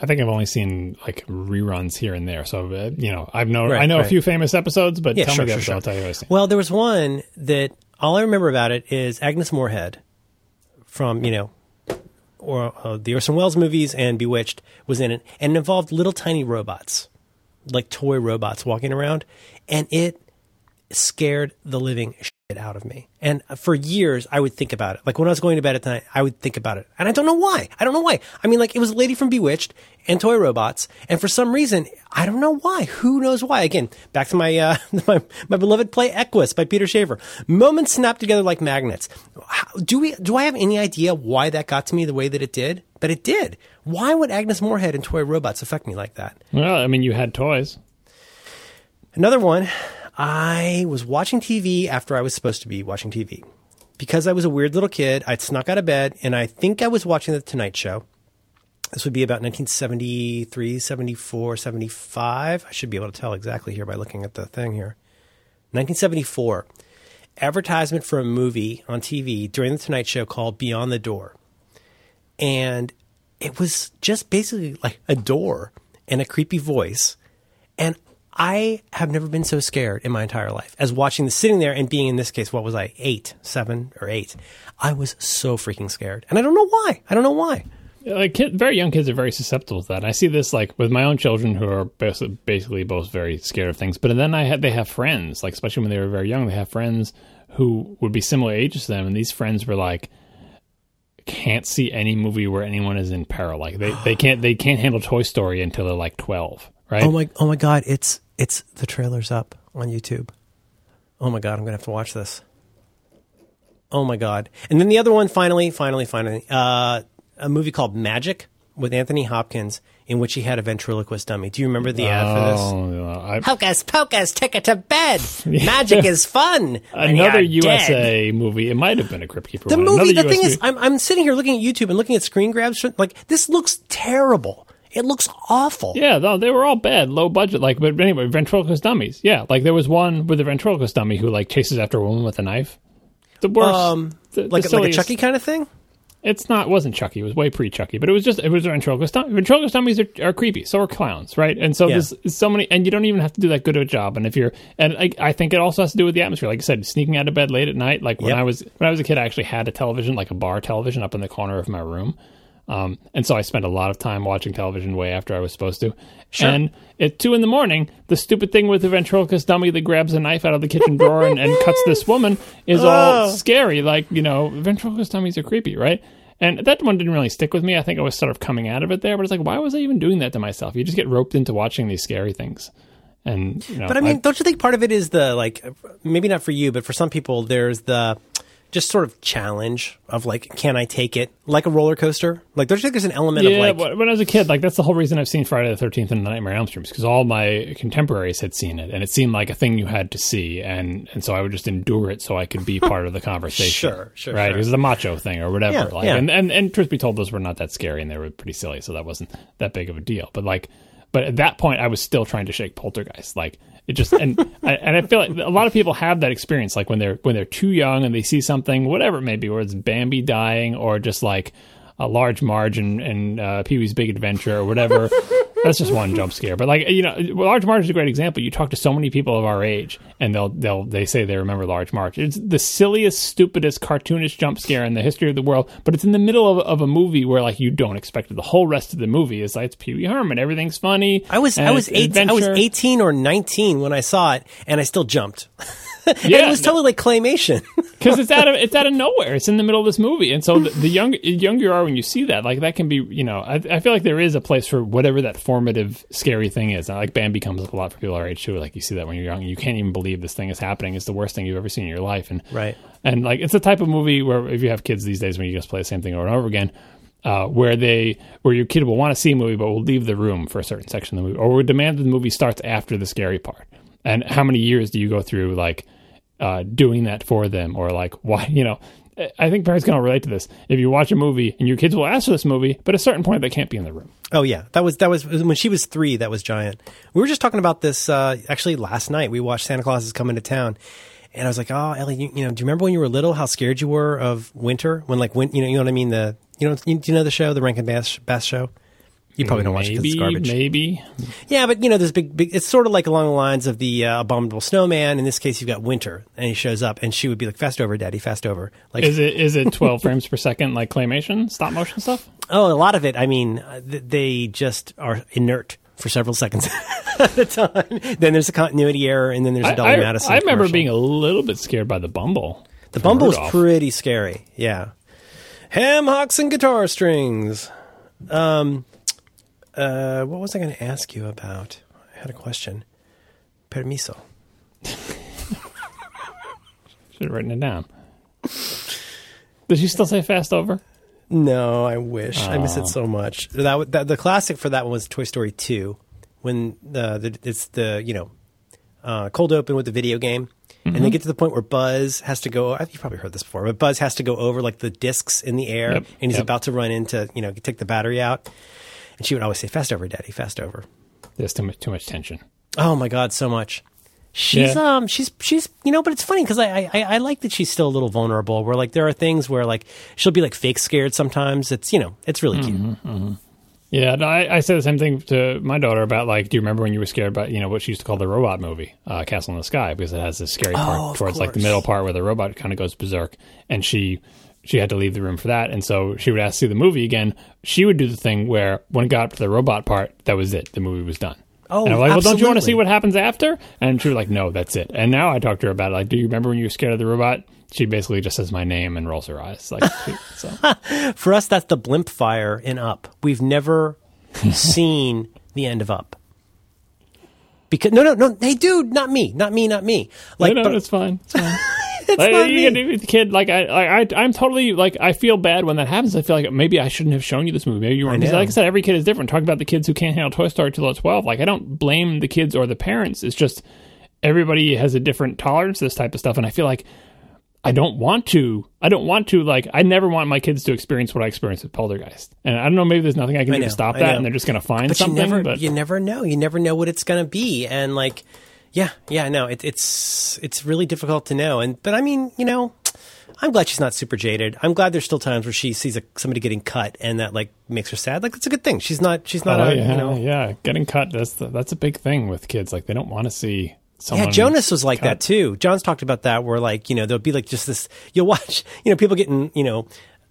I think I've only seen like reruns here and there, so uh, you know, I've know Right, I know a few famous episodes, but Yeah, tell sure, me the sure, episode, sure. I'll tell you what I've seen. Well, there was one that all I remember about it is Agnes Moorehead from you know, or uh, the Orson Welles movies and Bewitched was in it, and it involved little tiny robots, like toy robots walking around, and it scared the living shit out of me. And for years, I would think about it. Like when I was going to bed at night, I would think about it, and I don't know why. I don't know why. I mean, like it was a lady from Bewitched and toy robots, and for some reason, I don't know why. Who knows why? Again, back to my uh, my, my beloved play Equus by Peter Shaffer. Moments snap together like magnets. How, do we? Do I have any idea why that got to me the way that it did? But it did. Why would Agnes Moorehead and toy robots affect me like that? well, I mean, you had toys. Another one, I was watching TV after I was supposed to be watching TV. Because I was a weird little kid, I'd snuck out of bed and I think I was watching The Tonight Show. This would be about 1973, 74, 75. I should be able to tell exactly here by looking at the thing here. 1974. Advertisement for a movie on TV during The Tonight Show called Beyond the Door. And it was just basically like a door and a creepy voice. I have never been so scared in my entire life as watching this sitting there and being in this case, what was I, eight, seven or eight? I was so freaking scared. And I don't know why. I don't know why. Uh, like kid, very young kids are very susceptible to that. And I see this like with my own children who are basically both very scared of things. But then I had they have friends, like especially when they were very young, they have friends who would be similar ages to them, and these friends were like can't see any movie where anyone is in peril. Like they, they can't they can't handle Toy Story until they're like twelve, right? Oh my oh my god, it's it's the trailer's up on YouTube. Oh my god, I'm gonna have to watch this. Oh my god. And then the other one, finally, finally, finally, uh, a movie called Magic with Anthony Hopkins, in which he had a ventriloquist dummy. Do you remember the ad for this? Oh, no, I, Hocus pocus, take it to bed. Magic is fun. another you're dead. USA movie. It might have been a Crypt Keeper. The one. movie. Another The thing US is, I'm, I'm sitting here looking at YouTube and looking at screen grabs. Like this looks terrible. It looks awful. Yeah, no, they were all bad, low budget. Like, but anyway, ventriloquist dummies. Yeah, like there was one with a ventriloquist dummy who like chases after a woman with a knife. The worst, Um, the- the like like a Chucky kind of thing. It's not. It wasn't Chucky. It was way pre Chucky. But it was just. It was a ventriloquist dummy. Ventriloquist dummies are, are creepy. So are clowns, right? And so Yeah. there's so many, and you don't even have to do that good of a job. And if you're, and I, I think it also has to do with the atmosphere. Like I said, sneaking out of bed late at night. Like when Yep. I was when I was a kid, I actually had a television, like a bar television, up in the corner of my room. Um, and so I spent a lot of time watching television way after I was supposed to. Sure. And at two in the morning, the stupid thing with the ventriloquist dummy that grabs a knife out of the kitchen drawer and, and cuts this woman is all scary. Like, you know, ventriloquist dummies are creepy, right? And that one didn't really stick with me. I think I was sort of coming out of it there, but it's like, why was I even doing that to myself? You just get roped into watching these scary things. And, you know, But I mean, don't you think part of it is the like maybe not for you, but for some people there's the just sort of challenge of like, can I take it like a roller coaster? Like, don't you think there's an element yeah, of like, when I was a kid, like that's the whole reason I've seen Friday the Thirteenth and the Nightmare on Elm Street because all my contemporaries had seen it, and it seemed like a thing you had to see, and and so I would just endure it so I could be part of the conversation. Sure, sure, right? sure. It was the macho thing or whatever. Yeah, like, yeah. And, and and truth be told, those were not that scary, and they were pretty silly, so that wasn't that big of a deal. But like, but at that point, I was still trying to shake Poltergeist, like. It just and I, and I feel like a lot of people have that experience, like when they're when they're too young and they see something, whatever it may be, where it's Bambi dying or just like a large Marge and, and uh, Pee Wee's Big Adventure or whatever, that's just one jump scare. But like you know, Large Marge is a great example. You talk to so many people of our age, and they'll they'll they say they remember Large Marge. It's the silliest, stupidest, cartoonish jump scare in the history of the world. But it's in the middle of, of a movie where like you don't expect it. The whole rest of the movie is like it's Pee Wee Herman. Everything's funny. I was I was eight, I was eighteen or nineteen when I saw it, and I still jumped. Yeah, it was totally like claymation. because it's out of it's out of nowhere. It's in the middle of this movie, and so the, the young younger you are when you see that, like that can be, you know, I, I feel like there is a place for whatever that formative scary thing is. And, like Bambi comes up a lot for people our age too. Like you see that when you're young, you can't even believe this thing is happening. It's the worst thing you've ever seen in your life, and Right. and like it's the type of movie where if you have kids these days, when you just play the same thing over and over again. Uh, where they, where your kid will want to see a movie, but will leave the room for a certain section of the movie, or would demand that the movie starts after the scary part. And how many years do you go through, like, uh, doing that for them or like why you know i think parents can all relate to this if you watch a movie and your kids will ask for this movie but at a certain point they can't be in the room Oh yeah, that was that was when she was three. That was giant. We were just talking about this uh, actually last night. We watched Santa Claus is Coming to Town, and I was like, "Oh, Ellie, you, you know, do you remember when you were little how scared you were of winter? When like when you know, you know what I mean? The you know, you, do you know the show, the Rankin Bass, Bass show? You probably don't watch it 'cause it's maybe garbage. maybe Yeah, but you know, there's big, big. It's sort of like along the lines of the uh, abominable snowman. In this case, you've got winter, and he shows up, and she would be like, "Fast over, daddy, fast over." Like, is it is it 12 frames per second like claymation stop motion stuff oh, a lot of it. I mean, uh, they just are inert for several seconds at a time. then there's a continuity error, and then there's a Dolly I- Madison. I remember commercial. being a little bit scared by the bumble the Bumble was pretty scary. Yeah, ham hocks and guitar strings. Um, uh, what was I going to ask you about? I had a question. Permiso. should have written it down does she still say fast over No, I wish. I miss it so much. That, that the classic for that one was Toy Story Two, when the, the it's the you know uh, cold open with the video game, and they get to the point where Buzz has to go. You've probably heard this before, but Buzz has to go over like the discs in the air, Yep, and he's yep. about to run into you know take the battery out, and she would always say, "Fast over, Daddy, fast over." there's too much too much tension Oh my God, so much. She's Yeah. um she's she's you know, but it's funny because I, I I like that she's still a little vulnerable. Where like there are things where like she'll be like fake scared sometimes. It's you know it's really cute. Yeah, no, I, I say the same thing to my daughter about like, do you remember when you were scared about you know what she used to call the robot movie, uh, Castle in the Sky, because it has this scary part Oh, towards like the middle part where the robot kind of goes berserk, and she she had to leave the room for that, and so she would ask to see the movie again. She would do the thing where when it got up to the robot part, that was it, the movie was done. Oh, and I'm like, well, don't you want to see what happens after? And she was like, no, that's it. And now I talk to her about it, like, do you remember when you were scared of the robot? She basically just says my name and rolls her eyes. Like, so For us, that's the blimp fire in Up. We've never seen the end of Up. Because no, no, no. Hey, dude, not me, not me, not me. Like, no, no, but- it's fine. It's fine. it's like, not you me. can do with the kid. Like I, I, I, I'm totally like I feel bad when that happens. I feel like maybe I shouldn't have shown you this movie. Maybe you weren't. because know. Like I said, every kid is different. Talking about the kids who can't handle Toy Story till they're 12. Like I don't blame the kids or the parents. It's just everybody has a different tolerance to this type of stuff, and I feel like I don't want to. I don't want to. Like I never want my kids to experience what I experienced with Poltergeist. And I don't know. Maybe there's nothing I can I do know, to stop that, and they're just going to find but you something. never, but you never know. You never know what it's going to be, and like, yeah, yeah, no, it, it's it's really difficult to know. And but I mean, you know, I'm glad she's not super jaded. I'm glad there's still times where she sees a, somebody getting cut, and that like makes her sad. Like that's a good thing. She's not. She's not. oh a, yeah, you know, yeah, getting cut. That's the, that's a big thing with kids. Like they don't want to see. Someone Yeah, Jonas was like cut. that too. John's talked about that where like, you know, there'll be like just this you'll watch, you know, people getting, you know,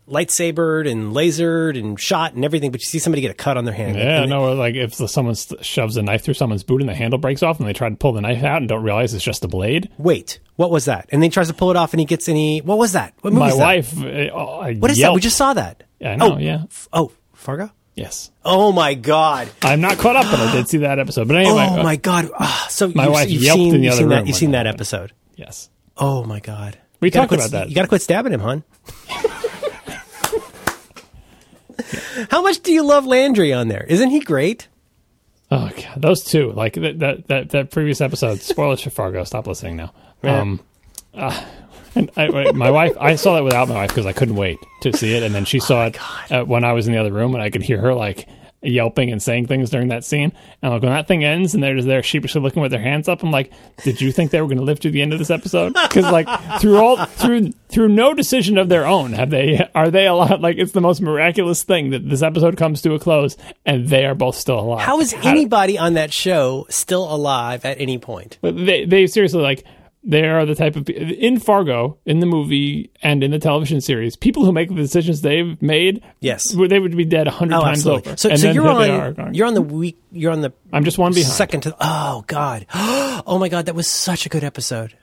lightsabered and lasered and shot and everything, but you see somebody get a cut on their hand. Yeah, And no, like if someone shoves a knife through someone's boot and the handle breaks off and they try to pull the knife out and don't realize it's just a blade. Wait, what was that? And then he tries to pull it off and he gets any what was that? What movie My is that? wife, uh, What is that? We just saw that. Yeah, I know, Oh, yeah. f- Oh, Fargo? Yes. Oh my god. I'm not caught up, but I did see that episode. But anyway, oh uh, my god. Ah, so My you've, wife you've yelped seen, in the you've other room that you've seen that that happened. episode. yes. Oh my god. We You talked quit- about that. You got to quit stabbing him, hon. How much do you love Landry on there? Isn't he great? Oh god, those two, like that that that, that previous episode. Spoilers for Fargo. Stop listening now. Yeah. Um, uh, and I, my wife, I saw that without my wife because I couldn't wait to see it, and then she Oh saw it uh, when I was in the other room, and I could hear her like yelping and saying things during that scene. And like when that thing ends and they're just there sheepishly looking with their hands up, I'm like, did you think they were going to live to the end of this episode? Because like through all through through no decision of their own, have they are they allowed? Like it's the most miraculous thing that this episode comes to a close and they are both still alive. How is anybody on that show still alive at any point? They they seriously like they are the type of in Fargo in the movie and in the television series. People who make the decisions they've made, Yes. they would be dead a hundred Oh, times absolutely. over. So, And so you're here they are on you're on the week you're on the I'm just one behind. second to oh god oh my god that was such a good episode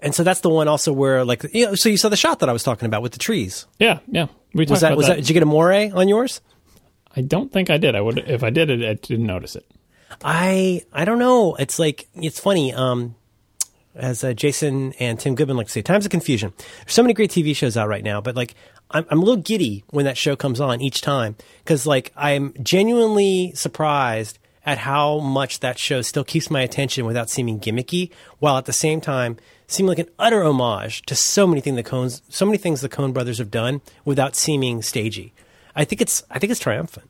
and so that's the one also where like you know, so you saw the shot that I was talking about with the trees Yeah, yeah. We was that was that. did you get a moiré on yours I don't think I did. I would if I did it. I didn't notice it. I I don't know it's like it's funny um as uh, Jason and Tim Goodman like to say times of confusion there's so many great TV shows out right now but like I'm, I'm a little giddy when that show comes on each time because like I'm genuinely surprised at how much that show still keeps my attention without seeming gimmicky, while at the same time seeming like an utter homage to so many things the Coens, so many things the Coen brothers have done without seeming stagey. I think it's I think it's triumphant.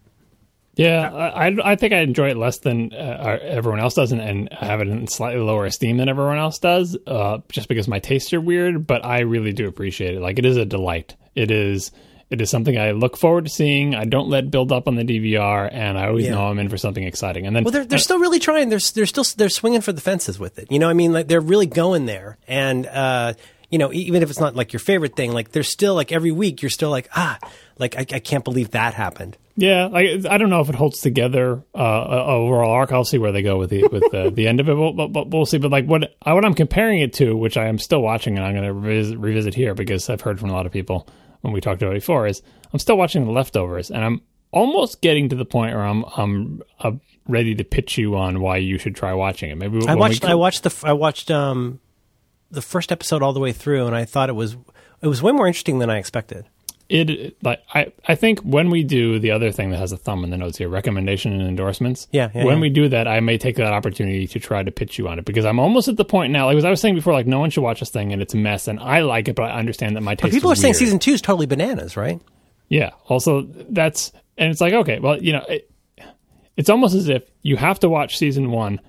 Yeah, I, I- I think I enjoy it less than uh, everyone else does, and, and have it in slightly lower esteem than everyone else does, uh, just because my tastes are weird. But I really do appreciate it. Like it is a delight. It is. It is something I look forward to seeing. I don't let build up on the DVR, and I always Yeah. know I'm in for something exciting. And then Well, they're they're still really trying. They're they're still they're swinging for the fences with it. You know, I mean, like they're really going there, and uh, you know, even if it's not like your favorite thing, like they're still like every week you're still like ah, like I, I can't believe that happened. Yeah, like I don't know if it holds together uh, overall arc. I'll see where they go with the with the, the end of it. But, but, but we'll see. But like what I- what I'm comparing it to, which I am still watching, and I'm going to revisit, revisit here because I've heard from a lot of people when we talked about it before, is I'm still watching The Leftovers, and I'm almost getting to the point where I'm I'm uh, ready to pitch you on why you should try watching it. Maybe I watched come- I watched the I watched um the first episode all the way through, and I thought it was it was way more interesting than I expected. It like I, I think when we do the other thing that has a thumb in the notes here recommendation and endorsements Yeah, yeah, when yeah. we do that i may take that opportunity to try to pitch you on it because i'm almost at the point now like as i was saying before like no one should watch this thing and it's a mess and i like it but i understand that my taste But people are is saying season two is totally bananas, right? yeah also that's and it's like okay well you know it, it's almost as if you have to watch season one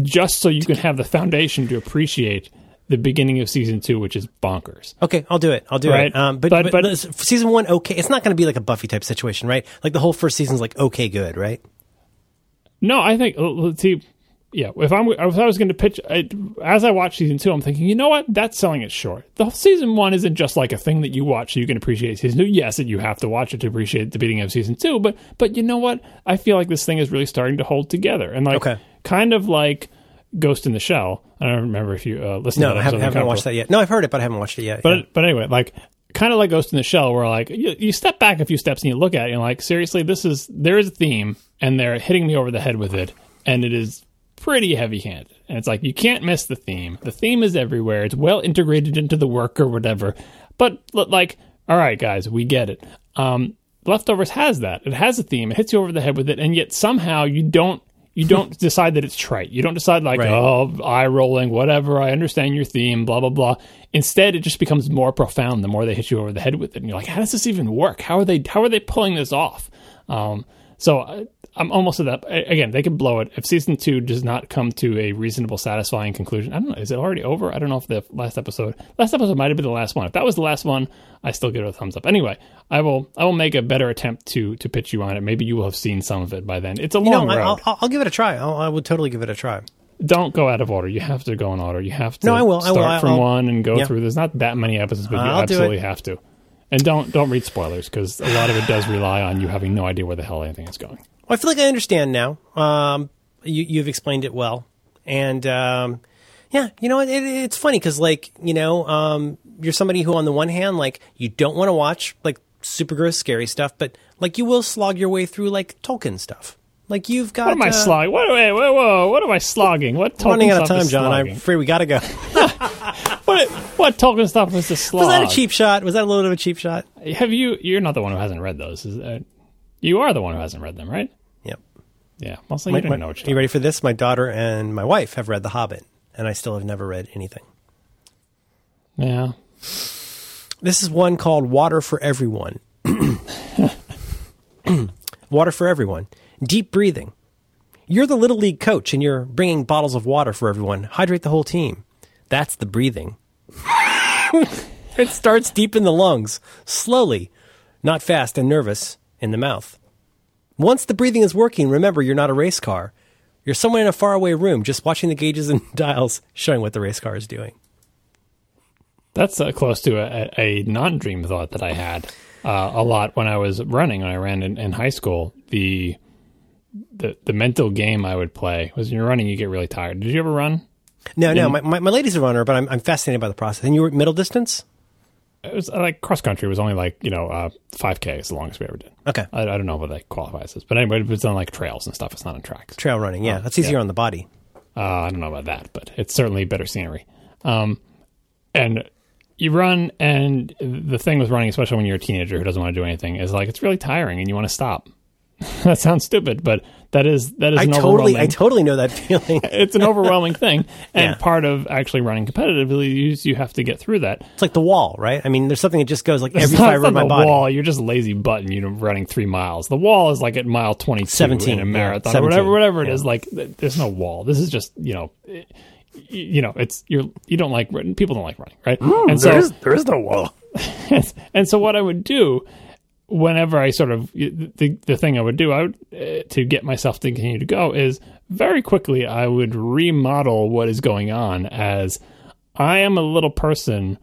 just so you can have the foundation to appreciate the beginning of season two which is bonkers Okay, I'll do it. I'll do Right. it. Um, but, But- but, but- season one, okay, it's not going to be like a Buffy type situation, right? Like the whole first season's like okay, good, right? No, I think let's see. Yeah, if I'm if I was going to pitch I, as I watch season two, I'm thinking, you know what? That's selling it short. The whole season one isn't just like a thing that you watch so you can appreciate season two. Yes, that you have to watch it to appreciate the beginning of season two. But but you know what? I feel like this thing is really starting to hold together and like Okay. kind of like Ghost in the Shell. I don't remember if you uh, listened. No, to that I haven't, haven't watched that yet. No, I've heard it, but I haven't watched it yet. But Yeah. but anyway, like kind of like Ghost in the Shell, where like you, you step back a few steps and you look at it, and you're like, seriously, this is there is a theme, and they're hitting me over the head with it, and it is pretty heavy handed. And it's like you can't miss the theme. The theme is everywhere. It's well integrated into the work or whatever. But like, all right, guys, we get it. Um, Leftovers has that. It has a theme. It hits you over the head with it, and yet somehow you don't. You don't decide that it's trite. You don't decide like, Right. oh, eye rolling, whatever. I understand your theme, blah blah blah. Instead, it just becomes more profound the more they hit you over the head with it, and you're like, how does this even work? How are they? How are they pulling this off? Um, so I, I'm almost at that. Again, they could blow it if season two does not come to a reasonable, satisfying conclusion. I don't know. Is it already over? I don't know if the last episode, last episode might have been the last one. If that was the last one, I still give it a thumbs up. Anyway, I will. I will make a better attempt to to pitch you on it. Maybe you will have seen some of it by then. It's a you long know, I, road. I'll, I'll I'll give it a try. I'll, I would totally give it a try. don't go out of order. You have to go in order. You have to No, I will. I start will. from one and go yeah. through. There's not that many episodes, but you I'll absolutely have to. And don't don't read spoilers because a lot of it does rely on you having no idea where the hell anything is going. Well, I feel like I understand now. Um, you, you've explained it well, and um, yeah, you know, it, it, it's funny because, like, you know, um, you're somebody who, on the one hand, like, you don't want to watch like super gross, scary stuff, but like, you will slog your way through like Tolkien stuff. Like, you've got What am I uh, slogging? What, wait, whoa, whoa, what am I slogging? What Tolkien running out of time, John. I'm slogging? afraid we got to go. What what Tolkien stuff was this slog? Was that a cheap shot? Was that a little bit of a cheap shot? Have you? You're not the one who hasn't read those. Is that, you are the one who hasn't read them, right? Yeah. So My- you my- know what you're you ready for this? My daughter and my wife have read The Hobbit, and I still have never read anything. Yeah. This is one called Water for Everyone. Water for Everyone. Deep breathing. You're the little league coach and you're bringing bottles of water for everyone. Hydrate the whole team. That's the breathing. it starts deep in the lungs, slowly, not fast and nervous in the mouth. Once the breathing is working, remember you're not a race car. You're somewhere in a faraway room just watching the gauges and dials showing what the race car is doing. That's uh, close to a, a non dream thought that I had uh, a lot when I was running. When I ran in, in high school, the the the mental game I would play was when you're running, you get really tired. Did you ever run? No, no, my, my, my lady's a runner, but I'm, I'm fascinated by the process. And you were middle distance? It was uh, like cross country was only like you know uh, 5k is the longest we ever did. Okay. I, I don't know what that qualifies as, but anyway, it's on like trails and stuff. It's not on tracks. Trail running, yeah. That's easier yeah. on the body. Uh, I don't know about that, but it's certainly better scenery. Um, and you run, and the thing with running, especially when you're a teenager who doesn't want to do anything, is like it's really tiring, and you want to stop. that sounds stupid, but that is that is I totally, overwhelming. I totally know that feeling. it's an overwhelming thing, and Yeah. part of actually running competitively is you have to get through that. It's like the wall, right? I mean, there's something that just goes like It's every not- fiber it's of my the body. wall. You're just lazy button. You know, running three miles. The wall is like at mile twenty two 17, in a yeah, marathon, or whatever, whatever it yeah. is. Like, there's no wall. This is just you know, y- you know, it's you're you don't like people don't like running, right? Mm, and so there is no wall. and so what I would do whenever I sort of the the thing I would do I would uh, to get myself to continue to go is very quickly I would remodel what is going on as I am a little person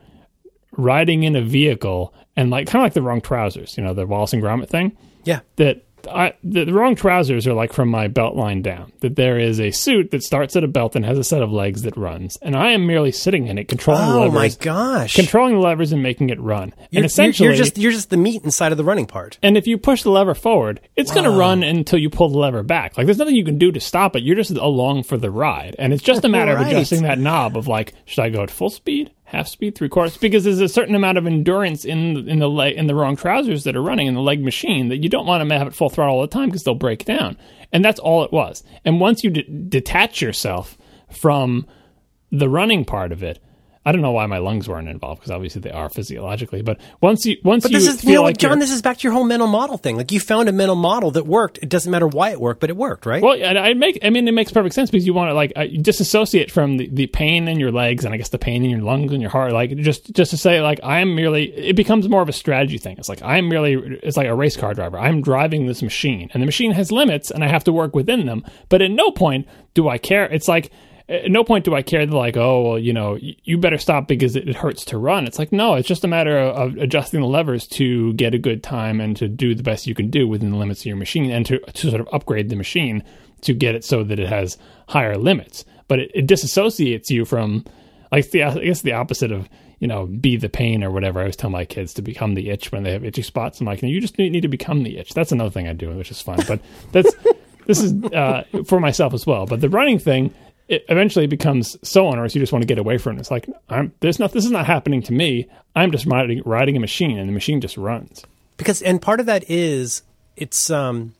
riding in a vehicle and like kind of like the wrong trousers, you know, the Wallace and Gromit thing Yeah. that I, the, the wrong trousers are like from my belt line down. That there is a suit that starts at a belt and has a set of legs that runs, and I am merely sitting in it, controlling the Oh my levers, gosh. controlling the levers and making it run. You're- and essentially, you're just you're just the meat inside of the running part. and if you push the lever forward, it's going to run until you pull the lever back. Like there's nothing you can do to stop it. You're just along for the ride, and it's just a matter Right. of adjusting that knob of like, should I go at full speed, half speed, three quarters? Because there's a certain amount of endurance in in the leg in the wrong trousers that are running in the leg machine that you don't want them to have it full throttle all the time because they'll break down. And that's all it was. And once you d- detach yourself from the running part of it. I don't know why my lungs weren't involved because obviously they are physiologically. But once you once But you this is feel you know, like John. This is back to your whole mental model thing. Like you found a mental model that worked. It doesn't matter why it worked, but it worked, right? Well, and I make. I mean, it makes perfect sense because you want to like uh, disassociate from the, the pain in your legs and I guess the pain in your lungs and your heart. Like just just to say, like I am merely. It becomes more of a strategy thing. It's like I'm merely. It's like a race car driver. I'm driving this machine, and the machine has limits, and I have to work within them. But at no point do I care. It's like. At no point do I care that like oh well you know you better stop because it, hurts to run. It's like no, it's just a matter of, adjusting the levers to get a good time and to do the best you can do within the limits of your machine and to to sort of upgrade the machine to get it so that it has higher limits. But it, it disassociates you from like the I guess the opposite of you know be the pain or whatever. I always tell my kids to become the itch when they have itchy spots. I'm like you just need, need to become the itch. That's another thing I do, which is fun. But that's this is uh, for myself as well. But the running thing. It eventually becomes so onerous you just want to get away from it. It's like I'm there's not this is not happening to me. I'm just riding riding a machine and the machine just runs. because and part of that is it's um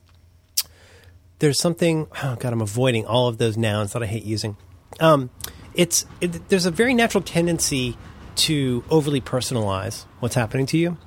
there's something oh god i'm avoiding all of those nouns that i hate using um it's it, there's a very natural tendency to overly personalize what's happening to you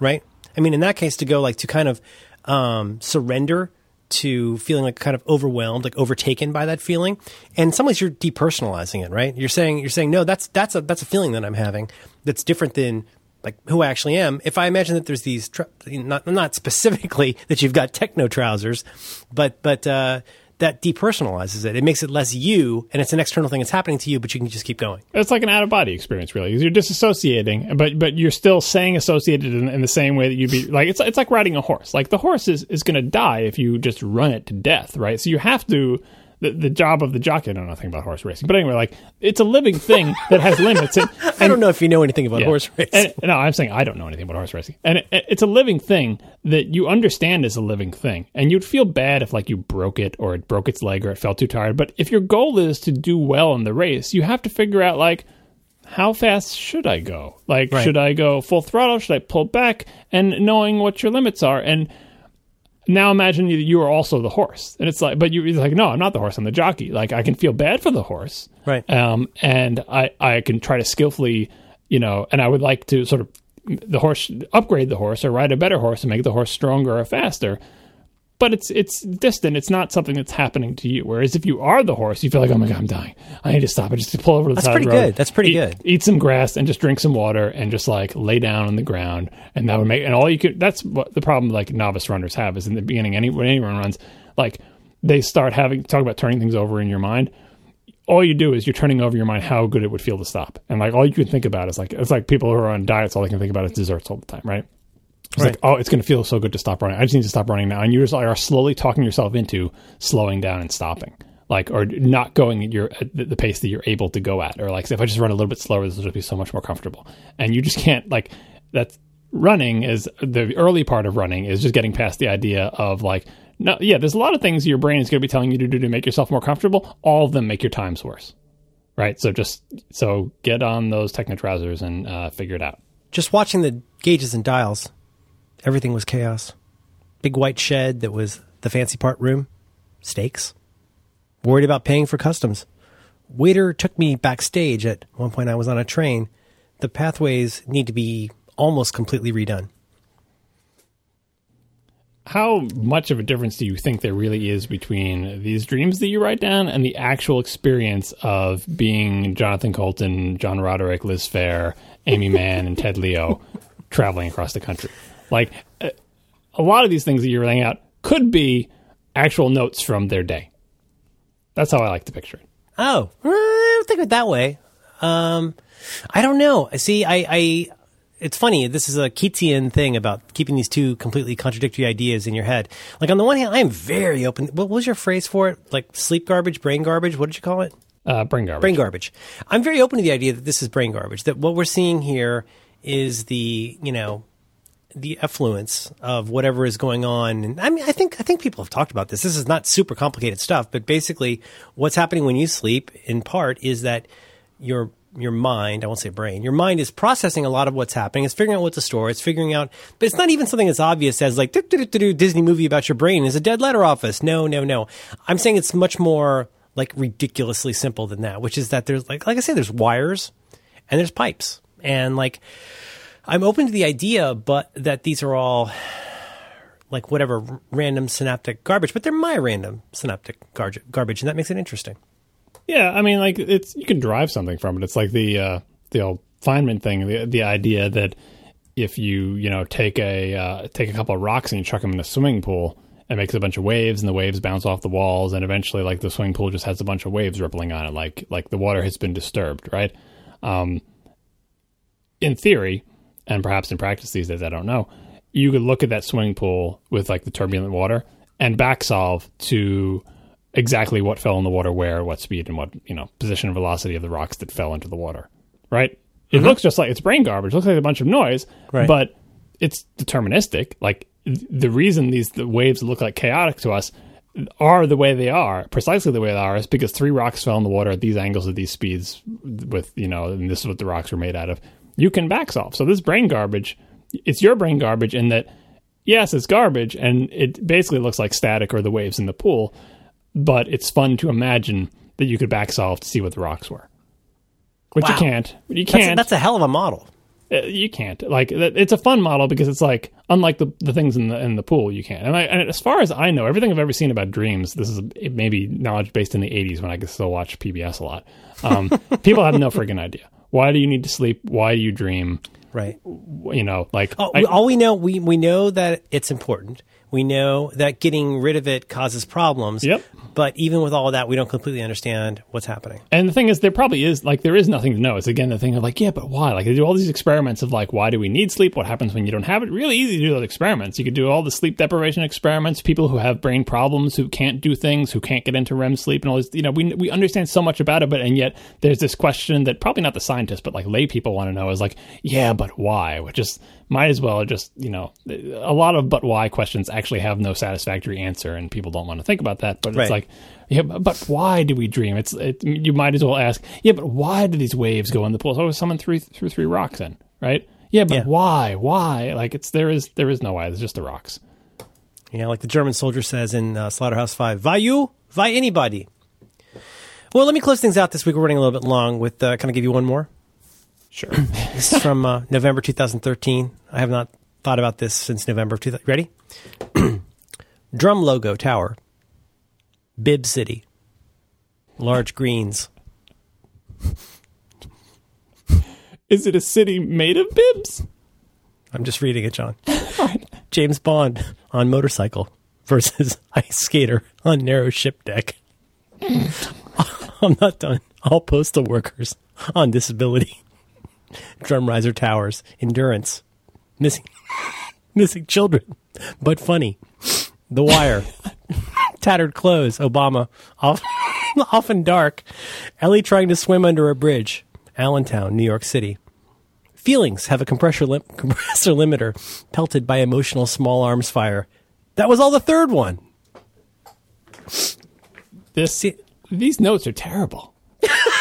right i mean in that case to go like to kind of um surrender to feeling like kind of overwhelmed like overtaken by that feeling and in some ways you're depersonalizing it right you're saying you're saying no that's that's a that's a feeling that i'm having that's different than like who I actually am. If I imagine that there's these, not not specifically that you've got techno trousers, but but uh, that depersonalizes it. It makes it less you, and it's an external thing that's happening to you, but you can just keep going. It's like an out of body experience, really. 'cause You're disassociating, but but you're still saying associated in, in the same way that you'd be like it's it's like riding a horse. Like the horse is, is going to die if you just run it to death, right? So you have to. The, the job of the jockey, I don't know nothing about horse racing, but anyway, like it's a living thing that has limits. And, I don't know if you know anything about yeah. horse racing. And- no, I'm saying I don't know anything about horse racing, and it, it's a living thing that you understand is a living thing, and you'd feel bad if like you broke it or it broke its leg or it felt too tired. But if your goal is to do well in the race, you have to figure out like how fast should I go? Like, Right. should I go full throttle? Should I pull back? And knowing what your limits are, and now imagine you, you are also the horse, and it's like, but you- you're like, no, I'm not the horse. I'm the jockey. Like, I can feel bad for the horse, Right. Um, and I I can try to skillfully, you know, and I would like to sort of the horse upgrade the horse or ride a better horse and make the horse stronger or faster. But it's it's distant. It's not something that's happening to you. Whereas if you are the horse, you feel like, oh my god, I'm dying. I need to stop. I just pull over to the That's side pretty of the road. good. That's pretty eat, good. Eat some grass and just drink some water and just like lay down on the ground, and that would make. And all you could. That's what the problem like novice runners have is in the beginning. Any when anyone runs, like they start having talk about turning things over in your mind. All you do is you're turning over your mind how good it would feel to stop, and like all you can think about is like it's like people who are on diets. All they can think about is desserts all the time, right? It's Right. like, oh, it's going to feel so good to stop running. I just need to stop running now. And you just are slowly talking yourself into slowing down and stopping, like, or not going at your at the pace that you're able to go at, or like, if I just run a little bit slower, this will just be so much more comfortable. And you just can't like that's running is the early part of running is just getting past the idea of like, no, yeah, there's a lot of things your brain is going to be telling you to do to make yourself more comfortable. All of them make your times worse, right? So just so get on those techno trousers and uh, figure it out. Just watching the gauges and dials, everything was chaos. Big white shed that was the fancy part room, steaks. Worried about paying for customs. Waiter took me backstage at one point. I was on a train. The pathways need to be almost completely redone. how much of a difference do you think there really is between these dreams that you write down and the actual experience of being Jonathan Coulton, John Roderick, Liz Phair, Aimee Mann, and Ted Leo traveling across the country? Like, a lot of these things that you're laying out could be actual notes from their day. That's how I like to picture it. Oh, uh, I don't think of it that way. Um, I don't know. I see, I, I, it's funny. This is a Keatsian thing about keeping these two completely contradictory ideas in your head. Like on the one hand, I am very open. What was your phrase for it? Like sleep garbage, brain garbage. What did you call it? Uh, brain garbage. Brain garbage. I'm very open to the idea that this is brain garbage. That what we're seeing here is the you know the effluence of whatever is going on. And I mean, I think I think people have talked about this. This is not super complicated stuff, but basically, what's happening when you sleep, in part, is that your your mind, I won't say brain, your mind is processing a lot of what's happening. It's figuring out what to store. It's figuring out, but it's not even something as obvious as like, Disney movie about your brain is a dead letter office. No, no, no. I'm saying it's much more like ridiculously simple than that, which is that there's like, like I say, there's wires and there's pipes and like, I'm open to the idea, but that these are all like whatever random synaptic garbage, but they're my random synaptic gar- garbage, and that makes it interesting. Yeah, I mean, like it's you can drive something from it. It's like the uh, the old Feynman thing, the the idea that if you you know take a uh, take a couple of rocks and you chuck them in a swimming pool, it makes a bunch of waves, and the waves bounce off the walls, and eventually, like the swimming pool just has a bunch of waves rippling on it, like like the water has been disturbed, right? Um, in theory, and perhaps in practice these days, I don't know. You could look at that swimming pool with like the turbulent water and back solve to exactly what fell in the water where, what speed, and what you know position and velocity of the rocks that fell into the water. Right? It mm-hmm. looks just like it's brain garbage. It looks like a bunch of noise, Right. but it's deterministic. Like the reason these the waves look like chaotic to us are the way they are, precisely the way they are, is because three rocks fell in the water at these angles at these speeds with, you know, and this is what the rocks were made out of. You can back solve. So this brain garbage, it's your brain garbage in that, yes, it's garbage and it basically looks like static or the waves in the pool, but it's fun to imagine that you could back solve to see what the rocks were. Which you can't. You That's, can't. that's a hell of a model. Uh, you can't like it's a fun model because it's like unlike the, the things in the in the pool you can't and, I, and as far as i know everything i've ever seen about dreams this is maybe knowledge based in the 80s when i could still watch pbs a lot um, people have no friggin' idea why do you need to sleep why do you dream Right. you know like Oh, I- all we know, we, we know that it's important. We know that getting rid of it causes problems. Yep. But even with all of that, we don't completely understand what's happening. And the thing is, there probably is like there is nothing to know. It's again the thing of like, yeah, but why? Like they do all these experiments of like, why do we need sleep? What happens when you don't have it? Really easy to do those experiments. You could do all the sleep deprivation experiments. People who have brain problems, who can't do things, who can't get into REM sleep, and all this. You know, we we understand so much about it, but and yet there's this question that probably not the scientists, but like lay people want to know is like, yeah, but why? Which is might as well just you know a lot of but why questions actually have no satisfactory answer, and people don't want to think about that. But Right. it's like yeah, but why do we dream? It's it, you might as well ask. Yeah, but why do these waves go in the pool? Oh, someone threw threw three rocks in, right? Yeah, but Yeah. why? Why? Like it's there is there is no why. There's just the rocks. You know, like the German soldier says in uh, Slaughterhouse Five, "Why you? Why anybody?" Well, let me close things out this week. We're running a little bit long. With uh, can I give you one more? Sure. This is from uh, November 2013. I have not thought about this since November of 2000. Ready? Drum logo tower. Bib City. Large greens. Is it a city made of bibs? I'm just reading it, John. James Bond on motorcycle versus ice skater on narrow ship deck. I'm not done. All postal workers on disability. Drum riser towers, endurance, missing, missing children, but funny. The wire, tattered clothes. Obama, often dark. Ellie trying to swim under a bridge. Allentown, New York City. Feelings have a compressor, lim- compressor limiter pelted by emotional small arms fire. That was all the third one. This these notes are terrible.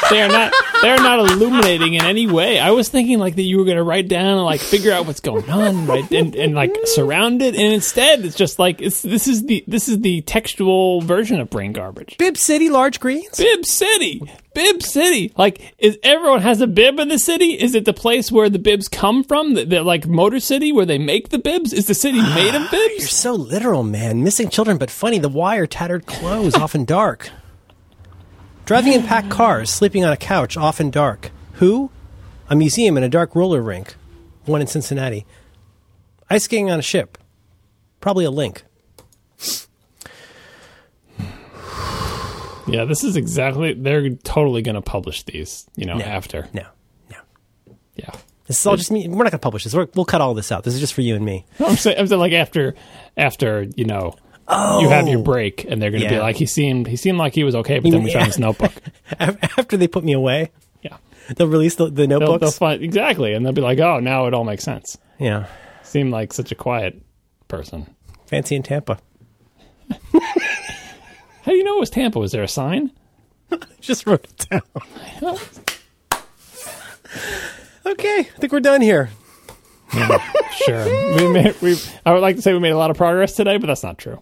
They are not they are not illuminating in any way. I was thinking like that you were going to write down and like figure out what's going on, right, and, and like surround it, and instead it's just like it's this is the this is the textual version of brain garbage. Bib City, large greens. Bib City, Bib City. Like, is everyone has a bib in the city? Is it the place where the bibs come from? The, the like Motor City where they make the bibs? Is the city made of bibs? You're so literal, man. Missing children, but funny. The wire, tattered clothes, often dark. Driving in packed cars, sleeping on a couch, often dark. Who? A museum and a dark roller rink. One in Cincinnati. Ice skating on a ship. Probably a link. Yeah, this is exactly. They're totally going to publish these. You know, No. after. No, no. Yeah. This is all just me. We're not going to publish this. We're, we'll cut all this out. This is just for you and me. No, I'm saying, I'm saying like after, after you know, you have your oh. break, and they're going to be like, he seemed, he seemed like he was okay, but then we Yeah. found his notebook. After they put me away, Yeah, they'll release the, the they'll, they'll find exactly, and they'll be like, oh, now it all makes sense. yeah. Seemed like such a quiet person. Fancy in Tampa. How do you know it was Tampa? Was there a sign? Just wrote it down. Oh. okay, I think we're done here. Yeah, sure. We made, we. I would like to say we made a lot of progress today, but that's not true.